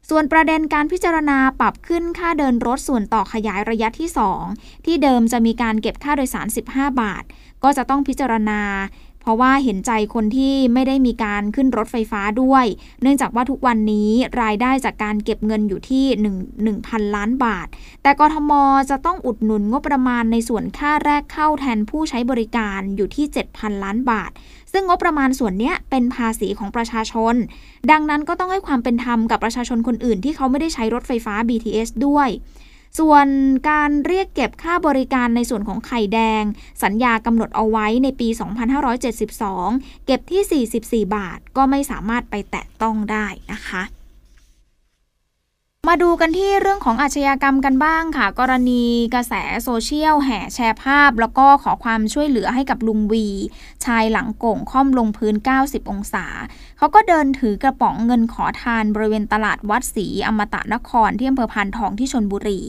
ส่วนประเด็นการพิจารณาปรับขึ้นค่าเดินรถส่วนต่อขยายระยะที่ 2 ที่เดิมจะมีการเก็บค่าโดยสาร 15 บาท ก็จะต้องพิจารณา เพราะว่าเห็นใจคนที่ไม่ได้มีการขึ้นรถไฟฟ้าด้วย เนื่องจากว่าทุกวันนี้รายได้จากการเก็บเงินอยู่ที่1 1,000 ล้านบาท แต่กทมจะต้องอุดหนุนงบประมาณในส่วนค่าแรกเข้าแทนผู้ใช้บริการอยู่ที่ 7,000 ล้านบาท ซึ่งงบประมาณส่วนนี้เป็นภาษีของประชาชน ดังนั้นก็ต้องให้ความเป็นธรรมกับประชาชนคนอื่น ที่เขาไม่ได้ใช้รถไฟฟ้า BTS ด้วย ส่วนการเรียกเก็บค่าบริการในส่วนของไข่แดง สัญญากำหนดเอาไว้ในปี 2572 เก็บที่ 44 บาท ก็ไม่สามารถไปแตะต้องได้นะคะ มาดูกันที่เรื่องของอาชญากรรมกันบ้างค่ะ กรณีกระแสโซเชียลแห่แชร์ภาพ แล้วก็ขอความช่วยเหลือให้กับลุงวี ชายหลังโก่งค่อมลงพื้น 90 องศา เขาก็เดินถือกระป๋องเงินขอทานบริเวณตลาดวัดศรีอมตะนครที่อำเภอพานทองที่ชนบุรี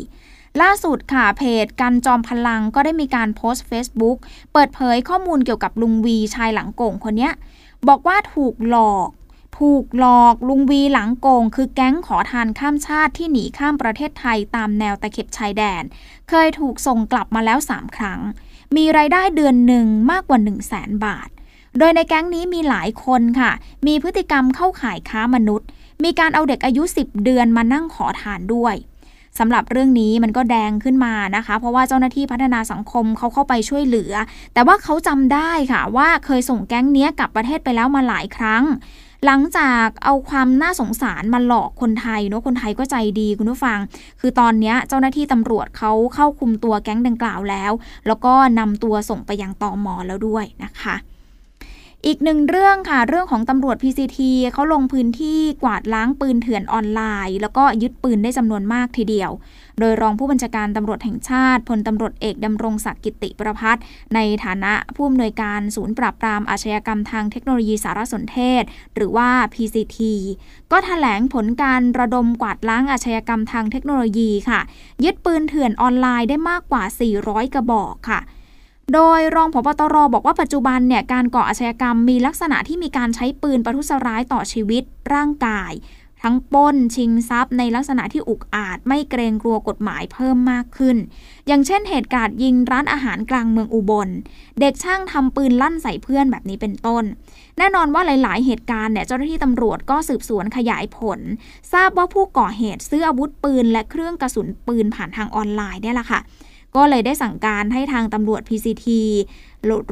ล่าสุดค่ะเพจกันจอมพลังก็ได้มีการโพสต์ Facebook เปิดเผยข้อมูลเกี่ยวกับลุงวีชายหลังโก่งคนนี้บอกว่าถูกหลอก ถูกหลอกลุงวีหลังโกง คือแก๊งขอทานข้ามชาติที่หนีข้ามประเทศไทยตามแนวตะเข็บชายแดน เคยถูกส่งกลับมาแล้ว 3 ครั้ง มีรายได้เดือนหนึ่งมากกว่า 1 0 0 0 0แสนบาท โดยในแก๊งนี้มีหลายคนค่ะ มีพฤติกรรมเข้าข่ายค้ามนุษย์ มีการเอาเด็กอายุ 10 เดือนมานั่งขอทานด้วยสำหรับเรื่องนี้มันก็แดงขึ้นมานะคะ เพราะว่าเจ้าหน้าที่พัฒนาสังคมเขาเข้าไปช่วยเหลือ แต่ว่าเขาจำได้ค่ะว่าเคยส่งแก๊งนี้กลับประเทศไปแล้วมาหลายครั้ง หลังจากเอาความน่าสงสารมาหลอกคนไทยเนาะคนไทยก็ใจดีคุณผู้ฟัง คือตอนนี้เจ้าหน้าที่ตำรวจเขาเข้าคุมตัวแก๊งดังกล่าวแล้ว แล้วก็นำตัวส่งไปยังตอมอแล้วด้วยนะคะอีกหนึ่งเรื่องค่ะ เรื่องของตำรวจ PCT เขาลงพื้นที่กวาดล้างปืนเถื่อนออนไลน์ แล้วก็ยึดปืนได้จำนวนมากทีเดียว โดยรองผู้บัญชาการตำรวจแห่งชาติพลตำรวจเอกดำรงศักดิ์กิติประพัฒในฐานะผู้อำนวยการศูนย์ปราบปรามอาชญากรรมทางเทคโนโลยีสารสนเทศ หรือว่า PCT ก็ถแถลงผลการระดมกวาดล้างอาชญากรรมทางเทคโนโลยีค่ะ ยึดปืนเถื่อนออนไลน์ได้มากกว่า 400 กระบอกค่ะโดยรองผบตรบอกว่าปัจจุบันเนี่ยการก่ออาชญากรรมมีลักษณะที่มีการใช้ปืนประทุษร้ายต่อชีวิตร่างกาย ทั้งป้นชิงทรัพย์ในลักษณะที่อุกอาจไม่เกรงกลัวกฎหมายเพิ่มมากขึ้น อย่างเช่นเหตุการณ์ยิงร้านอาหารกลางเมืองอุบล เด็กช่างทำปืนลั่นใส่เพื่อนแบบนี้เป็นต้น แน่นอนว่าหลาย ๆ เหตุการณ์เนี่ยเจ้าหน้าที่ตำรวจก็สืบสวนขยายผล ทราบว่าผู้ก่อเหตุซื้ออาวุธปืน และเครื่องกระสุนปืนผ่านทางออนไลน์เนี่ยแหละค่ะก็เลยได้สั่งการให้ทางตำรวจ PCT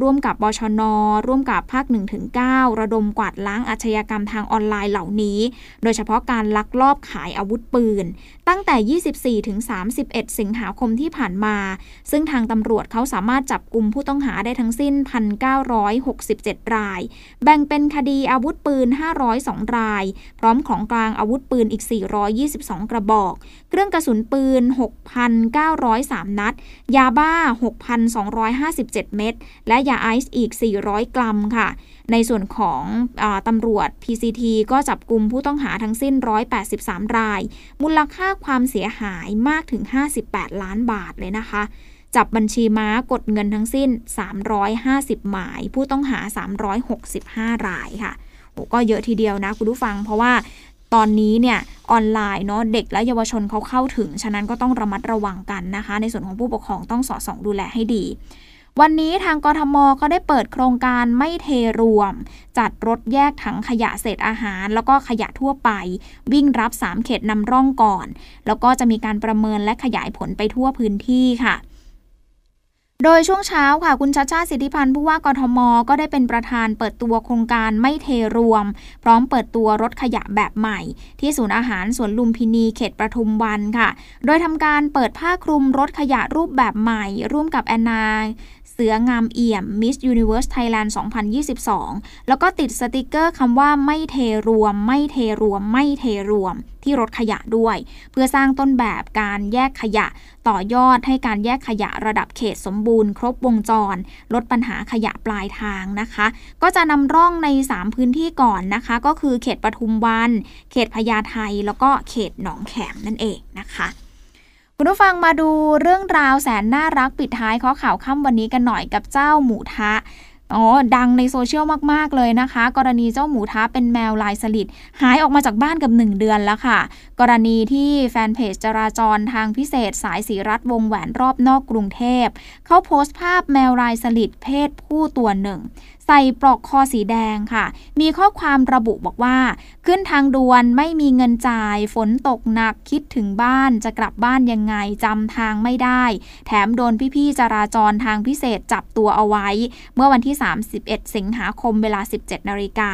ร่วมกับบชน ร่วมกับภาค1ถึง9ระดมกวาดล้างอาชญากรรมทางออนไลน์เหล่านี้ โดยเฉพาะการลักลอบขายอาวุธปืน ตั้งแต่ 24ถึง31 สิงหาคมที่ผ่านมา ซึ่งทางตำรวจเขาสามารถจับกลุ่มผู้ต้องหาได้ทั้งสิ้น 1,967 ราย แบ่งเป็นคดีอาวุธปืน 502 ราย พร้อมของกลางอาวุธปืนอีก 422 กระบอก เครื่องกระสุนปืน 6,903 นัด ยาบ้า 6,257 เม็ด และยาไอซ์อีก 400 กรัมค่ะ ในส่วนของอตำรวจ PCT ก็จับกลุ่มผู้ต้องหาทั้งสิ้น 183 ราย มูลค่าความเสียหายมากถึง 58 ล้านบาทเลยนะคะจับบัญชีม้ากดเงินทั้งสิ้น 350 หมาย ผู้ต้องหา 365 รายค่ะโอ้ก็เยอะทีเดียวนะคุณผู้ฟัง เพราะว่า ตอนนี้เนี่ยออนไลน์เนาะเด็กและเยาวชนเขาเข้าถึง ฉะนั้นก็ต้องระมัดระวังกันนะคะ ในส่วนของผู้ปกครองต้องสอดส่องดูแลให้ดี วันนี้ทางกทมเขาได้เปิดโครงการไม่เทรวม จัดรถแยกถังขยะเศษอาหาร แล้วก็ขยะทั่วไป วิ่งรับ 3 เขตนำร่องก่อน แล้วก็จะมีการประเมินและขยายผลไปทั่วพื้นที่ค่ะ โดยช่วงเช้าค่ะ คุณชาชาสิทธิพันธ์ผู้ว่ากทม ก็ได้เป็นประธานเปิดตัวโครงการไม่เทรวม พร้อมเปิดตัวรถขยะแบบใหม่ ที่ศูนย์อาหารสวนลุมพินีเขตประทุมวันค่ะ โดยทำการเปิดผ้าคลุมรถขยะรูปแบบใหม่ ร่วมกับแอนนาเสืองามเอี่ยม Miss Universe Thailand 2022 แล้วก็ติดสติกเกอร์คำว่าไม่เทรวม ไม่เทรวม ไม่เทรวม ที่รถขยะด้วย เพื่อสร้างต้นแบบการแยกขยะ ต่อยอดให้การแยกขยะระดับเขตสมบูรณ์ ครบวงจร ลดปัญหาขยะปลายทางนะคะ ก็จะนำร่องใน 3 พื้นที่ก่อนนะคะ ก็คือเขตปทุมวัน เขตพญาไทแล้วก็เขตหนองแขมนั่นเองนะคะคุณผู้ฟังมาดูเรื่องราวแสนน่ารักปิดท้ายข้อข่าวค่ำวันนี้กันหน่อยกับเจ้าหมูทะ อ๋อดังในโซเชียลมากๆเลยนะคะ กรณีเจ้าหมูท้าเป็นแมวลายสลิดหายออกมาจากบ้านกับ 1 เดือนแล้วค่ะ กรณีที่แฟนเพจจราจรทางพิเศษสายสีรัฐวงแหวนรอบนอกกรุงเทพเขาโพสต์ภาพแมวลายสลิดเพศผู้ตัวหนึ่งใส่ปลอกคอสีแดงค่ะ มีข้อความระบุบอกว่า ขึ้นทางด่วนไม่มีเงินจ่าย ฝนตกหนักคิดถึงบ้านจะกลับบ้านยังไงจำทางไม่ได้ แถมโดนพี่ๆจราจรทางพิเศษจับตัวเอาไว้ เมื่อวันที่ 31 สิงหาคมเวลา 17 นาฬิกา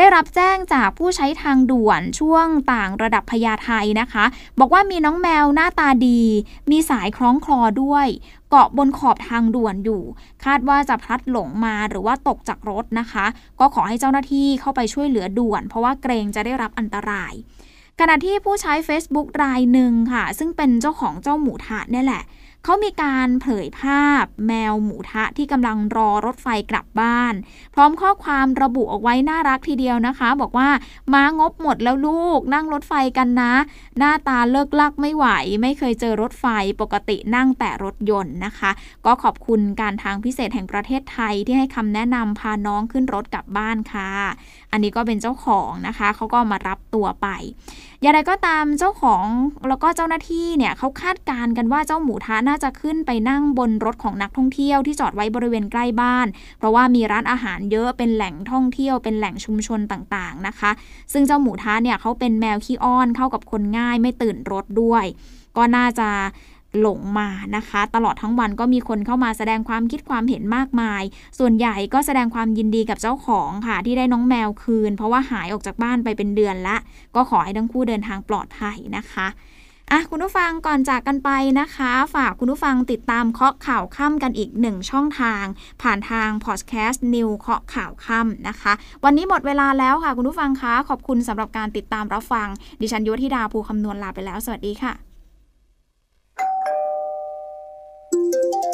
ได้รับแจ้งจากผู้ใช้ทางด่วนช่วงต่างระดับพญาไทนะคะ บอกว่ามีน้องแมวหน้าตาดี มีสายคล้องคลอด้วย เกาะบนขอบทางด่วนอยู่ คาดว่าจะพลัดหลงมาหรือว่าตกจากรถนะคะ ก็ขอให้เจ้าหน้าที่เข้าไปช่วยเหลือด่วน เพราะว่าเกรงจะได้รับอันตรายขณะที่ผู้ใช้ Facebook รายหนึ่งค่ะ ซึ่งเป็นเจ้าของเจ้าหมูทะเนี่ยแหละ เขามีการเผยภาพแมวหมูทะที่กำลังรอรถไฟกลับบ้าน พร้อมข้อความระบุเอาไว้น่ารักทีเดียวนะคะ บอกว่าม้างบหมดแล้วลูกนั่งรถไฟกันนะ หน้าตาเลิกลักไม่ไหว ไม่เคยเจอรถไฟปกตินั่งแต่รถยนต์นะคะ ก็ขอบคุณการทางพิเศษแห่งประเทศไทยที่ให้คำแนะนำพาน้องขึ้นรถกลับบ้านค่ะอันนี้ก็เป็นเจ้าของนะคะเขาก็มารับตัวไป อย่างไรก็ตามเจ้าของแล้วก็เจ้าหน้าที่เนี่ยเขาคาดการณ์กันว่าเจ้าหมูทะน่าจะขึ้นไปนั่งบนรถของนักท่องเที่ยวที่จอดไว้บริเวณใกล้บ้าน เพราะว่ามีร้านอาหารเยอะเป็นแหล่งท่องเที่ยวเป็นแหล่งชุมชนต่างๆนะคะ ซึ่งเจ้าหมูทะเนี่ยเขาเป็นแมวขี้อ้อนเข้ากับคนง่ายไม่ตื่นรถด้วย ก็น่าจะ หลงมานะคะ ตลอดทั้งวันก็มีคนเข้ามาแสดงความคิดความเห็นมากมาย ส่วนใหญ่ก็แสดงความยินดีกับเจ้าของค่ะ ที่ได้น้องแมวคืน เพราะว่าหายออกจากบ้านไปเป็นเดือนละ ก็ขอให้ทั้งคู่เดินทางปลอดภัยนะคะอะคุณผู้ฟังก่อนจากกันไปนะคะ ฝากคุณผู้ฟังติดตามเคาะข่าวค่ำกันอีกหนึ่งช่องทาง ผ่านทางพอดแคสต์นิวเคาะข่าวค่ำนะคะ วันนี้หมดเวลาแล้วค่ะ คุณผู้ฟังคะขอบคุณสำหรับการติดตามรับฟัง ดิฉันยุทธิดาภูคำนวณลาไปแล้ว สวัสดีค่ะ